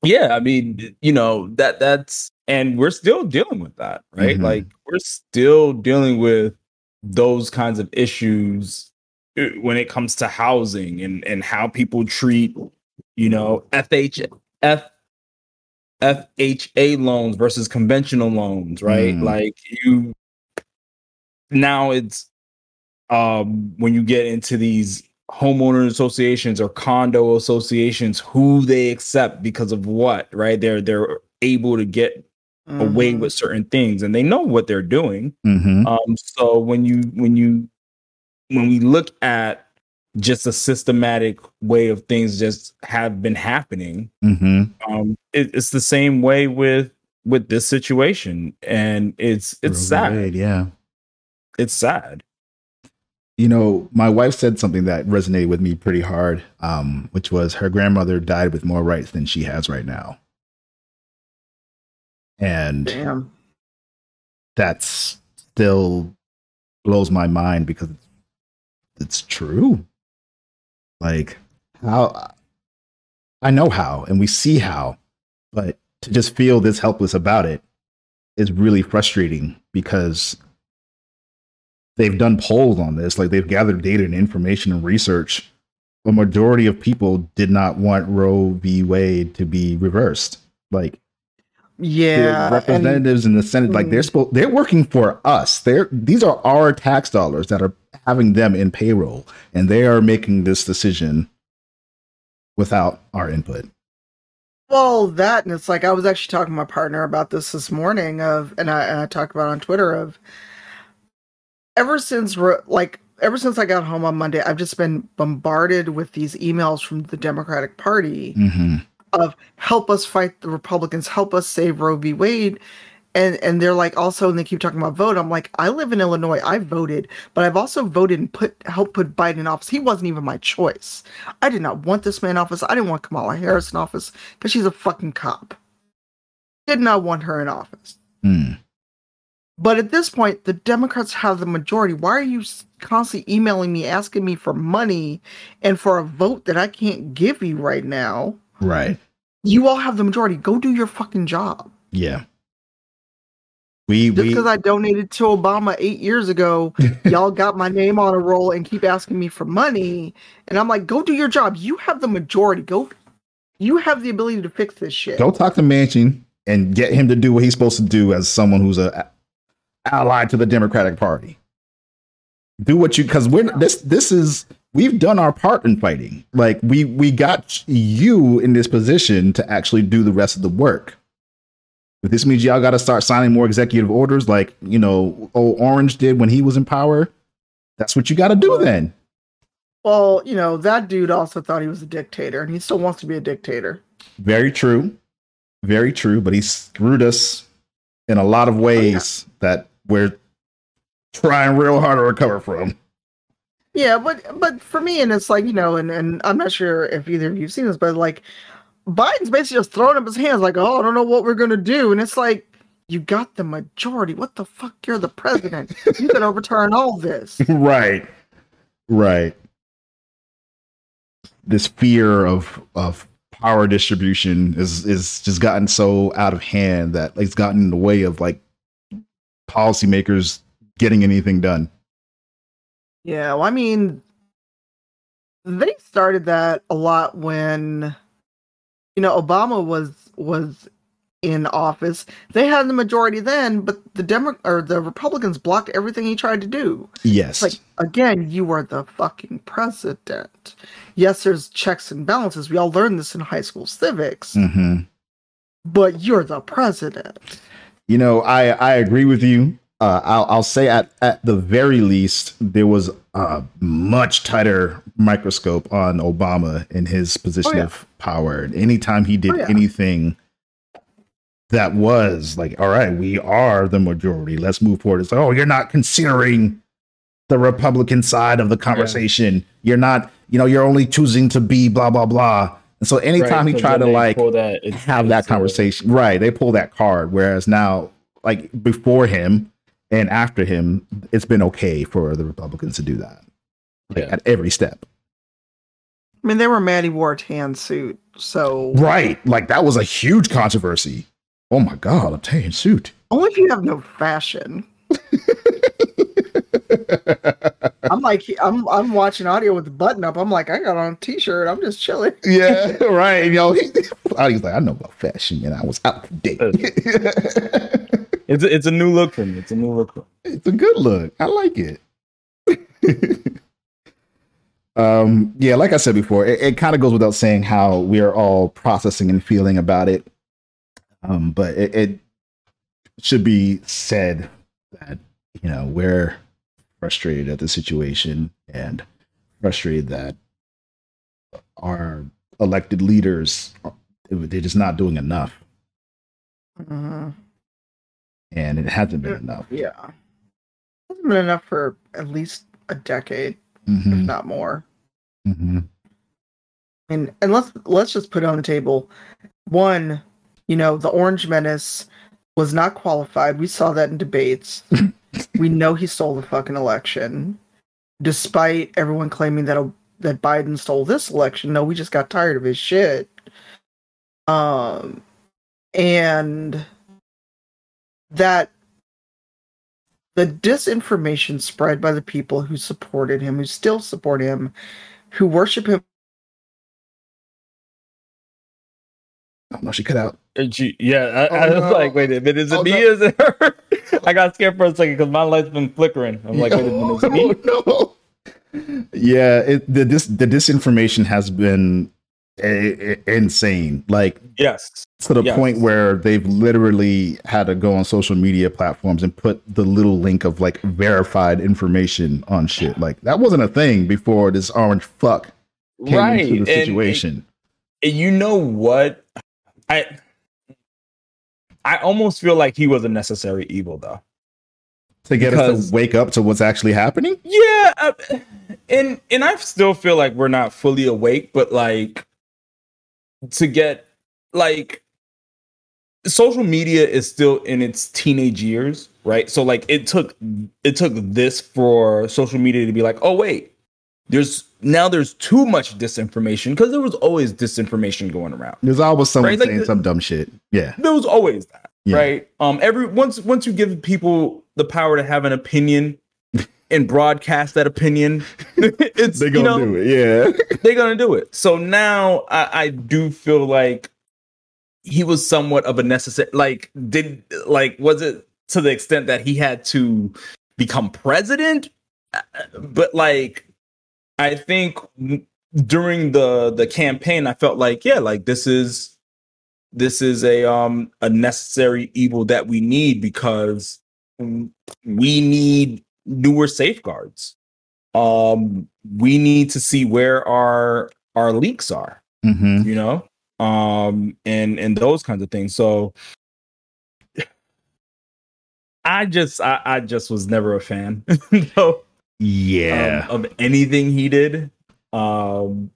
S5: yeah i mean you know that that's and we're still dealing with that right
S3: Mhm.
S5: like we're still dealing with those kinds of issues uh, when it comes to housing and and how people treat you know fh f fha loans versus conventional loans right
S3: Mm.
S5: like you now it's um when you get into these homeowner associations or condo associations who they accept because of what right they're they're able to get away
S4: Mhm.
S5: with certain things and they know what they're doing
S3: Mm-hmm.
S5: um so when you when you when we look at just a systematic way of things just have been happening
S3: Mm-hmm.
S5: um it, it's the same way with with this situation and it's it's sad
S3: Yeah.
S5: it's sad
S3: You know, my wife said something that resonated with me pretty hard, um, which was her grandmother died with more rights than she has right now. And
S4: Damn.
S3: that's still blows my mind because it's, it's true. Like how I know how and we see how, but to just feel this helpless about it is really frustrating because they've done polls on this, like they've gathered data and information and research. A majority of people did not want Roe v. Wade to be reversed. Like
S4: Yeah.
S3: the
S4: and-
S3: representatives in the Senate, like they're
S4: Mhm.
S3: supposed, they're working for us. They're these are our tax dollars that are having them in payroll, and they are making this decision without our input.
S4: Well, that and it's like I was actually talking to my partner about this this morning of, and I, and I talked about it on Twitter of, ever since like ever since I got home on Monday, I've just been bombarded with these emails from the Democratic Party
S3: Mm-hmm.
S4: Of help us fight the Republicans, help us save Roe v. Wade. And and they're like also and they keep talking about vote. I'm like, I live in Illinois. I voted, but I've also voted and put helped put Biden in office. He wasn't even my choice. I did not want this man in office. I didn't want Kamala Harris in office because she's a fucking cop. Did not want her in office.
S3: Mm.
S4: But at this point, the Democrats have the majority. Why are you constantly emailing me, asking me for money and for a vote that I can't give you right now?
S3: Right.
S4: You all have the majority. Go do your fucking job.
S3: Yeah. We
S4: Just
S3: we
S4: because I donated to Obama eight years ago, y'all got my name on a roll and keep asking me for money. And I'm like, go do your job. You have the majority. Go. You have the ability to fix this shit.
S3: go talk to Manchin and get him to do what he's supposed to do as someone who's a allied to the Democratic Party. Do what you because we're this this is we've done our part in fighting. Like we we got you in this position to actually do the rest of the work. If this means y'all got to start signing more executive orders, like you know, old Orange did when he was in power, That's what you got to do then.
S4: Well, you know, that dude also thought he was a dictator and he still wants to be a dictator.
S3: Very true. Very true. But he screwed us in a lot of ways oh, yeah. that we're trying real hard to recover from.
S4: Yeah, but but for me, and it's like you know, and and I'm not sure if either of you've seen this, but like Biden's basically just throwing up his hands, like, oh, I don't know what we're gonna do, and it's like you got the majority. What the fuck? You're the president. you can overturn all this.
S3: right, right. This fear of of power distribution is is just gotten so out of hand that it's gotten in the way of like policymakers getting anything done.
S4: Yeah, well, I mean, they started that a lot when you know Obama was was in office. They had the majority then, but the Demo- or the Republicans blocked everything he tried to do.
S3: Yes.
S4: It's like again, you are the fucking president. Yes, there's checks and balances. We all learned this in high school civics.
S3: Mm-hmm.
S4: But you're the president.
S3: You know, I I agree with you. Uh, I'll, I'll say at, at the very least, there was a much tighter microscope on Obama in his position oh, yeah. of power. Anytime he did oh, yeah. anything that was like, all right, we are the majority. Let's move forward. It's like, oh, you're not considering the Republican side of the conversation. Yeah. You're not, you know, you're only choosing to be blah blah blah. And so anytime right, he tried to like that, have that conversation, right? They pull that card. Whereas now, like before him and after him, it's been okay for the Republicans to do that like, yeah. at every step.
S4: I mean, they were mad he wore a tan suit, so
S3: right, like that was a huge controversy. Oh my god, a tan suit.
S4: Only if you have no fashion. I'm like, I'm I'm watching audio with the button up. I'm like, I got on a t-shirt. I'm just chilling.
S3: Yeah, right. You know, he, audio's like, I know about fashion, and I was out to date.
S5: It's a, it's a new look for me. It's a new look.
S3: It's a good look. I like it. um, yeah, like I said before, it, it kind of goes without saying how we are all processing and feeling about it um, but it, it should be said that you know we're frustrated at the situation and frustrated that our elected leaders they're just not doing enough
S4: mm-hmm.
S3: And it hasn't been enough
S4: yeah it hasn't been enough for at least a decade mm-hmm. if not more
S3: mm-hmm.
S4: and and let's let's just put on the table one you know, the Orange Menace was not qualified. We saw that in debates. we know he stole the fucking election, despite everyone claiming that that Biden stole this election. No, we just got tired of his shit. Um, and that the disinformation spread by the people who supported him, who still support him, who worship him
S3: Oh no, she cut out.
S5: Uh, she, yeah, I, oh, I was no. like, wait a minute, is it oh, me? No. Is it her? I got scared for a second because my light's been flickering. I'm like, wait a minute, is it me?
S3: Oh, no. Yeah, it, the this the disinformation has been a, a, insane. Like,
S5: yes,
S3: to the
S5: yes.
S3: point where they've literally had to go on social media platforms and put the little link of like verified information on shit. Like that wasn't a thing before this orange fuck came right. into the situation. And,
S5: and you know what? I I almost feel like he was a necessary evil though.
S3: To get because, us to wake up to what's actually happening?
S5: Yeah, uh, and and I still feel like we're not fully awake, but like to get like social media is still in its teenage years, right? So like it took it took this for social media to be like, "Oh wait, there's now there's too much disinformation because there was always disinformation going around.
S3: There's always someone right? saying like, some dumb shit. Yeah,
S5: there was always that. Yeah. Right. Um. Every once once you give people the power to have an opinion and broadcast that opinion, it's
S3: they're gonna you know, do it. Yeah,
S5: they're gonna do it. So now I, I do feel like he was somewhat of a necessary. Like did like was it to the extent that he had to become president? Uh, but like I think during the the campaign, I felt like, yeah, like this is this is a um a necessary evil that we need because we need newer safeguards. um we need to see where our our leaks are
S3: hmm
S5: you know um and and those kinds of things so i just i, I just was never a fan though,
S3: Yeah.
S5: um, of anything he did um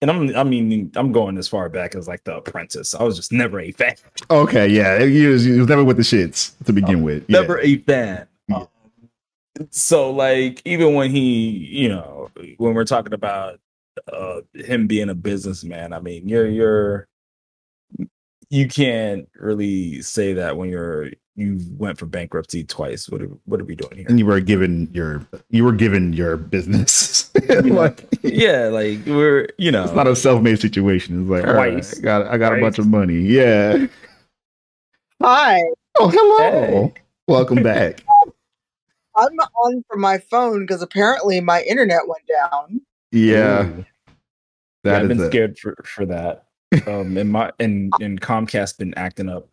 S5: and i'm i mean i'm going as far back as like the apprentice i was just never a fan
S3: okay. Yeah. He was, he was never with the shits to begin with. Yeah.
S5: never a fan. Um, so like even when he you know when we're talking about uh him being a businessman i mean you're you're you can't really say that when you're you went for bankruptcy twice what are, what are we doing here
S3: And you were given your you were given your business. like
S5: yeah like we're you know
S3: it's not a self-made situation. It's like all right,
S5: Twice.
S3: I got I got a bunch of money. Yeah.
S4: Hi,
S3: Oh, hello.
S5: Hey.
S3: Welcome back.
S4: I'm on from my phone because apparently my internet went down.
S3: Yeah.
S5: Ooh.
S3: that
S5: yeah, I've
S3: is
S5: been
S3: it.
S5: scared for for that um and my and and comcast been acting up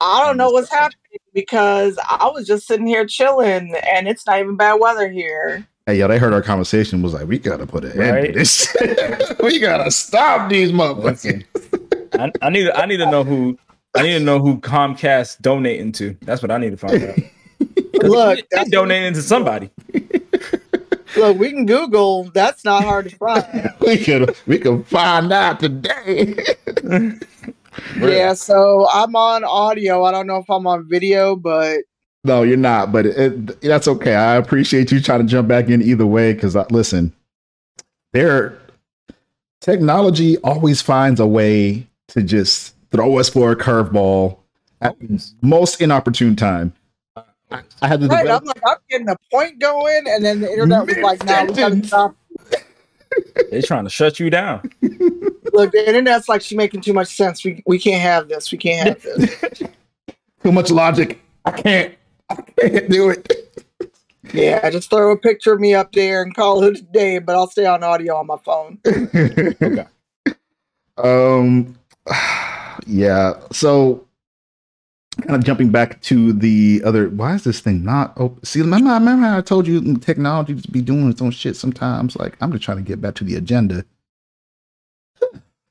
S4: I don't know what's
S5: Understood.
S4: happening because I was just sitting here chilling and it's not even bad weather here.
S3: Hey, yo, they heard our conversation. Was like, we gotta put an end to this. we gotta stop these motherfuckers.
S5: I, I need I need to know who I need to know who Comcast donating to. That's what I need to find out. 'Cause
S4: Look,
S5: they
S4: that's-
S5: donating to somebody.
S4: Look, we can Google. That's not hard to find.
S3: we could we could find out today.
S4: yeah, so I'm on audio. I don't know if I'm on video, but
S3: no, you're not. But it, it- that's okay. I appreciate you trying to jump back in either way. Because listen, there technology always finds a way to just throw us for a curveball at most inopportune time. I, I had to
S4: right,
S3: develop-
S4: I'm like, I'm getting a point going, and then the internet was like, "No, we gotta stop."
S5: They're trying to shut you down.
S4: Look, the internet's like, she's making too much sense. We we can't have this. We can't have this.
S3: too much logic. I can't. I can't do it.
S4: yeah, just throw a picture of me up there and call it a day. But I'll stay on audio on my phone.
S5: Okay.
S3: Um. Yeah. So, kind of jumping back to the other. Why is this thing not open? See, remember, remember how I told you technology just be doing its own shit sometimes. Like I'm just trying to get back to the agenda.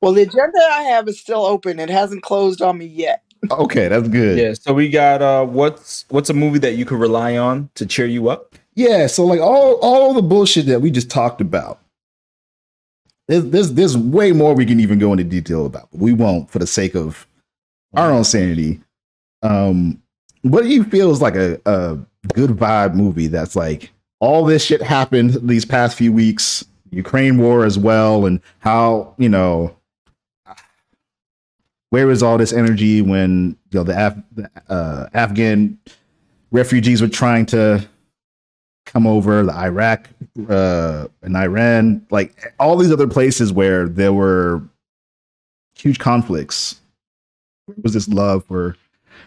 S4: Well, the agenda I have is still open. It hasn't closed on me yet.
S3: Okay, that's good.
S5: Yeah. So we got uh what's what's a movie that you could rely on to cheer you up?
S3: Yeah, so like all all the bullshit that we just talked about. There's, there's there's way more we can even go into detail about, but we won't for the sake of our own sanity. Um, what do you feel is like a, a good vibe movie that's like all this shit happened these past few weeks, Ukraine war as well, and how you know where is all this energy when you know the, Af- uh, Afghan refugees were trying to come over the Iraq uh, and Iran, like all these other places where there were huge conflicts. Was this love for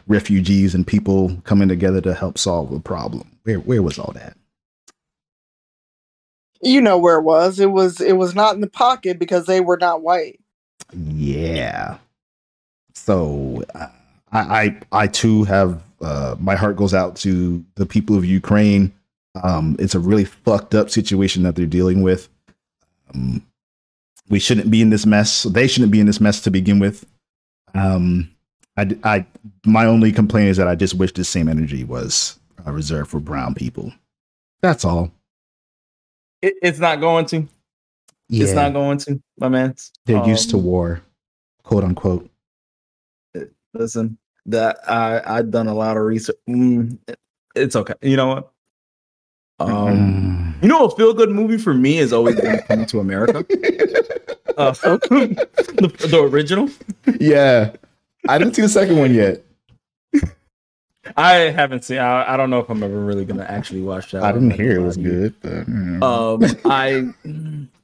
S3: refugees and people coming together to help solve a problem? Where where was all that?
S4: You know where it was. It was it was not in the pocket because they were not white.
S3: Yeah. So uh, I I I too have uh, my heart goes out to the people of Ukraine. Um, it's a really fucked up situation that they're dealing with. Um, we shouldn't be in this mess. They shouldn't be in this mess to begin with. Um, I, I, my only complaint is that I just wish the same energy was uh, reserved for brown people. That's all.
S5: It, it's not going to.
S3: Yeah,
S5: It's not going to, my man.
S3: they're used to
S5: Um,
S3: war, quote unquote.
S5: Listen, that I I've done a lot of research. Mm, it- it's okay. You know what? Um,
S3: Mm.
S5: you know, a feel good movie for me is always been Coming to America. Uh, the, the original.
S3: yeah, I didn't see the second one yet.
S5: I haven't seen. I, I don't know if I'm ever really gonna actually watch that.
S3: I didn't hear it was good. But, mm.
S5: Um, I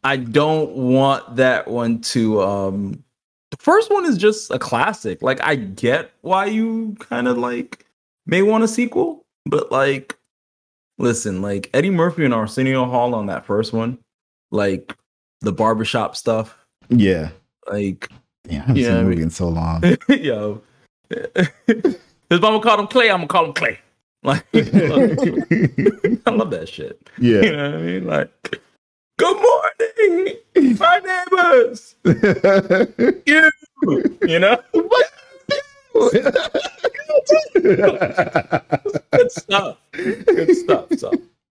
S5: I don't want that one to. Um, the first one is just a classic. Like I get why you kind of like may want a sequel, but like, listen, like Eddie Murphy and Arsenio Hall on that first one, like the barbershop stuff,
S3: yeah,
S5: like
S3: yeah, I haven't
S5: Yeah,
S3: seen the movie in so long.
S5: yo. His mama called him Clay. I'm gonna call him Clay. Like, I love that shit.
S3: Yeah, you
S5: know what I mean? Like, good morning, my neighbors. You, you know, what? good stuff. Good stuff. So,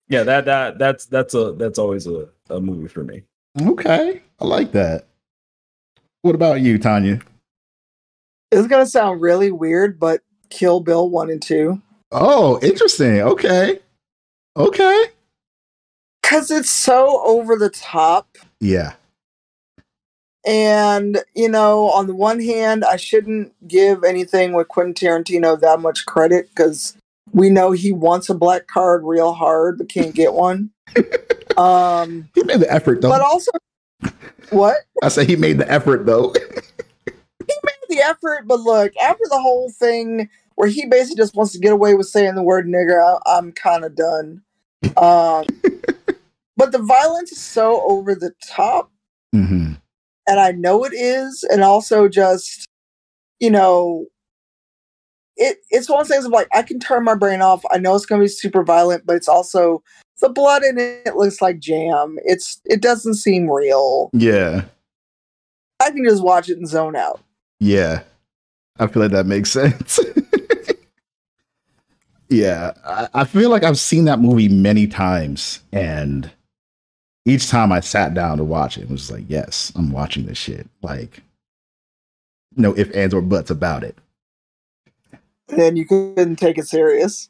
S5: yeah, that that that's that's a that's always a, a movie for me.
S3: okay. I like that. What about you, Tanya?
S4: It's gonna sound really weird, but Kill Bill one and two.
S3: Oh, interesting. Okay. Okay.
S4: Cause it's so over the top.
S3: Yeah.
S4: And, you know, on the one hand, I shouldn't give anything with Quentin Tarantino that much credit because we know he wants a black card real hard but can't get one. um
S3: He made the effort though.
S4: but also what?
S3: I say he made the effort though.
S4: He made the effort, but look, after the whole thing where he basically just wants to get away with saying the word nigger, I, I'm kind of done. Um but the violence is so over the top
S3: hmm
S4: and I know it is, and also just you know, it it's one of those things of like I can turn my brain off. I know it's going to be super violent, but it's also the blood in it looks like jam. It's it doesn't seem real.
S3: Yeah.
S4: I can just watch it and zone out.
S3: Yeah. I feel like that makes sense. yeah. I, I feel like I've seen that movie many times and each time I sat down to watch it, it was like, yes, I'm watching this shit. Like no if ands or buts about it.
S4: And you couldn't take it serious.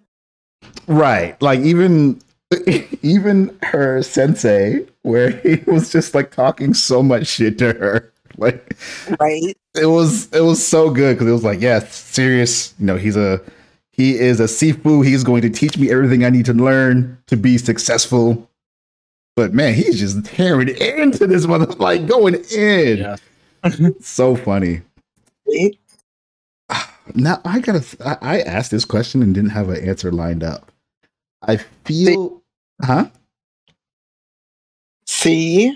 S3: Right. Like even even her sensei, where he was just like talking so much shit to her. Like
S4: Right.
S3: it was it was so good because it was like, yeah, serious. You know, he's a he is a Sifu. He's going to teach me everything I need to learn to be successful. But man, he's just tearing into this mother like going in.
S5: Yeah.
S3: So funny. Now I gotta. I, I asked this question and didn't have an answer lined up. I feel, huh?
S4: See?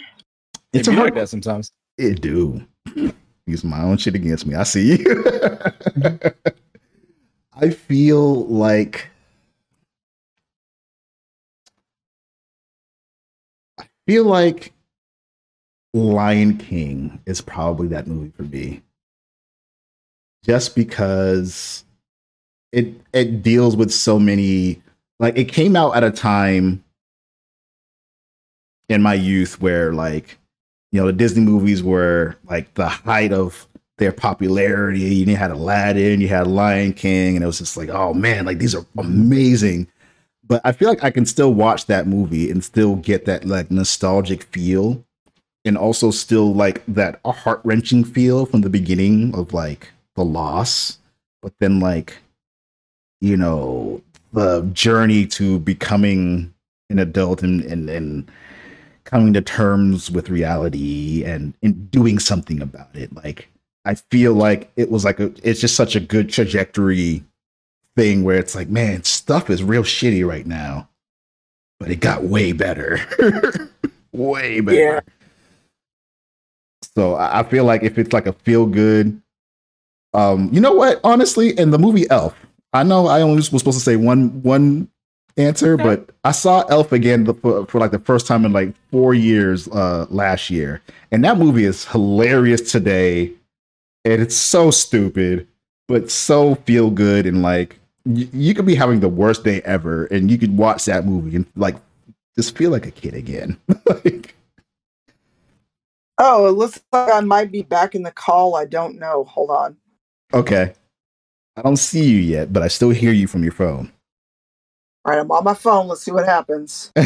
S3: It's
S5: It's
S3: a
S5: like
S3: hard.
S5: that sometimes.
S3: It do. Use my own shit against me. I see you. I feel like I feel like Lion King is probably that movie for me. Just because it it deals with so many like it came out at a time in my youth where like you know the Disney movies were like the height of their popularity. You had Aladdin, you had Lion King, and it was just like, oh man, like these are amazing. But I feel like I can still watch that movie and still get that like nostalgic feel, and also still like that heart wrenching feel from the beginning of like the loss, but then like you know the journey to becoming an adult and and and coming to terms with reality and, and doing something about it. Like I feel like it was like a it's just such a good trajectory thing where it's like, man, stuff is real shitty right now. But it got way better. way better.
S4: Yeah.
S3: So I I feel like if it's like a feel good, um, you know what? Honestly, in the movie Elf, I know I only was supposed to say one one answer,
S5: Okay.
S3: but I saw Elf again the, for, for like the first time in like four years uh, last year, and that movie is hilarious today, and it's so stupid, but so feel good and like y- you could be having the worst day ever, and you could watch that movie and like just feel like a kid again. like,
S4: Oh, it looks like I might be back in the call. I don't know. Hold on.
S3: okay, I don't see you yet, but I still hear you from your phone.
S4: All right, I'm on my phone. Let's see what happens.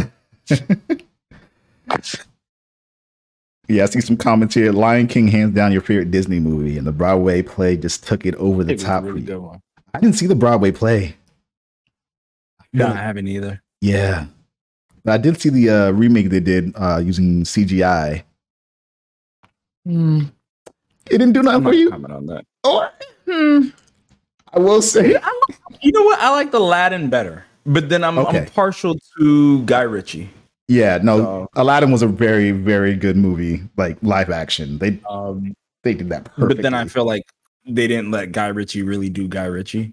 S3: Yeah, I see some comments here. Lion King, hands down, your favorite Disney movie, and the Broadway play just took it over the
S5: It
S3: top.
S5: really
S3: for
S5: good
S3: you.
S5: one.
S3: I didn't see the Broadway play. I feel
S5: No, I haven't either.
S3: yeah, but I did see the uh, remake they did uh, using CGI. It didn't do
S5: I'm
S3: nothing
S5: not
S3: for you.
S5: comment on that.
S3: Oh, hmm. I will say,
S5: You know what? I like the Aladdin better, but then I'm,
S3: Okay.
S5: I'm partial to Guy Ritchie.
S3: yeah, no, Aladdin was a very, very good movie, like live action. They
S5: Um,
S3: they did that perfectly.
S5: but then I feel like they didn't let Guy Ritchie really do Guy Ritchie.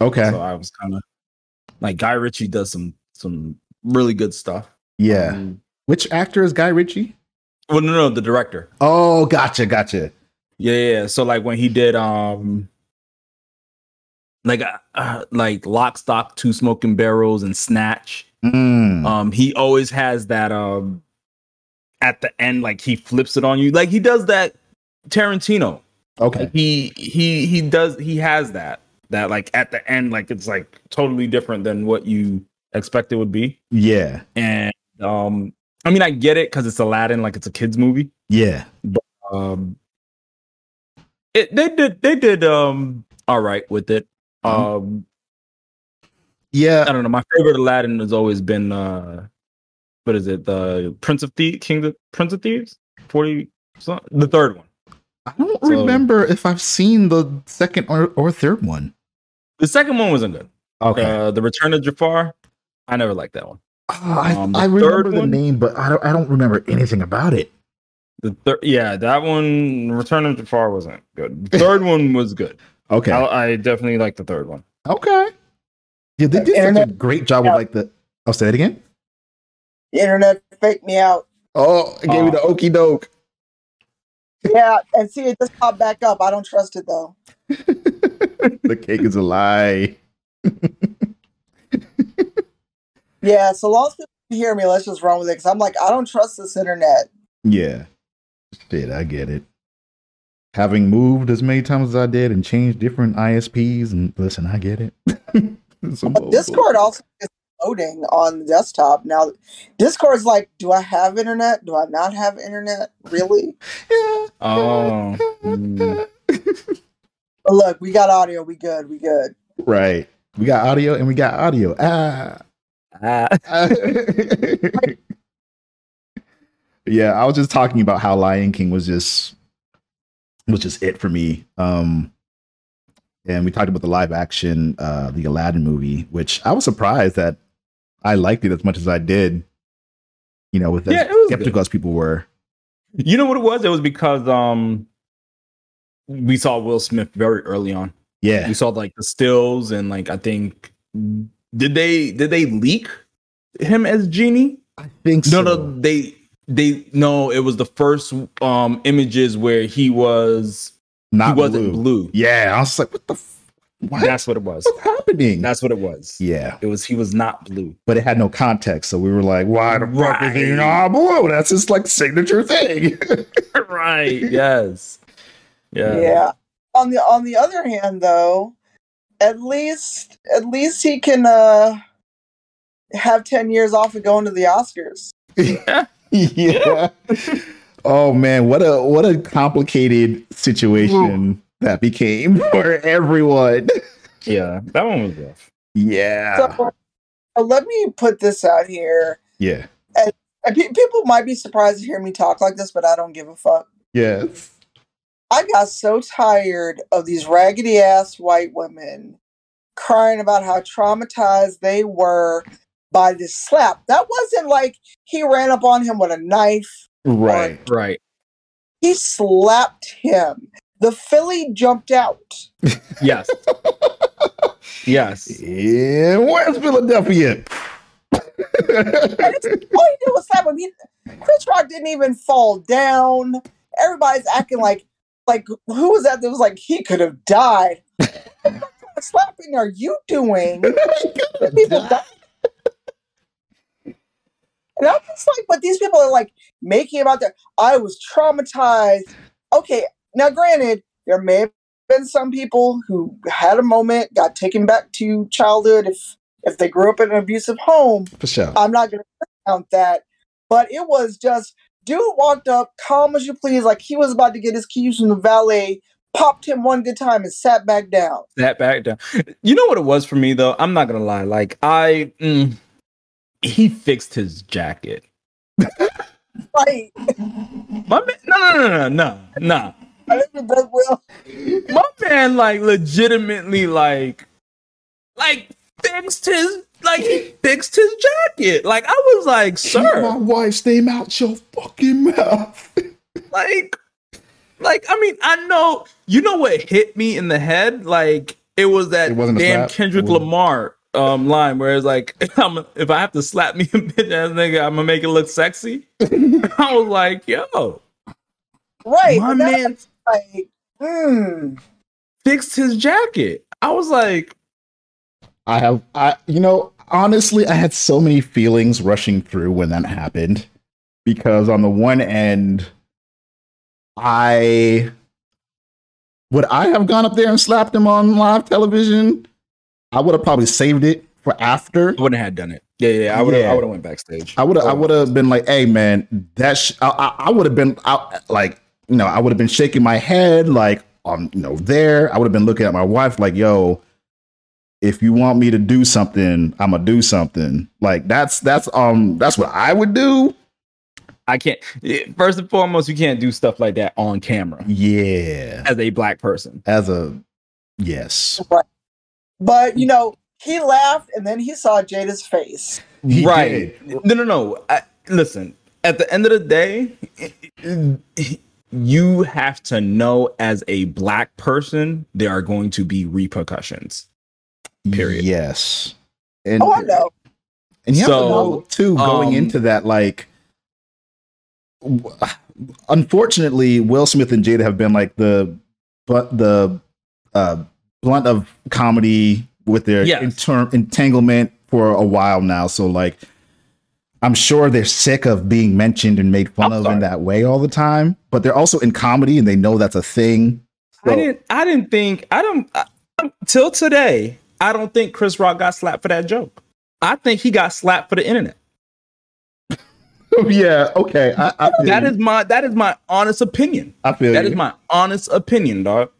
S3: okay,
S5: So I was kind of Like Guy Ritchie does some some really good stuff.
S3: Yeah.
S5: Um,
S3: Which actor is Guy Ritchie?
S5: well, no, no, the director.
S3: Oh, gotcha, gotcha.
S5: Yeah, yeah. yeah. So like when he did um like uh, uh, like Lock, Stock, Two Smoking Barrels, and Snatch.
S3: Mm.
S5: Um, he always has that um at the end, like he flips it on you, like he does that Tarantino.
S3: okay.
S5: Like he he he does he has that that like at the end, like it's like totally different than what you expect it would be.
S3: Yeah.
S5: And um, I mean, I get it because it's Aladdin, like it's a kids movie.
S3: Yeah.
S5: but Um, it they did they did um all right with it. Um,
S3: yeah, I
S5: don't know. My favorite Aladdin has always been uh, what is it? The Prince of Thieves, King of Prince of Thieves, forty, the third one.
S3: I don't
S5: So-
S3: remember if I've seen the second or, or third one.
S5: The second one wasn't good.
S3: Okay.
S5: Uh, the Return of Jafar, I never liked that one.
S3: I,
S5: um, the
S3: I remember the
S5: one?
S3: name, but I don't, I don't remember anything about it.
S5: The third, yeah, that one, Return of Jafar wasn't good. The third one was good.
S3: Okay.
S5: I, I definitely like the third one.
S3: okay. Yeah, they did such a
S4: Internet-
S3: great job with like the. I'll say it again.
S4: The internet faked me out.
S3: Oh, it gave me oh. the okey doke.
S4: Yeah, and see, it just popped back up. I don't trust it though.
S3: the cake is a lie.
S4: Yeah, so long as people can hear me, let's just run with it. Because I'm like, I don't trust this internet.
S3: Yeah. Shit, I get it. Having moved as many times as I did and changed different ISPs, and listen, I get it. Some
S4: But Discord also is loading on the desktop now. Discord's like, do I have internet? Do I not have internet? Really?
S3: Yeah.
S5: Oh, mm.
S4: But look, we got audio. We good. We good.
S3: Right. We got audio and we got audio. Ah.
S5: Ah.
S3: yeah, I was just talking about how Lion King was just was just it for me. Um and we talked about the live action uh the Aladdin movie, which I was surprised that I liked it as much as I did. You know, with as
S5: Yeah,
S3: skeptical as people were.
S5: You know what it was? It was because um we saw Will Smith very early on.
S3: Yeah.
S5: We saw like the stills and like I think did they did they leak him as genie?
S3: I think
S5: No,
S3: so.
S5: no, they they no, it was the first um images where he was
S3: Not
S5: he wasn't
S3: blue.
S5: blue.
S3: Yeah, I was like, what the f- what?
S5: That's what it was.
S3: What's happening?
S5: That's what it was.
S3: yeah,
S5: It was he was not blue.
S3: but it had no context, so we were like, why the fuck is he not blue? That's his like signature thing.
S5: right. Yes. Yeah.
S4: Yeah. On the on the other hand, though, at least at least he can uh have ten years off of going to the Oscars.
S3: yeah. oh man, what a what a complicated situation that became for everyone.
S5: Yeah. That one was rough.
S3: Yeah.
S4: So uh, let me put this out here.
S3: yeah.
S4: And pe- people might be surprised to hear me talk like this, but I don't give a fuck.
S3: Yes.
S4: I got so tired of these raggedy ass white women crying about how traumatized they were by this slap. That wasn't like he ran up on him with a knife.
S3: Right.
S5: Right.
S4: He slapped him. The Philly jumped out.
S5: Yes. yes.
S3: In West Philadelphia.
S4: All he did was slap him. He, Chris Rock didn't even fall down. Everybody's acting like, like who was that? That was like he could have died. what slapping are you doing? people die. And I'm just like, but these people are like making about that. I was traumatized. Okay, now granted, there may have been some people who had a moment, got taken back to childhood if if they grew up in an abusive home.
S3: For sure.
S4: I'm not gonna count that. But it was just dude walked up, calm as you please, like he was about to get his keys from the valet, popped him one good time and sat back down.
S5: That back down. You know what it was for me though? I'm not gonna lie. Like I mm, he fixed his jacket.
S4: Right.
S5: My man, no, no, no, no, no, no.
S4: I think we broke
S5: My man, like, legitimately, like, like fixed his, like, he fixed his jacket. Like, I was like,
S3: Keep my wife's name out your fucking mouth.
S5: like, like, I mean, I know, you know what hit me in the head? Like, it was that
S3: It
S5: damn? Kendrick
S3: It
S5: Lamar um line where it's like, if I have to slap me a bitch ass nigga, I'm gonna make it look sexy. I was like, yo,
S4: Right.
S5: my man
S4: like, hmm.
S5: fixed his jacket. I was like,
S3: I have, I, you know, honestly, I had so many feelings rushing through when that happened because on the one end, I would I have gone up there and slapped him on live television. I would have probably saved it for after.
S5: I wouldn't have done it. Yeah, yeah, I would have.
S3: Yeah.
S5: I would have went backstage.
S3: I would have. I would have been like, "Hey, man, that." Sh-, I, I, I would have been out, like, you know, I would have been shaking my head, like, um, you know, there. I would have been looking at my wife, like, "Yo, if you want me to do something, I'm gonna do something." Like, that's that's um, that's what I would do.
S5: I can't. eh, First and foremost, you can't do stuff like that on camera
S3: Yeah,
S5: as a black person.
S3: as a yes,
S4: But you know, he laughed and then he saw Jada's face.
S3: He
S5: right?
S3: did.
S5: No, no, no. I, listen. At the end of the day, you have to know as a black person there are going to be repercussions. Period.
S3: Yes, and
S4: Oh, I know.
S3: And you have to
S5: So,
S3: know too, going
S5: um,
S3: into that, like, unfortunately, Will Smith and Jada have been like the, but the uh, blunt of comedy with their
S5: Yes.
S3: inter- entanglement for a while now. So, like, I'm sure they're sick of being mentioned and made fun
S5: I'm
S3: of
S5: sorry.
S3: in that way all the time. But they're also in comedy, and they know that's a thing.
S5: I didn't. I didn't think. I don't. I, till today, I don't think Chris Rock got slapped for that joke. I think he got slapped for the internet.
S3: Oh, yeah, okay. I, I
S5: That is my. That is my honest opinion.
S3: I feel
S5: That
S3: you.
S5: is my honest opinion, dog.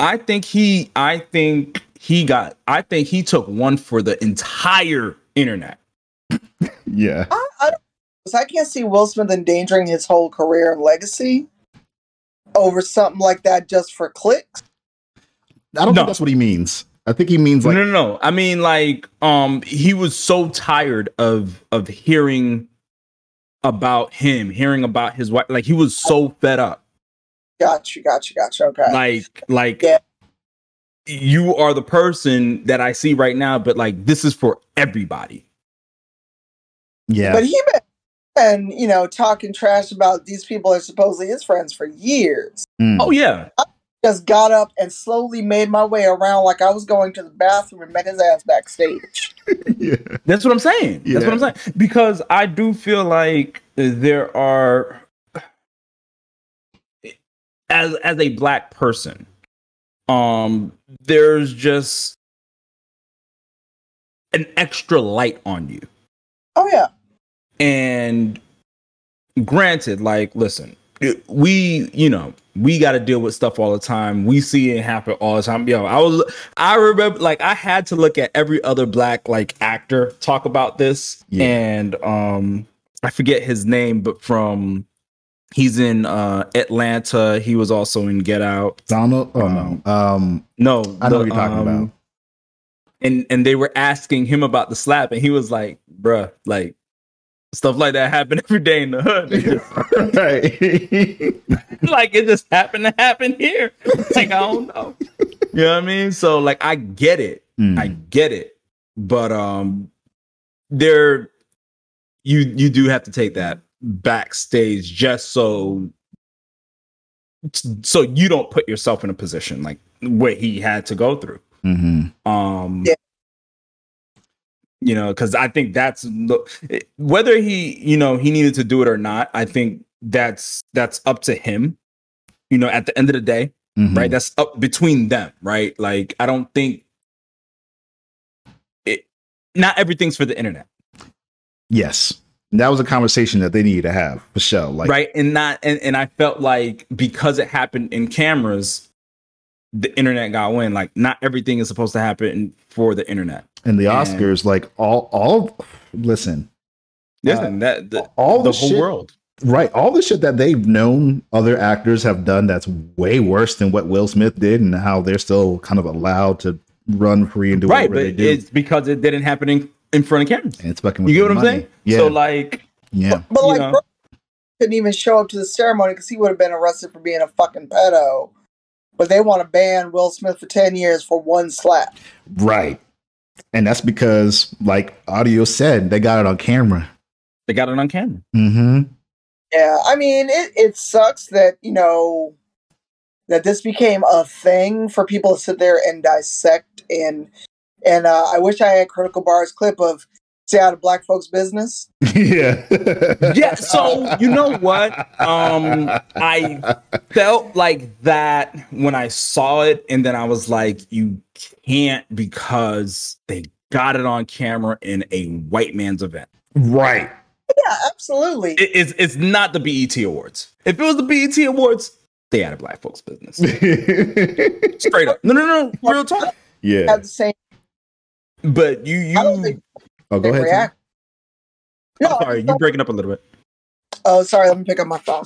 S5: I think he. I think he got. I think he took one for the entire internet.
S3: yeah.
S4: I, I, don't, 'cause I can't see Will Smith endangering his whole career and legacy over something like that just for clicks.
S3: I don't
S5: No.
S3: think that's what he means. I think he means like
S5: no, no, no. I mean, like, um, he was so tired of of hearing about him, hearing about his wife. Like, he was so fed up.
S4: Gotcha, gotcha, gotcha. Okay.
S5: Like, like,
S4: Yeah.
S5: you are the person that I see right now, but like, this is for everybody.
S3: yeah.
S4: But he been and you know talking trash about these people are supposedly his friends for years.
S3: Mm.
S5: Oh yeah,
S4: Just got up and slowly made my way around like I was going to the bathroom and met his ass backstage.
S3: yeah.
S5: That's what I'm saying. That's what I'm saying. Because I do feel like there are as as a black person, um, there's just an extra light on you.
S4: Oh yeah.
S5: And granted, like, listen, we, you know, we got to deal with stuff all the time. We see it happen all the time. Yo, I was, I remember, like, I had to look at every other black like actor talk about this,
S3: Yeah.
S5: and um, I forget his name, but from he's in uh Atlanta. He was also in Get Out.
S3: Donald. Oh no. Um.
S5: No,
S3: I know
S5: the,
S3: what you're talking
S5: um,
S3: about.
S5: And and they were asking him about the slap, and he was like, "Bruh, like." Stuff like that happen every day in the hood. Just-
S3: right.
S5: like it just happened to happen here. Like I don't know. You know what I mean? So like I get it.
S3: Mm.
S5: I get it. But um there you you do have to take that backstage just so so you don't put yourself in a position like what he had to go through.
S3: Mhm.
S5: Um
S4: Yeah.
S5: you know, because I think that's the- whether he, you know, he needed to do it or not. I think that's that's up to him. You know, at the end of the day,
S3: Mhm.
S5: right? That's up between them, right? Like, I don't think it. Not everything's for the internet,
S3: Yes. That was a conversation that they needed to have for sure. Like,
S5: right? And not, and and I felt like because it happened in cameras, the internet got wind. Like, not everything is supposed to happen for the internet.
S3: and the
S5: And-
S3: Oscars, like all, all. Listen,
S5: Listen, uh, that the,
S3: all
S5: the
S3: the
S5: whole
S3: shit-
S5: world.
S3: right? All the shit that they've known other actors have done that's way worse than what Will Smith did, and how they're still kind of allowed to run free and do
S5: right
S3: whatever they
S5: but
S3: do.
S5: it's because it didn't happen in, in front of cameras
S3: and it's fucking. With
S5: you get what i'm
S3: money.
S5: saying
S3: Yeah.
S5: so like
S3: yeah.
S4: But
S5: You
S4: like
S5: know?
S4: bro couldn't even show up to the ceremony because he would have been arrested for being a fucking pedo. But they want to ban Will Smith for ten years for one slap.
S3: Right. And that's because, like Audio said, they got it on camera.
S5: They got it on camera.
S3: Mm-hmm.
S4: Yeah, I mean, it, it sucks that, you know, that this became a thing for people to sit there and dissect and and uh, I wish I had Critical Bar's clip of stay out of black folks' business.
S3: yeah.
S5: Yeah, so you know what? Um I felt like that when I saw it, and then I was like, you can't because they got it on camera in a white man's event.
S3: right.
S4: Yeah, absolutely.
S5: It- it's it's not the BET Awards. If it was the BET Awards, they had a black folks business. Straight up. No, no, no, real talk.
S3: yeah.
S4: Had the same.
S5: But you you
S4: think
S3: Oh, go ahead.
S4: react.
S5: I'm
S4: No,
S5: sorry, you breaking up a little bit.
S4: Oh, sorry. Let me pick up my phone.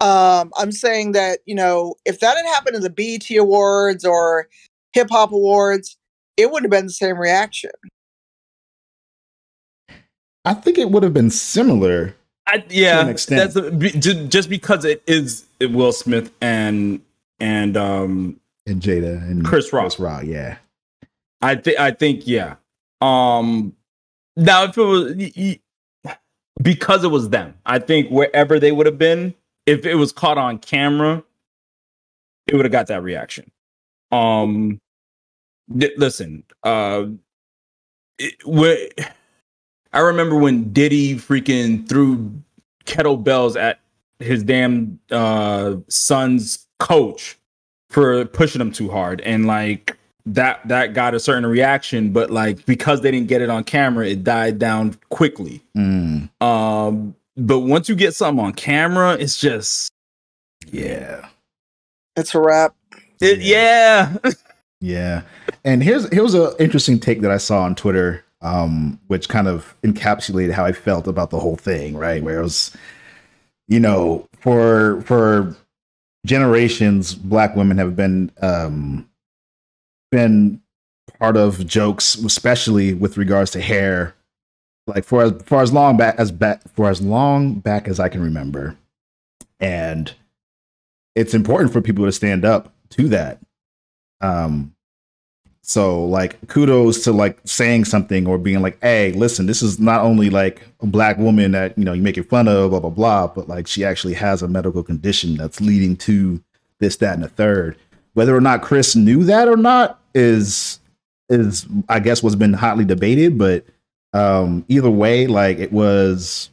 S4: Um, I'm saying that you know, if that had happened in the BET Awards or Hip Hop Awards, it would have been the same reaction.
S3: I think it would have been similar.
S5: I, yeah,
S3: an
S5: that's a, be- just because it is Will Smith and and um
S3: And Jada and
S5: Chris Rock.
S3: Chris Rock, yeah.
S5: I think I think yeah. Um now if it was y- y- because it was them, I think wherever they would have been, if it was caught on camera, it would have got that reaction. Um di- listen, uh it, wh- I remember when Diddy freaking threw kettlebells at his damn uh son's coach for pushing him too hard and like that that got a certain reaction but like because they didn't get it on camera it died down quickly
S3: Mm,
S5: um but once you get something on camera it's just
S3: yeah.
S4: It's a wrap.
S5: it, yeah
S3: Yeah. And here's here's an interesting take that I saw on Twitter, um, which kind of encapsulated how I felt about the whole thing, right? Where it was, you know, for for generations, black women have been um been part of jokes, especially with regards to hair, like for as for as long back as back for as long back as I can remember. And it's important for people to stand up to that. Um so like kudos to like saying something or being like hey listen this is not only like a black woman that you know you make it fun of blah blah blah but like she actually has a medical condition that's leading to this that and the third. Whether or not chris knew that or not is is i guess what's been hotly debated but um either way like it was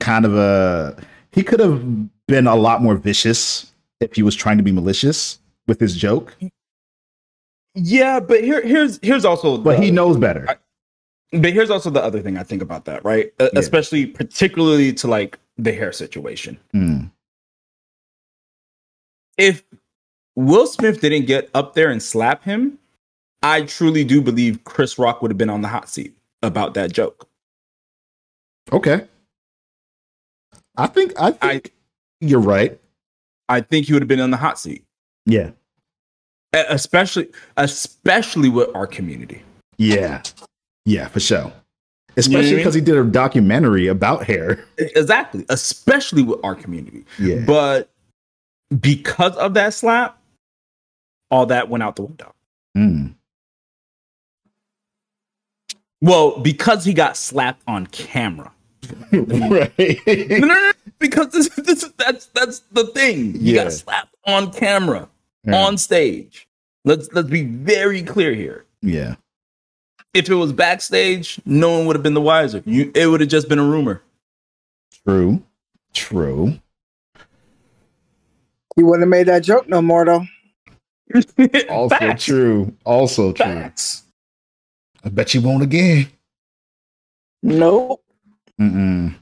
S3: kind of a he could have been a lot more vicious if he was trying to be malicious with his joke.
S5: Yeah but here here's here's also
S3: but
S5: the-
S3: he knows better.
S5: I- but here's also the other thing i think about that right?
S3: Yeah.
S5: especially particularly to like the hair situation.
S3: Mm,
S5: if Will Smith didn't get up there and slap him, I truly do believe Chris Rock would have been on the hot seat about that joke.
S3: okay. I think I think you're right.
S5: I think he would have been on the hot seat,
S3: Yeah.
S5: Especially especially with our community.
S3: Yeah. Yeah, for sure.
S5: You know
S3: Especially
S5: I mean?
S3: because he did a documentary about hair.
S5: Exactly, especially with our community.
S3: Yeah.
S5: But because of that slap, all that went out the window.
S3: Mm.
S5: Well, because he got slapped on camera.
S3: right.
S5: no, no, no, because this, this that's that's the thing. You
S3: Yeah.
S5: got slapped on camera,
S3: Yeah.
S5: on stage. Let's let's be very clear here.
S3: yeah.
S5: If it was backstage, no one would have been the wiser. You, it would have just been a rumor.
S3: True. True.
S4: He wouldn't have made that joke no more though.
S3: Also
S5: Facts.
S3: true. Also true.
S5: Facts.
S3: I bet you won't again.
S4: Nope.
S3: Mm-mm.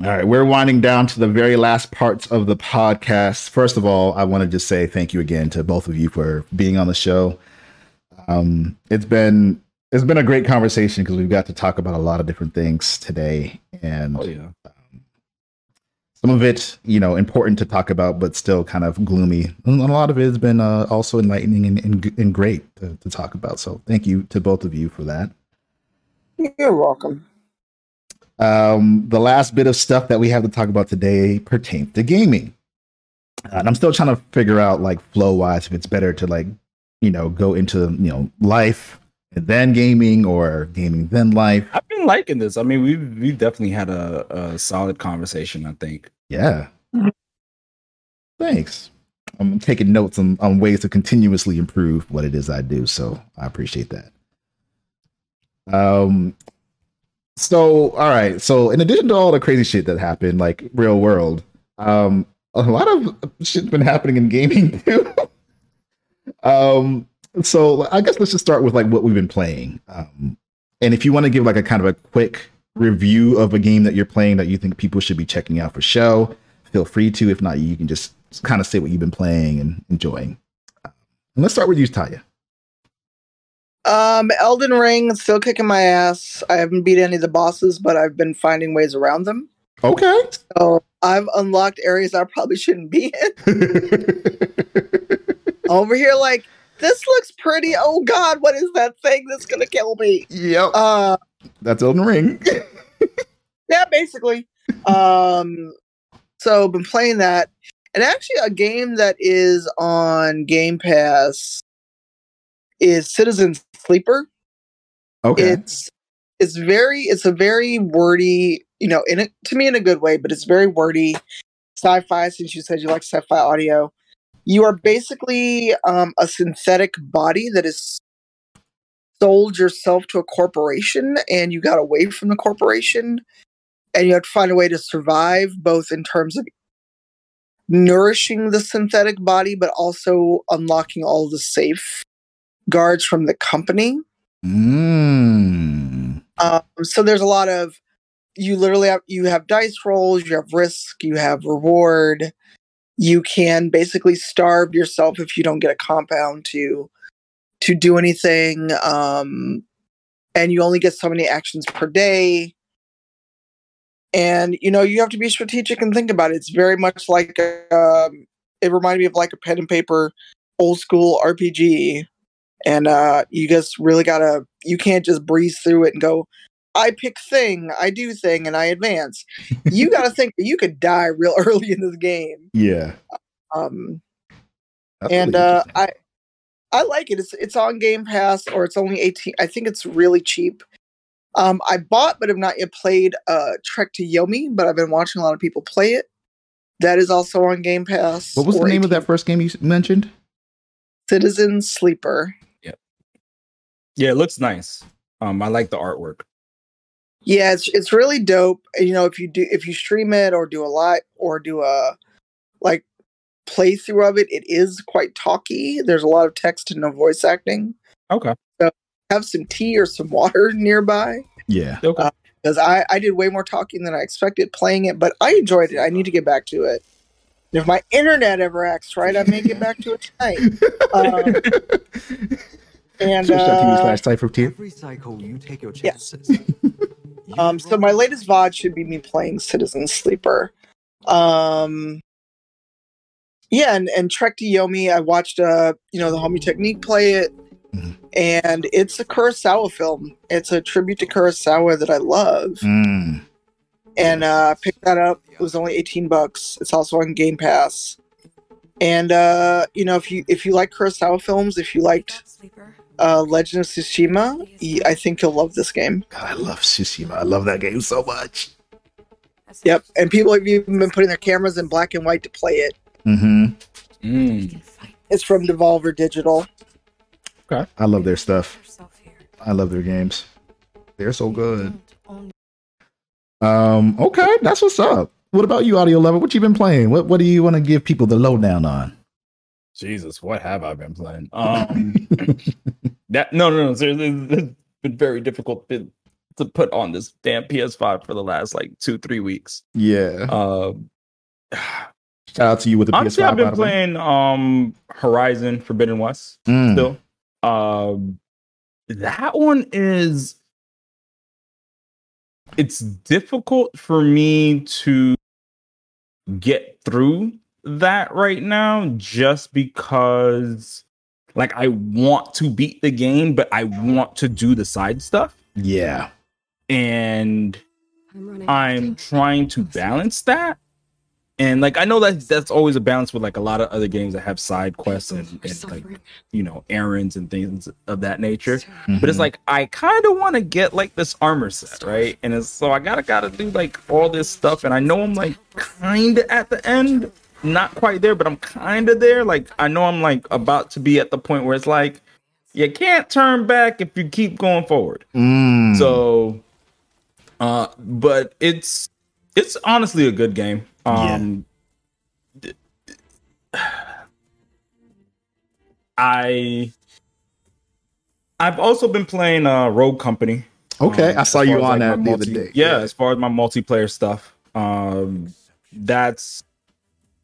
S3: All right, we're winding down to the very last parts of the podcast. First of all, I want to just say thank you again to both of you for being on the show. Um, it's been it's been a great conversation because we've got to talk about a lot of different things today, and
S5: Oh yeah.
S3: Some of it, you know, important to talk about, but still kind of gloomy. And a lot of it has been uh, also enlightening and, and, and great to, to talk about. So thank you to both of you for that.
S4: You're welcome.
S3: Um, the last bit of stuff that we have to talk about today pertains to gaming. And I'm still trying to figure out, like, flow wise, if it's better to, like, you know, go into, you know, life and then gaming or gaming then life?
S5: I've been liking this. I mean, we've we've definitely had a, a solid conversation. I think.
S3: Yeah. Thanks. I'm taking notes on, on ways to continuously improve what it is I do. So I appreciate that. Um, so all right. So in addition to all the crazy shit that happened, like real world, um, a lot of shit's been happening in gaming too. um, so I guess let's just start with like what we've been playing. Um, and if you want to give like a kind of a quick review of a game that you're playing that you think people should be checking out for show, feel free to. If not, you can just kind of say what you've been playing and enjoying. And let's start with you, Taya.
S4: Um, Elden Ring still kicking my ass. I haven't beat any of the bosses, but I've been finding ways around them.
S3: Okay.
S4: So I've unlocked areas I probably shouldn't be in. Over here, like this looks pretty. Oh God, what is that thing that's gonna kill me?
S3: yep.
S4: Uh,
S3: That's Elden Ring.
S4: yeah, basically. Um, so been playing that, and actually a game that is on Game Pass is Citizen Sleeper.
S3: okay.
S4: It's it's very it's a very wordy, you know, in it to me in a good way, but it's very wordy sci-fi. Since you said you like sci-fi audio, you are basically um, a synthetic body that is sold yourself to a corporation, and you got away from the corporation, and you have to find a way to survive, both in terms of nourishing the synthetic body, but also unlocking all the safe guards from the company.
S3: Mm.
S4: Um, so there's a lot of you literally have you have dice rolls, you have risk, you have reward. You can basically starve yourself if you don't get a compound to to do anything. Um, and you only get so many actions per day. And you know you have to be strategic and think about it. It's very much like um, it reminded me of like a pen and paper old school RPG and uh you just really gotta you can't just breeze through it and go i pick thing i do thing and i advance. You gotta think that you could die real early in this game.
S3: Yeah.
S4: um
S3: That's
S4: and
S3: really
S4: uh i i like it. It's it's on game pass or it's only 18 i think it's really cheap. Um i bought but have not yet played uh trek to yomi but i've been watching a lot of people play it. That is also on game pass
S3: what was the
S4: or
S3: name of that first game you mentioned?
S4: citizen sleeper.
S5: Yeah, Yeah, it looks nice. Um, I like the artwork.
S4: Yeah, it's it's really dope. You know, if you do if you stream it or do a live or do a like playthrough of it, it is quite talky. There's a lot of text and no voice acting.
S5: Okay.
S4: Have some tea or some water nearby
S3: Yeah.
S5: Okay.
S4: because I I did way more talking than I expected playing it, but I enjoyed it. I need to get back to it. If my internet ever acts right, I may get back to it tonight. Um, and
S3: Twitch.tv
S4: uh,
S3: slash Cypher Tier.
S1: Every cycle, you take your chances. You
S4: Um, so my latest VOD should be me playing Citizen Sleeper. Um, yeah, and, and Trek to Yomi, I watched uh, you know, the Homie Technique play it,
S3: Mhm.
S4: and it's a Kurosawa film. It's a tribute to Kurosawa that I love,
S3: Mm.
S4: and uh, I picked that up. It was only eighteen bucks. It's also on Game Pass. And uh, you know, if you if you like Kurosawa films, if you liked uh, Legend of Tsushima, I think you'll love this game.
S3: God, I love Tsushima. I love that game so much.
S4: Yep, and people have even been putting their cameras in black and white to play it.
S3: Mm-hmm.
S5: Mm.
S4: It's from Devolver Digital. Okay.
S3: I love their stuff. I love their games. They're so good. Um, okay, that's what's up. What about you, Audio Lover? What you been playing? What What do you want to give people the lowdown on?
S5: Jesus, what have I been playing? Um, that no, no, no. Seriously, it's been very difficult to, to put on this damn PS5 for the last like two, three weeks.
S3: Yeah.
S5: Um,
S3: Shout out to you with the
S5: honestly,
S3: PS5.
S5: I've been
S3: by the way.
S5: playing um Horizon Forbidden West
S3: Mm.
S5: still. Um, that one is it's difficult for me to get through that right now just because like I want to beat the game but I want to do the side stuff
S3: Yeah.
S5: and I'm trying to balance that And like I know that that's always a balance with like a lot of other games that have side quests and, and like you know errands and things of that nature. But it's
S3: Mhm.
S5: like I kind of want to get like this armor set, right? And it's so I gotta gotta do like all this stuff, and I know I'm like kind of at the end, not quite there, but I'm kind of there. Like I know I'm like about to be at the point where it's like you can't turn back if you keep going forward.
S3: Mm.
S5: So, uh, but it's it's honestly a good game. Um, I I've also been playing uh Rogue Company.
S3: okay,
S5: um,
S3: I saw you on
S5: like,
S3: that
S5: my
S3: the other day.
S5: Yeah, as far as my multiplayer stuff, um, that's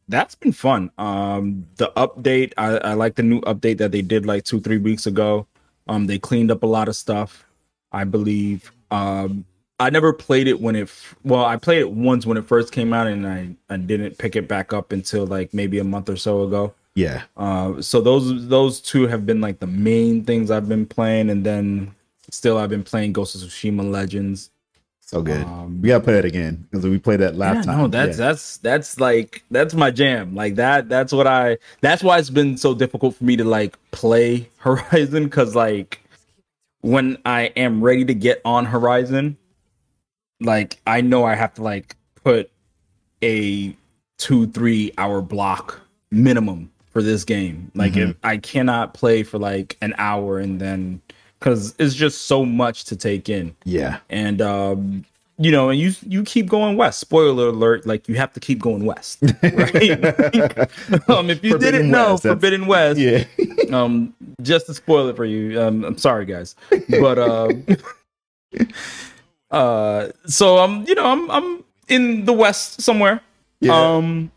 S5: that's been fun. Um, the update, I, I like the new update that they did like two three weeks ago. Um, they cleaned up a lot of stuff, I believe. Um, I never played it when it. Well, I played it once when it first came out, and I I didn't pick it back up until like maybe a month or so ago.
S3: yeah.
S5: Uh, so those those two have been like the main things I've been playing, and then still I've been playing Ghost of Tsushima Legends.
S3: So good.
S5: Um,
S3: we gotta play that again because we played that last
S5: yeah,
S3: time.
S5: no, that's
S3: Yeah.
S5: that's that's like that's my jam. Like that. That's what I. That's why it's been so difficult for me to like play Horizon because like when I am ready to get on Horizon, like I know I have to like put a two three hour block minimum for this game. Like
S3: Mhm.
S5: if I cannot play for like an hour and then because it's just so much to take in
S3: yeah.
S5: and um you know and you you keep going west spoiler alert like you have to keep going west right um if you
S3: Forbidden
S5: didn't know
S3: West,
S5: forbidden west
S3: Yeah.
S5: um just to spoil it for you um i'm sorry guys but um uh so um you know i'm i'm in the west somewhere
S3: yeah.
S5: um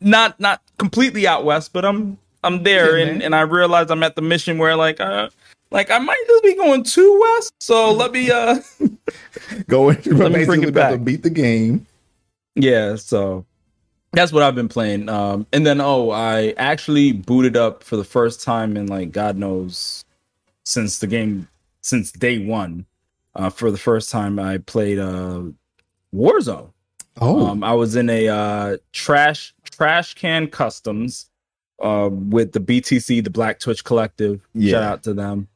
S5: not not completely out west but i'm i'm there
S3: Yeah,
S5: and
S3: man.
S5: and i realize i'm at the mission where like uh like i might just be going too west so let me uh Let me
S3: basically
S5: bring it
S3: to
S5: back.
S3: beat the game.
S5: Yeah, so that's what I've been playing. Um, and then oh, I actually booted up for the first time in like God knows since the game since day one. Uh, for the first time, I played uh Warzone.
S3: Oh,
S5: Um, I was in a uh trash trash can customs uh with the BTC, the Black Twitch Collective.
S3: Yeah.
S5: Shout out to them.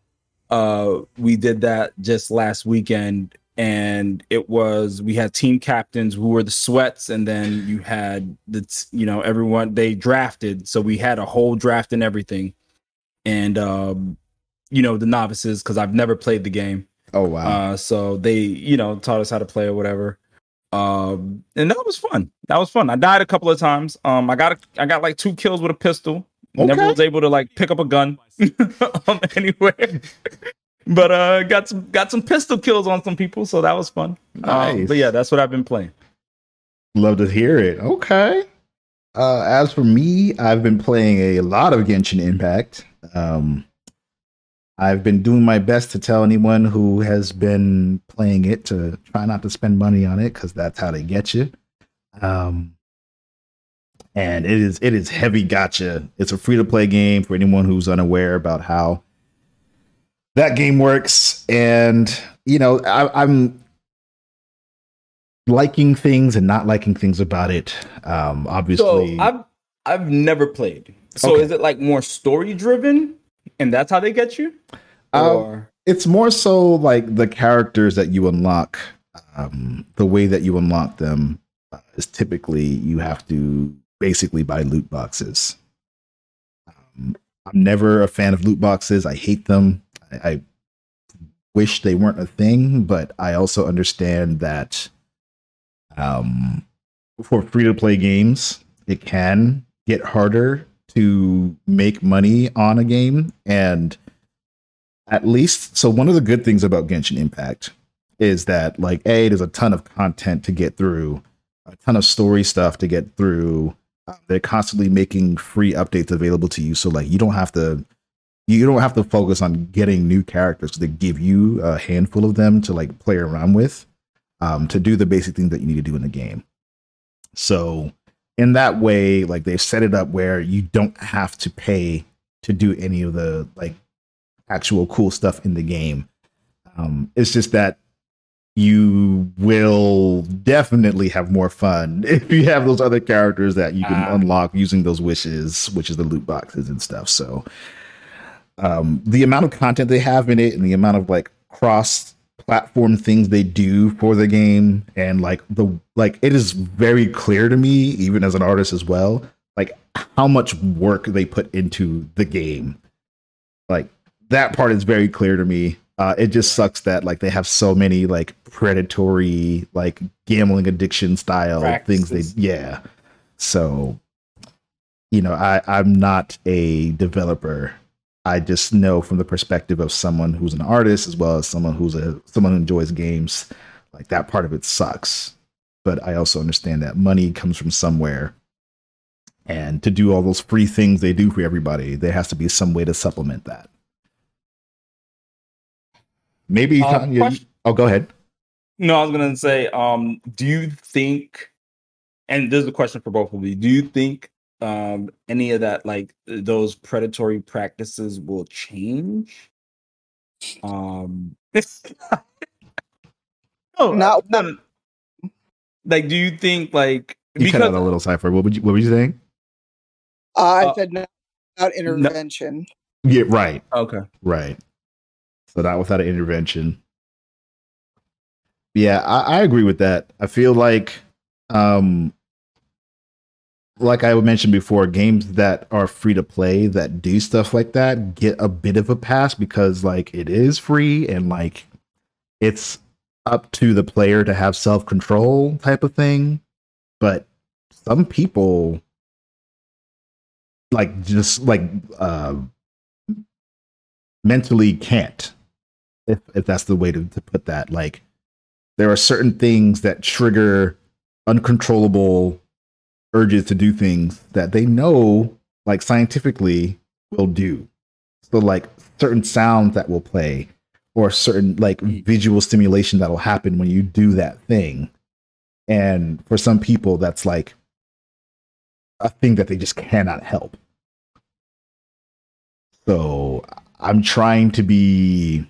S5: Uh, we did that just last weekend, and it was we had team captains who were the sweats, and then you had the you know everyone they drafted, so we had a whole draft and everything, and um, you know the novices because I've never played the game.
S3: oh wow.
S5: Uh, so they, you know, taught us how to play or whatever. Um, and that was fun. That was fun. I died a couple of times. Um, I got a, I got like two kills with a pistol. Never was able to like pick up a gun um, anywhere. but uh, got some got some pistol kills on some people, so that was fun. Um, but yeah, that's what I've been playing.
S3: Love to hear it. Okay. Uh, as for me, I've been playing a lot of Genshin Impact. Um, I've been doing my best to tell anyone who has been playing it to try not to spend money on it because that's how they get you. Um, and it is it is heavy gacha. It's a free to play game for anyone who's unaware about how that game works. And you know, I, I'm liking things and not liking things about it. Um,
S5: So
S3: obviously,
S5: I've I've never played. So
S3: Okay.
S5: is it like more story driven, and that's how they get you?
S3: Um,
S5: Or
S3: it's more so like the characters that you unlock. Um, the way that you unlock them uh, is typically you have to basically buy loot boxes. Um, I'm never a fan of loot boxes. I hate them. I, I wish they weren't a thing, but I also understand that um, for free to play games, it can get harder to make money on a game. And at least, so one of the good things about Genshin Impact is that, like, A, there's a ton of content to get through, a ton of story stuff to get through. Uh, They're constantly making free updates available to you. So, like, you don't have to. You don't have to focus on getting new characters. They give you a handful of them to like play around with, um, to do the basic things that you need to do in the game. So, in that way, like they've set it up where you don't have to pay to do any of the like actual cool stuff in the game. Um, it's just that you will definitely have more fun if you have those other characters that you can
S5: Ah.
S3: unlock using those wishes, which is the loot boxes and stuff. So, um, the amount of content they have in it and the amount of like cross platform things they do for the game and like the like it is very clear to me even as an artist as well like how much work they put into the game like that part is very clear to me uh it just sucks that like they have so many like predatory like gambling addiction style things they yeah so you know i i'm not a developer I just know from the perspective of someone who's an artist as well as someone who's a someone who enjoys games, like that part of it sucks. But I also understand that money comes from somewhere. And to do all those free things they do for everybody, there has to be some way to supplement that. Maybe
S5: Uh,
S3: Tanya,
S5: question-
S3: oh go ahead.
S5: No, I was gonna say, um, do you think and this is a question for both of you, do you think um any of that like those predatory practices will change? Um no,
S4: Not-
S5: no, no. like do you think like
S3: You cut out a little Cypher. What would you what were you saying?
S4: I
S5: Uh,
S4: said not, not intervention.
S3: Yeah, right.
S5: okay.
S3: Right. So not without an intervention. Yeah, I, I agree with that. I feel like um like I mentioned before, games that are free to play that do stuff like that get a bit of a pass because like it is free and like it's up to the player to have self-control type of thing. But some people like just like uh mentally can't if if that's the way to, to put that like there are certain things that trigger uncontrollable urges to do things that they know like scientifically will do. So like certain sounds that will play or certain like mm. visual stimulation that will happen when you do that thing. And for some people that's like a thing that they just cannot help. So I'm trying to be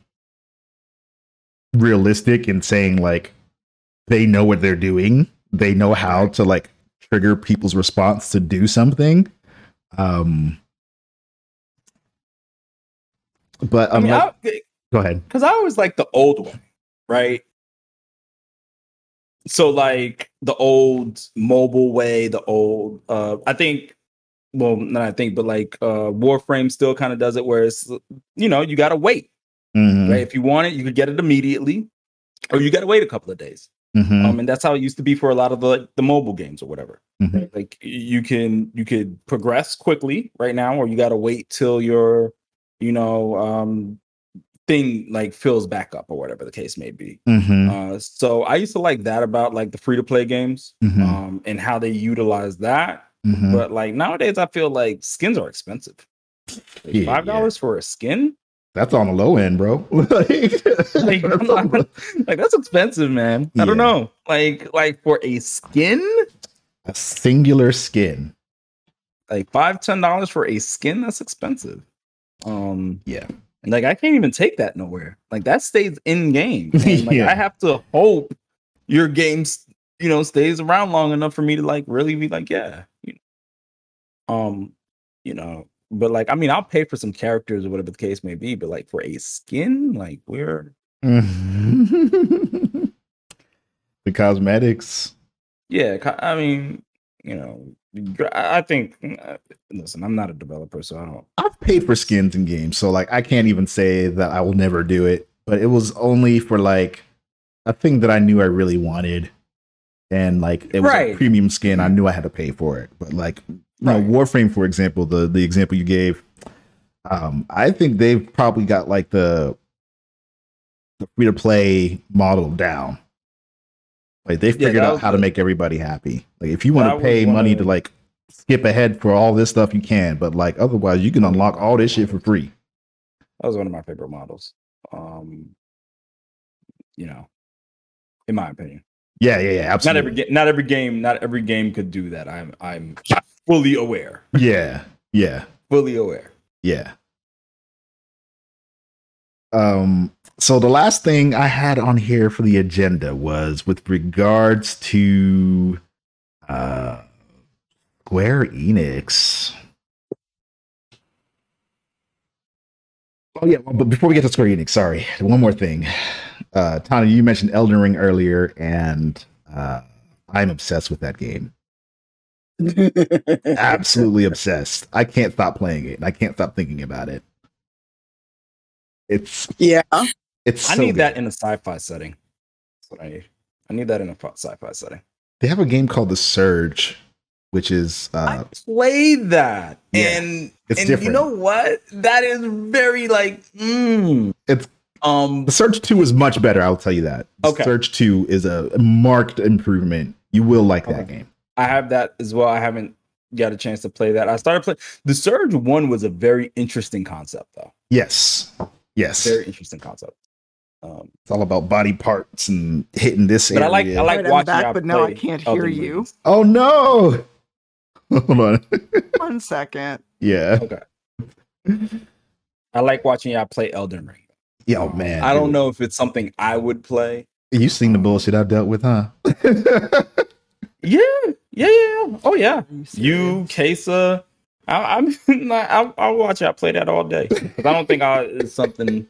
S3: realistic in saying like they know what they're doing. They know how to like trigger people's response to do something. Um but
S5: I mean,
S3: unless,
S5: I,
S3: go ahead.
S5: because I always like the old one, right? So like the old mobile way, the old uh I think well not I think, but like uh Warframe still kind of does it where it's you know, you gotta wait.
S3: Mhm,
S5: Right? If you want it, you could get it immediately, or you gotta wait a couple of days.
S3: mhm,
S5: Um, and that's how it used to be for a lot of the the mobile games or whatever.
S3: mhm.
S5: Like you can you could progress quickly right now, or you gotta wait till your, you know, um thing like fills back up or whatever the case may be.
S3: Mhm,
S5: Uh, so I used to like that about like the free to play games
S3: mhm,
S5: um, and how they utilize that.
S3: mhm.
S5: But like nowadays, I feel like skins are expensive. Like, Five dollars for a skin,
S3: That's on the low end, bro. Like-
S5: not- like that's expensive, man. I don't know, like like for a skin,
S3: a singular skin.
S5: like five ten dollars for a skin, that's expensive. Um,
S3: Yeah.
S5: like I can't even take that nowhere. Like that stays in game. And, like
S3: Yeah.
S5: I have to hope your game, you know, stays around long enough for me to like really be like, yeah, you know. um, you know. But like, I mean, I'll pay for some characters or whatever the case may be. But like for a skin, like we're
S3: Mhm. the cosmetics.
S5: yeah. I mean, you know, I I think. uh, Listen, I'm not a developer, so I don't.
S3: I've paid for skins in games, so like I can't even say that I will never do it. But it was only for like a thing that I knew I really wanted, and like it was a premium skin. I knew I had to pay for it. But like, you know, Warframe, for example, the the example you gave, um, I think they've probably got like the the free to play model down. Like they figured
S5: that
S3: out how to make everybody happy. Like if you want to pay money to like skip ahead for all this stuff, you can. But like otherwise, you can unlock all this shit for free.
S5: That was one of my favorite models. Um, you know, in my opinion.
S3: Yeah, yeah, yeah. Absolutely.
S5: not every game not every game not every game could do that i'm i'm fully aware
S3: Yeah, yeah,
S5: fully aware
S3: yeah. Um, so the last thing I had on here for the agenda was with regards to uh Square Enix. Oh yeah, but before we get to Square Enix, sorry, one more thing. Uh Tana, you mentioned Elden Ring earlier, and uh I'm obsessed with that game. Absolutely obsessed. I can't stop playing it. I can't stop thinking about it. It's
S6: yeah.
S3: it's
S5: I
S3: so
S5: need
S3: good.
S5: that in a sci-fi setting. That's what I need. I need that in a sci-fi setting.
S3: They have a game called The Surge, which is
S5: I
S3: uh
S5: played that,
S3: yeah,
S5: and
S3: it's
S5: and you know what? That is very like, mm.
S3: It's-
S5: um,
S3: The Surge 2 is much better, I'll tell you that. The
S5: Okay.
S3: Surge 2 is a marked improvement. You will like that game.
S5: I have that as well. I haven't got a chance to play that. I started playing the Surge One was a very interesting concept, though.
S3: Yes. Yes.
S5: Very interesting concept. Um,
S3: It's all about body parts and hitting this
S5: but I like. I like
S4: Right, I'm
S5: watching.
S4: back, but now I can't hear
S5: Elden
S4: you.
S5: Rings.
S3: Oh no. Hold on.
S4: One second.
S3: Yeah. Okay.
S5: I like watching y'all play Elden Ring.
S3: Yeah, oh man.
S5: I don't
S3: dude.
S5: know if it's something I would play.
S3: You seen the bullshit I dealt with, huh?
S5: Yeah, yeah, yeah. Oh yeah. You,
S4: serious?
S5: Kesa. I I'm I will I'll watch y'all play that all day. 'Cause I don't think I it's something.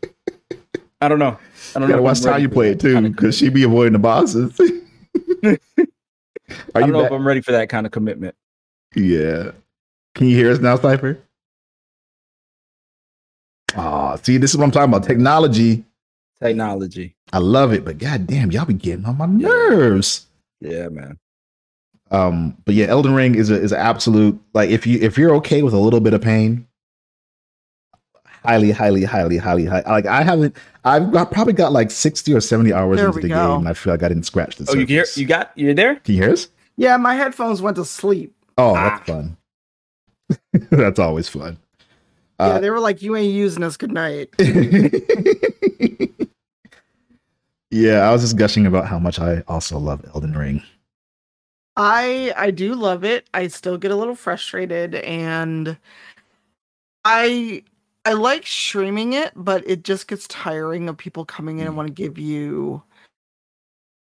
S5: I don't know. I don't
S3: You
S5: know. if
S3: watch how you play it too, because she be avoiding the bosses.
S5: I
S3: Are
S5: don't
S3: you
S5: know
S3: back?
S5: if I'm ready for that kind of commitment.
S3: Yeah. Can you hear us now, Cypher? Oh, see, this is what I'm talking about. Technology.
S5: Technology.
S3: I love it, but goddamn, y'all be getting on my nerves.
S5: Yeah, man.
S3: Um, but yeah, Elden Ring is a is an absolute like if you if you're okay with a little bit of pain, highly, highly, highly, highly, high. Like I haven't, I've got, probably got like sixty or seventy hours
S4: There
S3: into the
S4: go.
S3: game, and I feel like I didn't scratch the
S5: Oh, you hear? You got? You're there?
S3: Can you hear us?
S4: Yeah, my headphones went to sleep.
S3: Oh,
S5: Ah.
S3: that's fun. that's always fun.
S4: yeah,
S3: Uh,
S4: they were like, "You ain't using us. Good night."
S3: yeah, I was just gushing about how much I also love Elden Ring.
S4: I I do love it. I still get a little frustrated and I I like streaming it, but it just gets tiring of people coming in and want to give you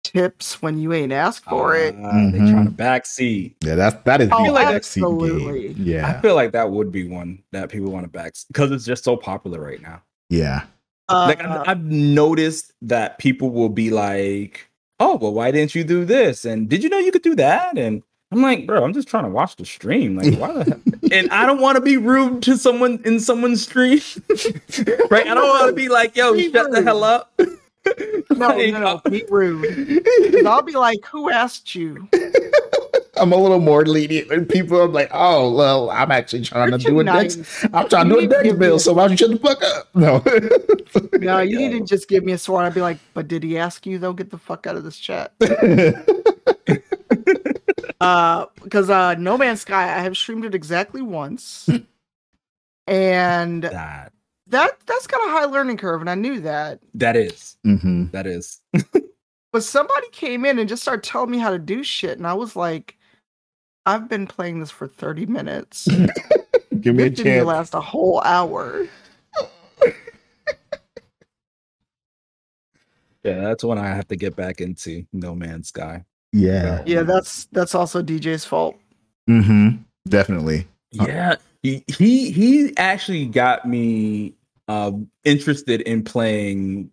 S4: tips when you ain't asked for it.
S5: Uh, They
S3: Mhm.
S5: trying to backseat.
S3: Yeah, that's that is
S4: Oh,
S3: the backseat
S4: absolutely.
S3: game.
S5: I feel like that would be one that people want to back because it's just so popular right now.
S3: yeah.
S4: Uh,
S5: like I've, I've noticed that people will be like, "Oh, well, why didn't you do this?" And did you know you could do that? And I'm like, bro, I'm just trying to watch the stream. Like, why the hell? And I don't want to be rude to someone in someone's stream, right? I don't want to be like, "Yo,
S4: Be
S5: shut the hell up."
S4: no,
S5: Like,
S4: no, no, be rude. I'll be like, "Who asked you?"
S3: I'm a little more lenient, and people are like, "Oh, well, I'm actually trying
S4: You're
S3: to do a
S4: nice.
S3: next. I'm trying to do a
S4: You need
S3: next bill, so why don't you shut the fuck up?" No.
S4: No, you didn't just give me a sword. I'd be like, "But did he ask you though? Get the fuck out of this chat." uh because uh no man's sky i have streamed it exactly once and
S5: that
S4: that that's got a high learning curve and i knew that
S5: that is
S3: hmm
S5: that is
S4: but somebody came in and just started telling me how to do shit and i was like i've been playing this for 30 minutes
S3: Give me a
S4: this didn't
S3: chance.
S4: last a whole hour
S5: yeah. That's when I have to get back into No Man's Sky.
S3: Yeah.
S4: yeah that's that's also dj's fault
S3: hmm Definitely.
S5: Yeah, he he he actually got me um interested in playing.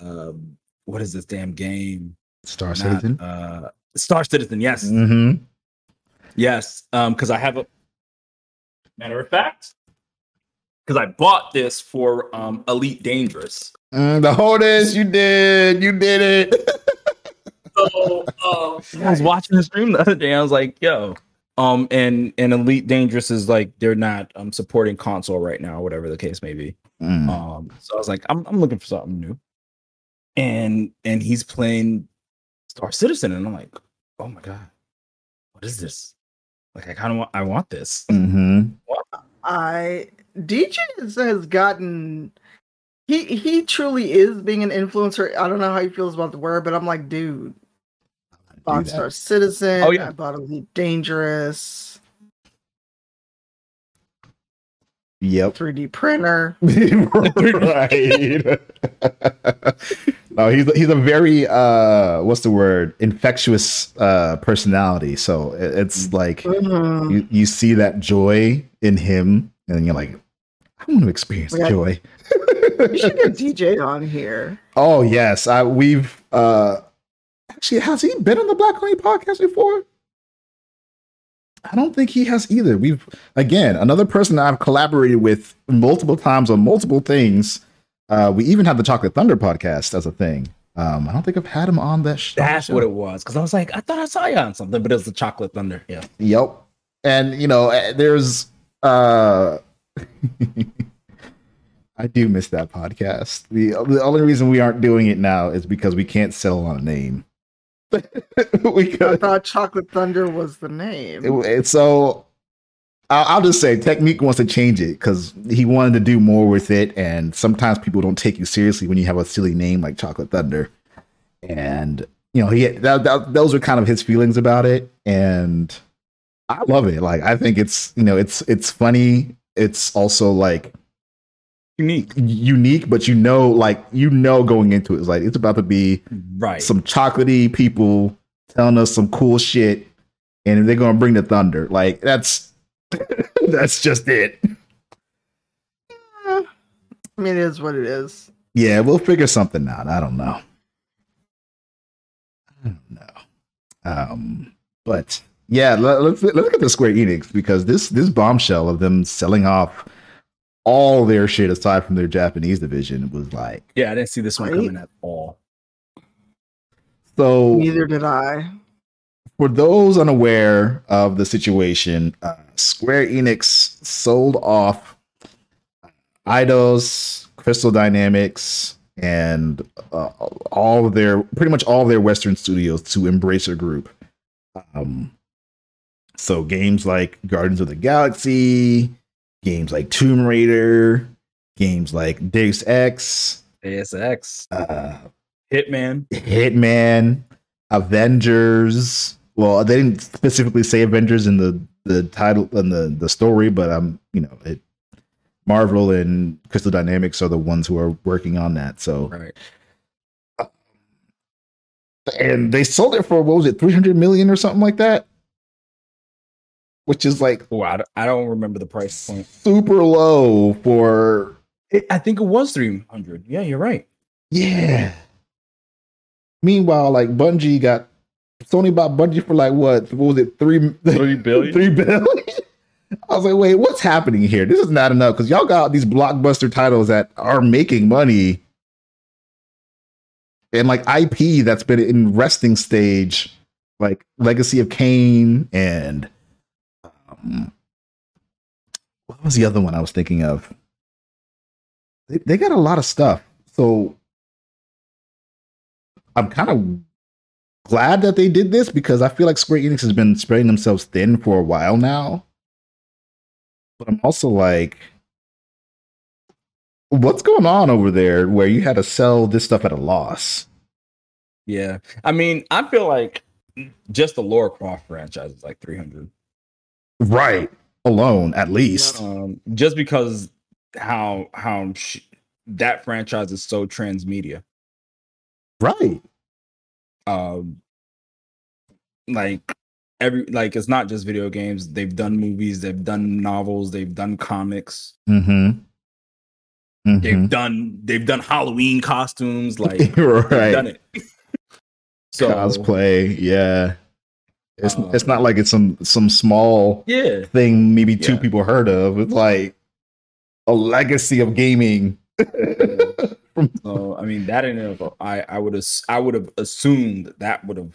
S5: Um, what is this damn game?
S3: Star
S5: Not,
S3: Citizen.
S5: uh, Star Citizen. Yes,
S3: hmm
S5: yes. Um, because I have a matter of fact, because I bought this for um Elite Dangerous.
S3: Mm, the wholeness you did, you did it.
S5: So um, I was watching the stream the other day. I was like, yo. Um and and Elite Dangerous is like they're not um supporting console right now, whatever the case may be.
S3: Mm.
S5: Um, so I was like, I'm, I'm looking for something new. And and he's playing Star Citizen, and I'm like, oh my god, what is this? Like, I kind of want, I want this.
S3: Mm-hmm.
S4: I DJ has, has gotten he he truly is being an influencer. I don't know how he feels about the word, but I'm like, dude, bought
S3: that.
S4: Star Citizen.
S5: Oh, yeah.
S4: I bought Elite Dangerous.
S3: Yep.
S4: 3D printer.
S3: right. no, he's he's a very uh what's the word? infectious uh personality. So it- it's like
S4: Mhm.
S3: you, you see that joy in him and you're like, I want to experience joy.
S4: You should get DJ on here.
S3: oh yes. I we've uh actually has he been on the Black Oni podcast before? I don't think he has either. We've again another person that I've collaborated with multiple times on multiple things. Uh, we even had the Chocolate Thunder podcast as a thing. Um, I don't think I've had him on that. Sh-
S5: That's
S3: show.
S5: what it was. Because I was like, I thought I saw you on something, but it was the Chocolate Thunder. Yeah.
S3: Yep. And you know, eh, there's uh I do miss that podcast. The the only reason we aren't doing it now is because we can't settle on a name. we
S4: I thought Chocolate Thunder was the name.
S3: it- so I'll, I'll just say Technique wants to change it because he wanted to do more with it, and sometimes people don't take you seriously when you have a silly name like Chocolate Thunder. And you know, he that, that, those are kind of his feelings about it, and I love it. Like I think it's you know it's it's funny. It's also like
S5: Unique.
S3: unique, but you know, like you know, going into it, it's like it's about to be
S5: Right.
S3: some chocolatey people telling us some cool shit, and they're gonna bring the thunder. Like that's that's just it.
S4: I mean, it is what it is.
S3: Yeah, we'll figure something out. I don't know. I don't know. Um, but yeah, let, let's let's look at the Square Enix because this this bombshell of them selling off all their shit aside from their Japanese division was like
S5: yeah, I didn't see this one
S4: Right?
S5: coming at all.
S3: so.
S4: Neither did I.
S3: for those unaware of the situation, uh, Square Enix sold off Eidos, Crystal Dynamics, and uh, all of their pretty much all of their Western studios to Embracer Group. Um, so games like Guardians of the Galaxy, games like Tomb Raider, games like Deus Ex,
S5: ASX,
S3: uh,
S5: Hitman.
S3: Hitman, Avengers. Well, they didn't specifically say Avengers in the the title and the the story, but um, you know, it Marvel and Crystal Dynamics are the ones who are working on that. So,
S5: Right.
S3: and they sold it for what was it, three hundred million or something like that, which is like
S5: Oh, I, don't- I don't remember the price point.
S3: super low for
S5: It, I think it was 300. Yeah, you're right.
S3: yeah. Meanwhile, like Bungie got Sony bought Bungie for like what? What was it? Three
S5: Three billion?
S3: Three billion. I was like, wait, what's happening here? This is not enough because y'all got these blockbuster titles that are making money and like IP that's been in resting stage, like Legacy of Kain and what was the other one I was thinking of? They, they got a lot of stuff. So I'm kind of glad that they did this because I feel like Square Enix has been spreading themselves thin for a while now. But I'm also like, what's going on over there where you had to sell this stuff at a loss?
S5: Yeah. I mean, I feel like just the Lara Croft franchise is like 300.
S3: Right. Alone, at least.
S5: Um, just because how how sh- that franchise is so transmedia.
S3: Right.
S5: Um, like every like it's not just video games. They've done movies, they've done novels, they've done comics,
S3: Mm-hmm.
S5: they've
S3: Mhm.
S5: done they've done Halloween costumes. Like they've done
S3: right.
S5: it. so
S3: Cosplay. Yeah. It's
S5: Uh,
S3: it's not like it's some some small
S5: yeah,
S3: thing maybe two
S5: Yeah.
S3: people heard of. It's like a legacy of gaming.
S5: So I mean that in of I I would have I would have assumed that would have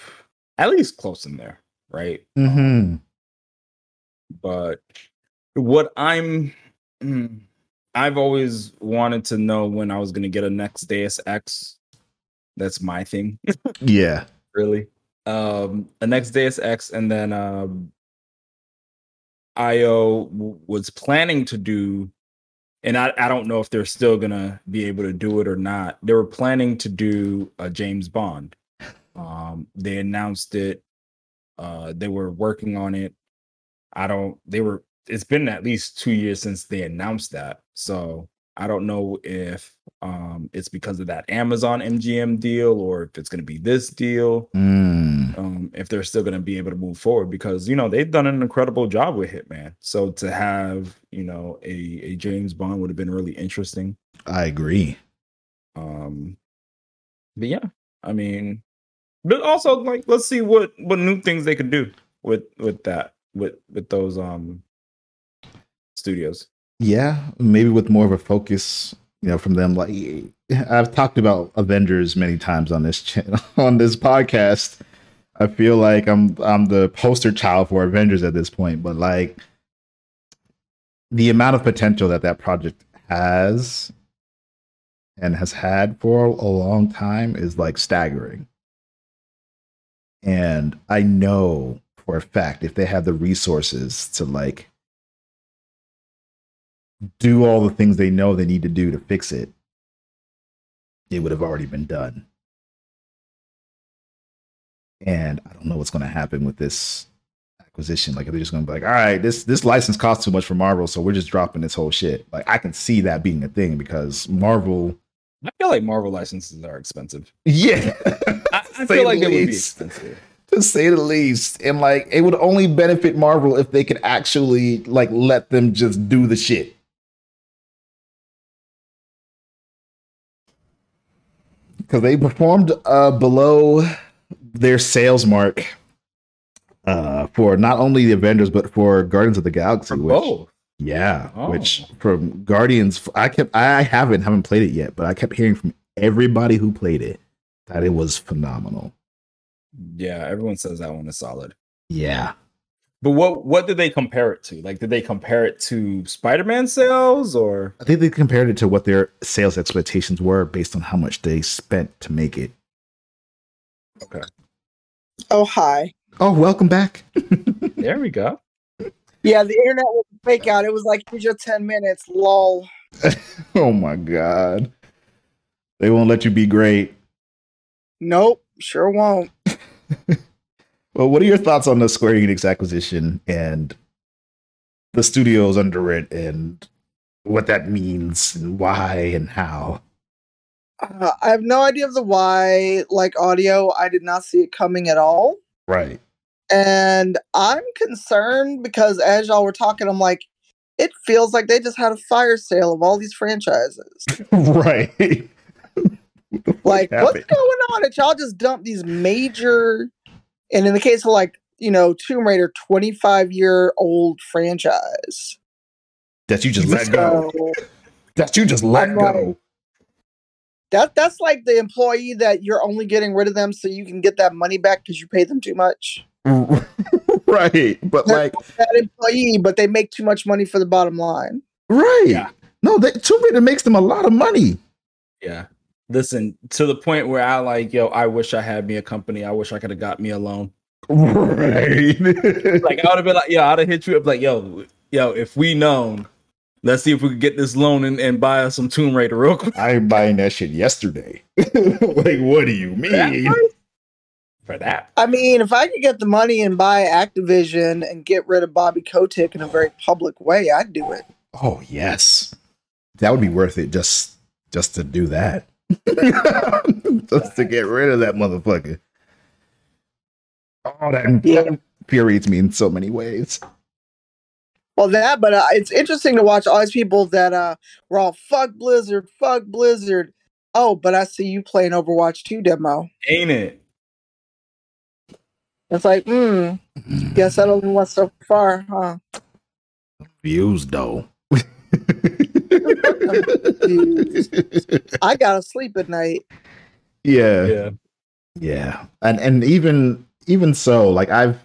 S5: at least close in there, right?
S3: Mhm.
S5: But what I'm mm, I've always wanted to know when I was gonna get a next Deus Ex. That's my thing,
S3: Yeah.
S5: really. Um a next Deus Ex, and then um IO w- was planning to do and I, I don't know if they're still gonna be able to do it or not. They were planning to do a James Bond. Um, they announced it. Uh, they were working on it. I don't. They were it's been at least two years since they announced that. So I don't know if um it's because of that Amazon MGM deal or if it's going to be this deal.
S3: Mm,
S5: Um, if they're still going to be able to move forward because you know they've done an incredible job with Hitman. So to have you know a a James Bond would have been really interesting.
S3: I agree.
S5: Um, but yeah, I mean, but also like let's see what what new things they could do with with that with with those um studios.
S3: Yeah, maybe with more of a focus, you know, from them. Like I've talked about Avengers many times on this channel, on this podcast. I feel like I'm I'm the poster child for Avengers at this point, but like the amount of potential that that project has and has had for a long time is like staggering. And I know for a fact if they have the resources to like do all the things they know they need to do to fix it, it would have already been done. And I don't know what's going to happen with this acquisition. Like, if they're just going to be like, all right, this this license costs too much for Marvel, so we're just dropping this whole shit. Like, I can see that being a thing because Marvel,
S5: I feel like Marvel licenses are expensive.
S3: yeah,
S5: I, I feel like
S3: the
S5: they would be expensive.
S3: to say the least. And like, it would only benefit Marvel if they could actually like let them just do the shit. Because they performed uh, below their sales mark uh, for not only the Avengers but for Guardians of the Galaxy.
S5: For
S3: which,
S5: both.
S3: yeah,
S5: Oh.
S3: which from Guardians, I kept I haven't haven't played it yet, but I kept hearing from everybody who played it that it was phenomenal.
S5: Yeah, everyone says that one is solid.
S3: Yeah.
S5: But what what did they compare it to? Like, did they compare it to Spider-Man sales or?
S3: I think they compared it to what their sales expectations were based on how much they spent to make it.
S5: Okay,
S4: Oh hi.
S3: Oh, welcome back.
S5: there we go.
S4: Yeah, the internet was fake out. It was like here's your ten minutes, lol.
S3: oh my god. They won't let you be great.
S4: Nope, sure won't.
S3: Well, what are your thoughts on the Square Enix acquisition and the studios under it and what that means and why and how?
S4: Uh, I have no idea of the why. Like audio, I did not see it coming at all.
S3: Right.
S4: And I'm concerned because as y'all were talking, I'm like, it feels like they just had a fire sale of all these franchises.
S3: right.
S4: Like, what's going on? That y'all just dump these major, and in the case of like, you know, Tomb Raider, 25 year old franchise.
S3: That you just let go. That you just let
S4: I'm like-
S3: go.
S4: that that's like the employee that you're only getting rid of them so you can get that money back because you paid them too much.
S3: right. But like
S4: That employee, but they make too much money for the bottom line.
S3: Right.
S5: Yeah.
S3: No, they, Tomb Raider makes them a lot of money.
S5: Yeah. Listen, to the point where I like, yo, I wish I had me a company. I wish I could have got me a loan.
S3: Right.
S5: Like I would have been like, yo, I'd have hit you up like, yo, yo, if we known, let's see if we could get this loan and, and buy us some Tomb Raider real quick.
S3: I ain't buying that shit yesterday. like, what do you mean?
S5: For that.
S4: I mean, if I could get the money and buy Activision and get rid of Bobby Kotick in a very public way, I'd do it.
S3: Oh yes, that would be worth it just just to do that. just to get rid of that motherfucker. Oh, that
S4: Yeah.
S3: infuriates me in so many ways.
S4: Well, that, but uh, it's interesting to watch all these people that uh were all fuck Blizzard, fuck Blizzard. Oh, but I see you playing Overwatch 2 demo.
S5: Ain't it?
S4: It's like, hmm, guess that only went so far, huh?
S3: Views though.
S4: I gotta sleep at night.
S3: yeah.
S5: Yeah.
S3: Yeah. And and even even so, like I've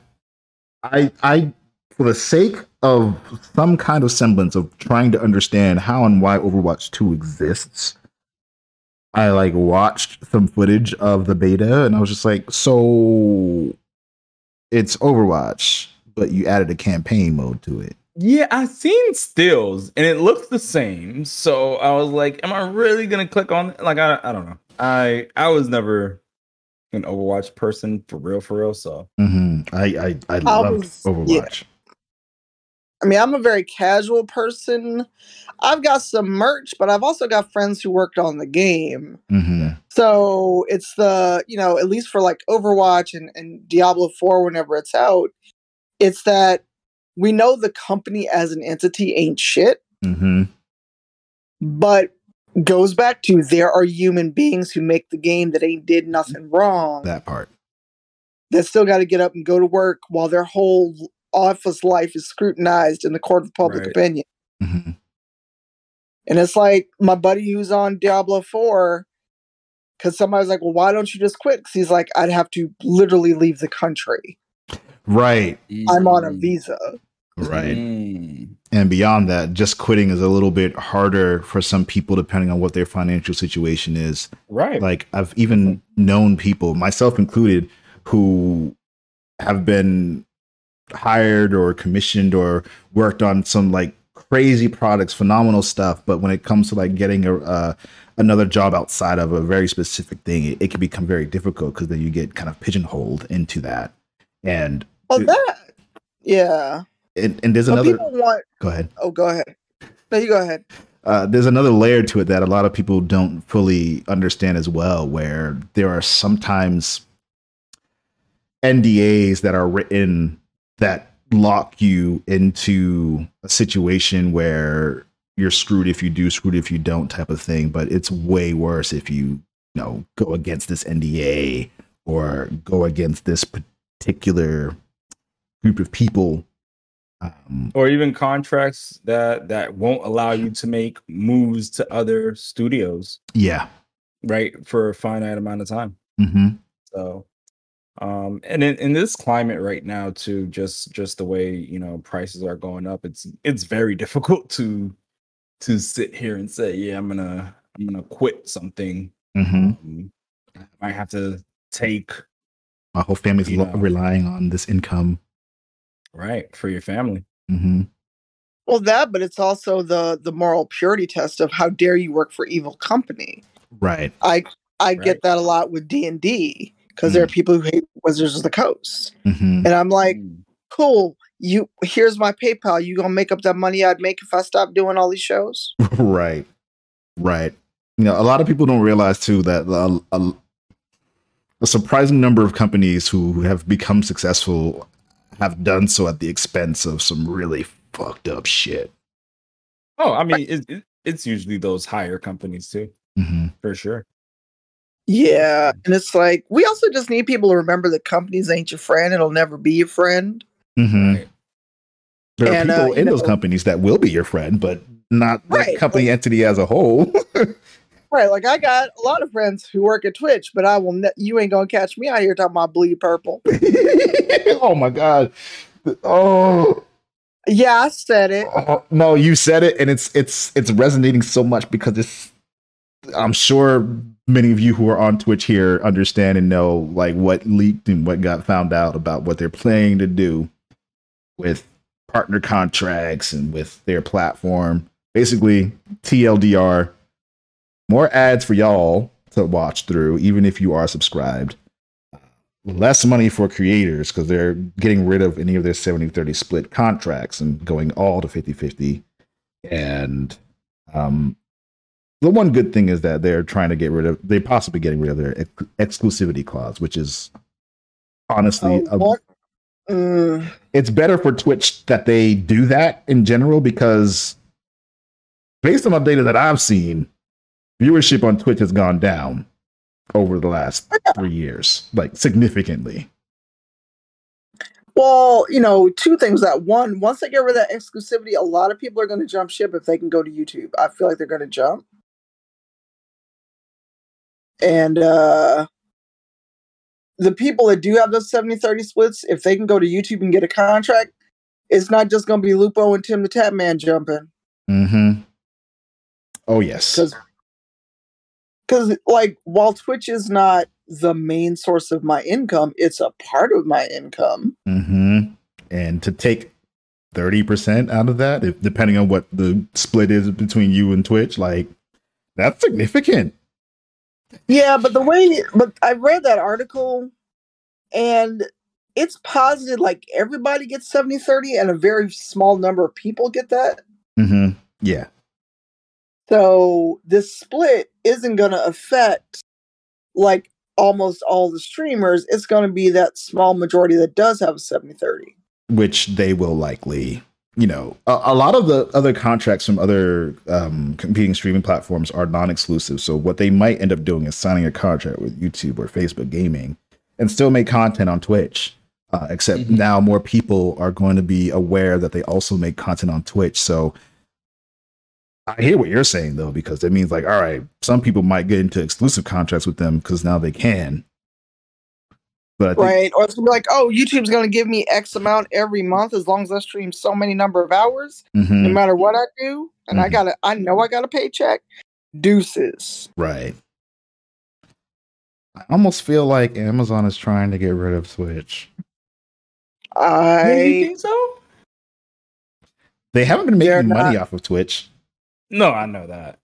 S3: I I for the sake of some kind of semblance of trying to understand how and why Overwatch 2 exists, I like watched some footage of the beta and I was just like, so it's Overwatch, but you added a campaign mode to it.
S5: Yeah, I seen stills and it looks the same. So I was like, am I really gonna click on it? Like I I don't know. I I was never an Overwatch person for real, for real. So
S3: hmm I I I
S4: I
S3: love
S4: was- yeah.
S3: Overwatch.
S4: I mean, I'm a very casual person. I've got some merch, but I've also got friends who worked on the game.
S3: hmm
S4: So it's the, you know, at least for like Overwatch and, and Diablo 4 whenever it's out, it's that we know the company as an entity ain't shit,
S3: hmm
S4: but goes back to there are human beings who make the game that ain't did nothing wrong
S3: That part.
S4: that still got to get up and go to work while their whole office life is scrutinized in the court of public
S5: Right.
S4: opinion.
S3: hmm
S4: And it's like my buddy who's on Diablo 4, because somebody's like, well, why don't you just quit? Because he's like, I'd have to literally leave the country.
S3: Right.
S4: I'm on a visa.
S3: Right.
S5: Mm.
S3: And beyond that, just quitting is a little bit harder for some people depending on what their financial situation is.
S5: Right.
S3: Like I've even known people, myself included, who have been hired or commissioned or worked on some like crazy products, phenomenal stuff. But when it comes to like getting a uh, another job outside of a very specific thing, it, it can become very difficult because then you get kind of pigeonholed into that. And
S4: Well, that, yeah.
S3: And, and there's another.
S4: people want,
S3: Go ahead.
S4: oh, go ahead. No, you go ahead.
S3: uh, there's another layer to it that a lot of people don't fully understand as well, where there are sometimes NDAs that are written that lock you into a situation where you're screwed if you do, screwed if you don't type of thing. But it's way worse if you, you know, go against this NDA or go against this particular group of people. Um,
S5: or even contracts that that won't allow you to make moves to other studios.
S3: Yeah.
S5: right? For a finite amount of time.
S3: Hmm
S5: so um and in, in this climate right now too just just the way you know prices are going up it's it's very difficult to to sit here and say yeah i'm gonna i'm gonna quit something.
S3: Hmm
S5: um, i might have to take
S3: My whole family's lo- relying on this income.
S5: Right for your family
S3: hmm
S4: Well, that, but it's also the the moral purity test of how dare you work for evil company.
S3: Right.
S4: I I
S5: Right.
S4: get that a lot with D and D because there are people who hate Wizards of the Coast,
S3: hmm
S4: and I'm like,
S5: Mm.
S4: cool. You here's my PayPal. You gonna make up that money I'd make if I stopped doing all these shows?
S3: right. Right. You know, a lot of people don't realize too that a, a, a surprising number of companies who have become successful have done so at the expense of some really fucked up shit.
S5: oh i mean it, it, it's usually those higher companies too
S3: hmm
S5: for sure
S4: Yeah, and it's like we also just need people to remember that companies ain't your friend. It'll never be your friend.
S3: hmm
S5: Right.
S3: There are
S4: And, uh,
S3: people
S4: you
S3: in those companies that will be your friend, but not the
S4: Right,
S3: company
S4: like-
S3: entity as a whole.
S4: Right, like I got a lot of friends who work at Twitch, but I will. Ne- you ain't gonna catch me out here talking about bleed purple.
S3: oh my god. Oh,
S4: Yeah, I said it.
S3: oh, no, you said it, and it's it's it's resonating so much because it's. I'm sure many of you who are on Twitch here understand and know like what leaked and what got found out about what they're planning to do with partner contracts and with their platform. Basically, TLDR, more ads for y'all to watch through, even if you are subscribed. Less money for creators because they're getting rid of any of their 70 30 split contracts and going all to 50 50. And um, the one good thing is that they're trying to get rid of, they're possibly getting rid of their ex- exclusivity clause, which is honestly
S4: Oh,
S3: a?
S4: Mm,
S3: it's better for Twitch that they do that in general because based on the data that I've seen, viewership on Twitch has gone down over the last three years, like significantly.
S4: well, you know, two things. That one, once they get rid of that exclusivity, a lot of people are going to jump ship if they can go to YouTube. I feel like they're going to jump. And uh the people that do have those 70 30 splits, if they can go to YouTube and get a contract, it's not just going to be Lupo and Tim the Tatman jumping.
S3: Mm-hmm. Oh yes.
S4: because because like while twitch is not the main source of my income it's a part of my income
S3: Mm-hmm. And to take thirty percent out of that, if, depending on what the split is between you and Twitch, like that's significant.
S4: yeah but the way but i read that article and it's posited like everybody gets 70 30 and a very small number of people get that.
S3: mm-hmm. Yeah.
S4: So this split isn't going to affect like almost all the streamers. It's going to be that small majority that does have a 70 30.
S3: Which they will likely, you know, a, a lot of the other contracts from other um, competing streaming platforms are non-exclusive. So what they might end up doing is signing a contract with YouTube or Facebook Gaming and still make content on Twitch. Uh, except
S5: Mhm.
S3: now more people are going to be aware that they also make content on Twitch. So I hear what you're saying though, because that means like, all right, some people might get into exclusive contracts with them because now they can. But I think,
S4: Right. Or it's going to be like, oh, YouTube's going to give me X amount every month as long as I stream so many number of hours,
S3: Mhm,
S4: no matter what I do. And I
S3: Mhm.
S4: got to, I know I got a paycheck. Deuces.
S3: right. I almost feel like Amazon is trying to get rid of Twitch.
S5: Yeah, you
S4: I,
S5: think so?
S3: They haven't been making money off of Twitch.
S5: No, I know that.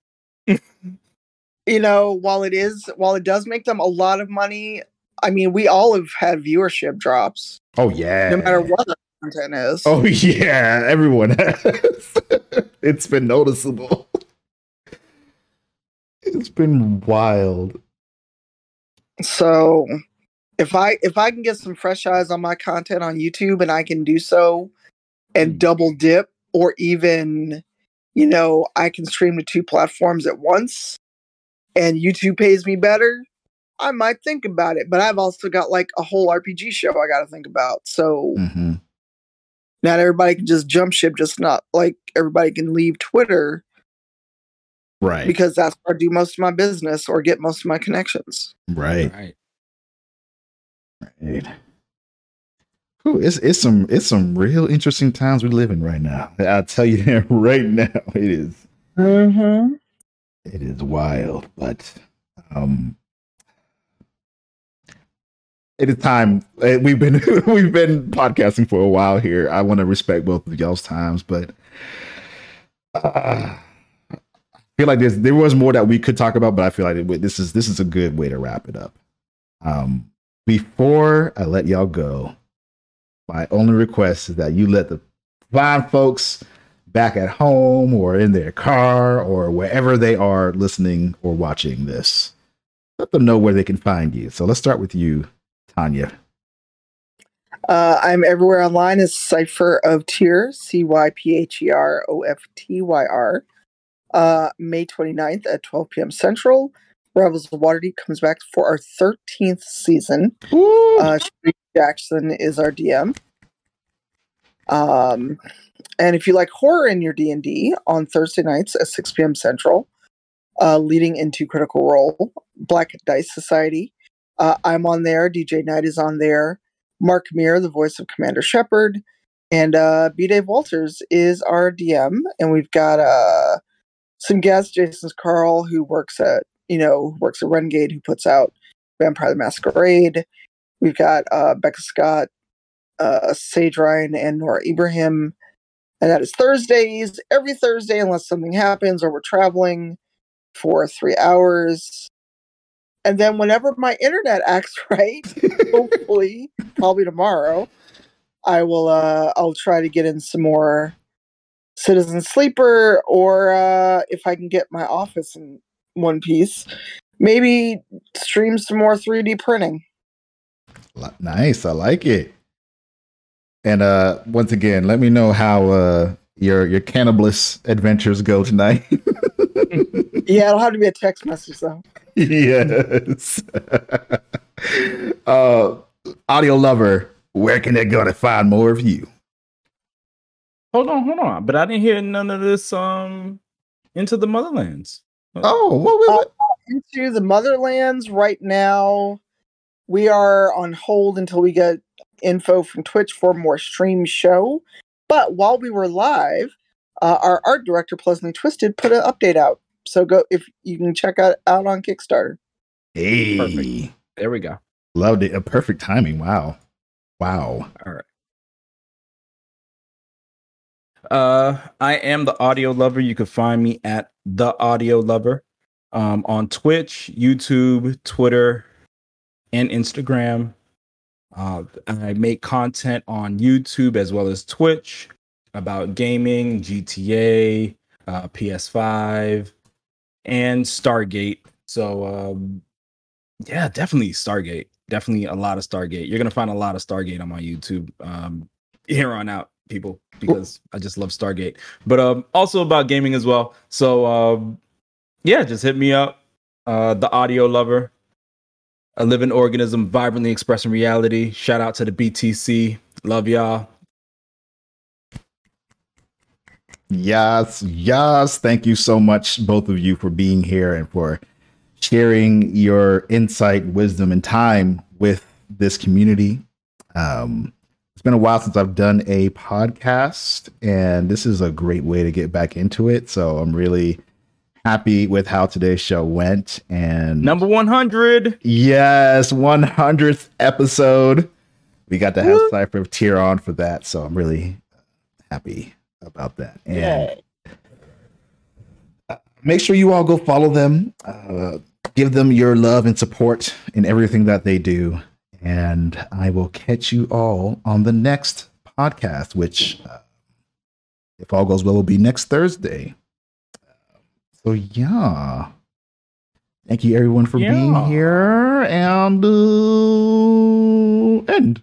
S4: you know, while it is, while it does make them a lot of money, I mean, we all have had viewership drops,
S3: Oh yeah.
S4: no matter what the content is.
S3: Oh yeah, everyone has. it's been noticeable. It's been wild.
S4: So if I if I can get some fresh eyes on my content on YouTube and I can do so and
S3: Mm.
S4: double dip or even you know, I can stream to two platforms at once and YouTube pays me better, I might think about it. But I've also got like a whole RPG show I got to think about. So
S3: hmm
S4: not everybody can just jump ship, just not like everybody can leave Twitter
S3: Right.
S4: because that's where I do most of my business or get most of my connections.
S3: right.
S5: Right.
S3: Right. Ooh, it's it's some it's some real interesting times we live in right now. I'll tell you that right now. It is
S4: Mm-hmm.
S3: it is wild, but um it is time. Uh, We've been we've been podcasting for a while here. I want to respect both of y'all's times, but uh, I feel like there's there was more that we could talk about, but I feel like it, this is this is a good way to wrap it up. Um, before I let y'all go, my only request is that you let the fine folks back at home or in their car or wherever they are listening or watching this, let them know where they can find you. So let's start with you, Tanya.
S4: Uh, I'm everywhere online as Cypher of Tyr, C Y P H E R O F T Y R. Uh, May 29th at 12 p.m. Central. Rebels of Waterdeep comes back for our 13th season. Uh, Jackson is our DM. Um, and if you like horror in your D&D, on Thursday nights at 6 p.m. Central, uh, leading into Critical Role, Black Dice Society. Uh, I'm on there. DJ Knight is on there. Mark Meer, the voice of Commander Shepard, and uh, B. Dave Walters is our DM, and we've got uh, some guests. Jason's Carl, who works at you know works at Renegade, who puts out Vampire the Masquerade. We've got uh, Becca Scott, uh, Sage Ryan, and Noura Ibrahim, and that is Thursdays. Every Thursday, unless something happens or we're traveling for three hours. And then whenever my internet acts right, hopefully probably tomorrow i will uh i'll try to get in some more citizen sleeper or uh if i can get my office in one piece maybe stream some more 3d printing
S3: Nice. I like it. And uh once again, let me know how uh your your cannibalist adventures go tonight.
S4: yeah it'll have to be a text message though
S3: yes. uh audio lover, where can they go to find more of you?
S5: Hold on, hold on. But I didn't hear none of this um into the motherlands.
S3: Oh, what was it?
S4: into the motherlands right now we are on hold until we get info from twitch for more stream show but while we were live uh, our art director pleasantly twisted put an update out so go if you can check out out on kickstarter
S3: Hey.
S5: Perfect. There we go.
S3: Loved it. A perfect timing. Wow. Wow.
S5: All right. Uh, I am the audio lover. You can find me at the audio lover um, on Twitch, YouTube, Twitter, and Instagram. Uh, I make content on YouTube as well as Twitch about gaming, GTA, uh, PS5, and Stargate. So, um, yeah, definitely Stargate. Definitely a lot of Stargate. You're gonna find a lot of Stargate on my YouTube um, here on out, people, because I just love Stargate. But um, also about gaming as well. So, um, yeah, just hit me up. Uh, the audio lover, a living organism, vibrantly expressing reality. Shout out to the BTC. Love y'all.
S3: Yes, yes. Thank you so much, both of you, for being here and for sharing your insight, wisdom, and time with this community. Um, been a while since I've done a podcast, and this is a great way to get back into it. So I'm really happy with how today's show went. And
S5: Number 100.
S3: yes, 100th episode. We got to have
S5: Woo.
S3: Cypher of Tyr on for that. So I'm really happy about that. And make sure you all go follow them uh, give them your love and support in everything that they do and i will catch you all on the next podcast which uh, if all goes well will be next thursday. So yeah. Thank you everyone for being here and uh, end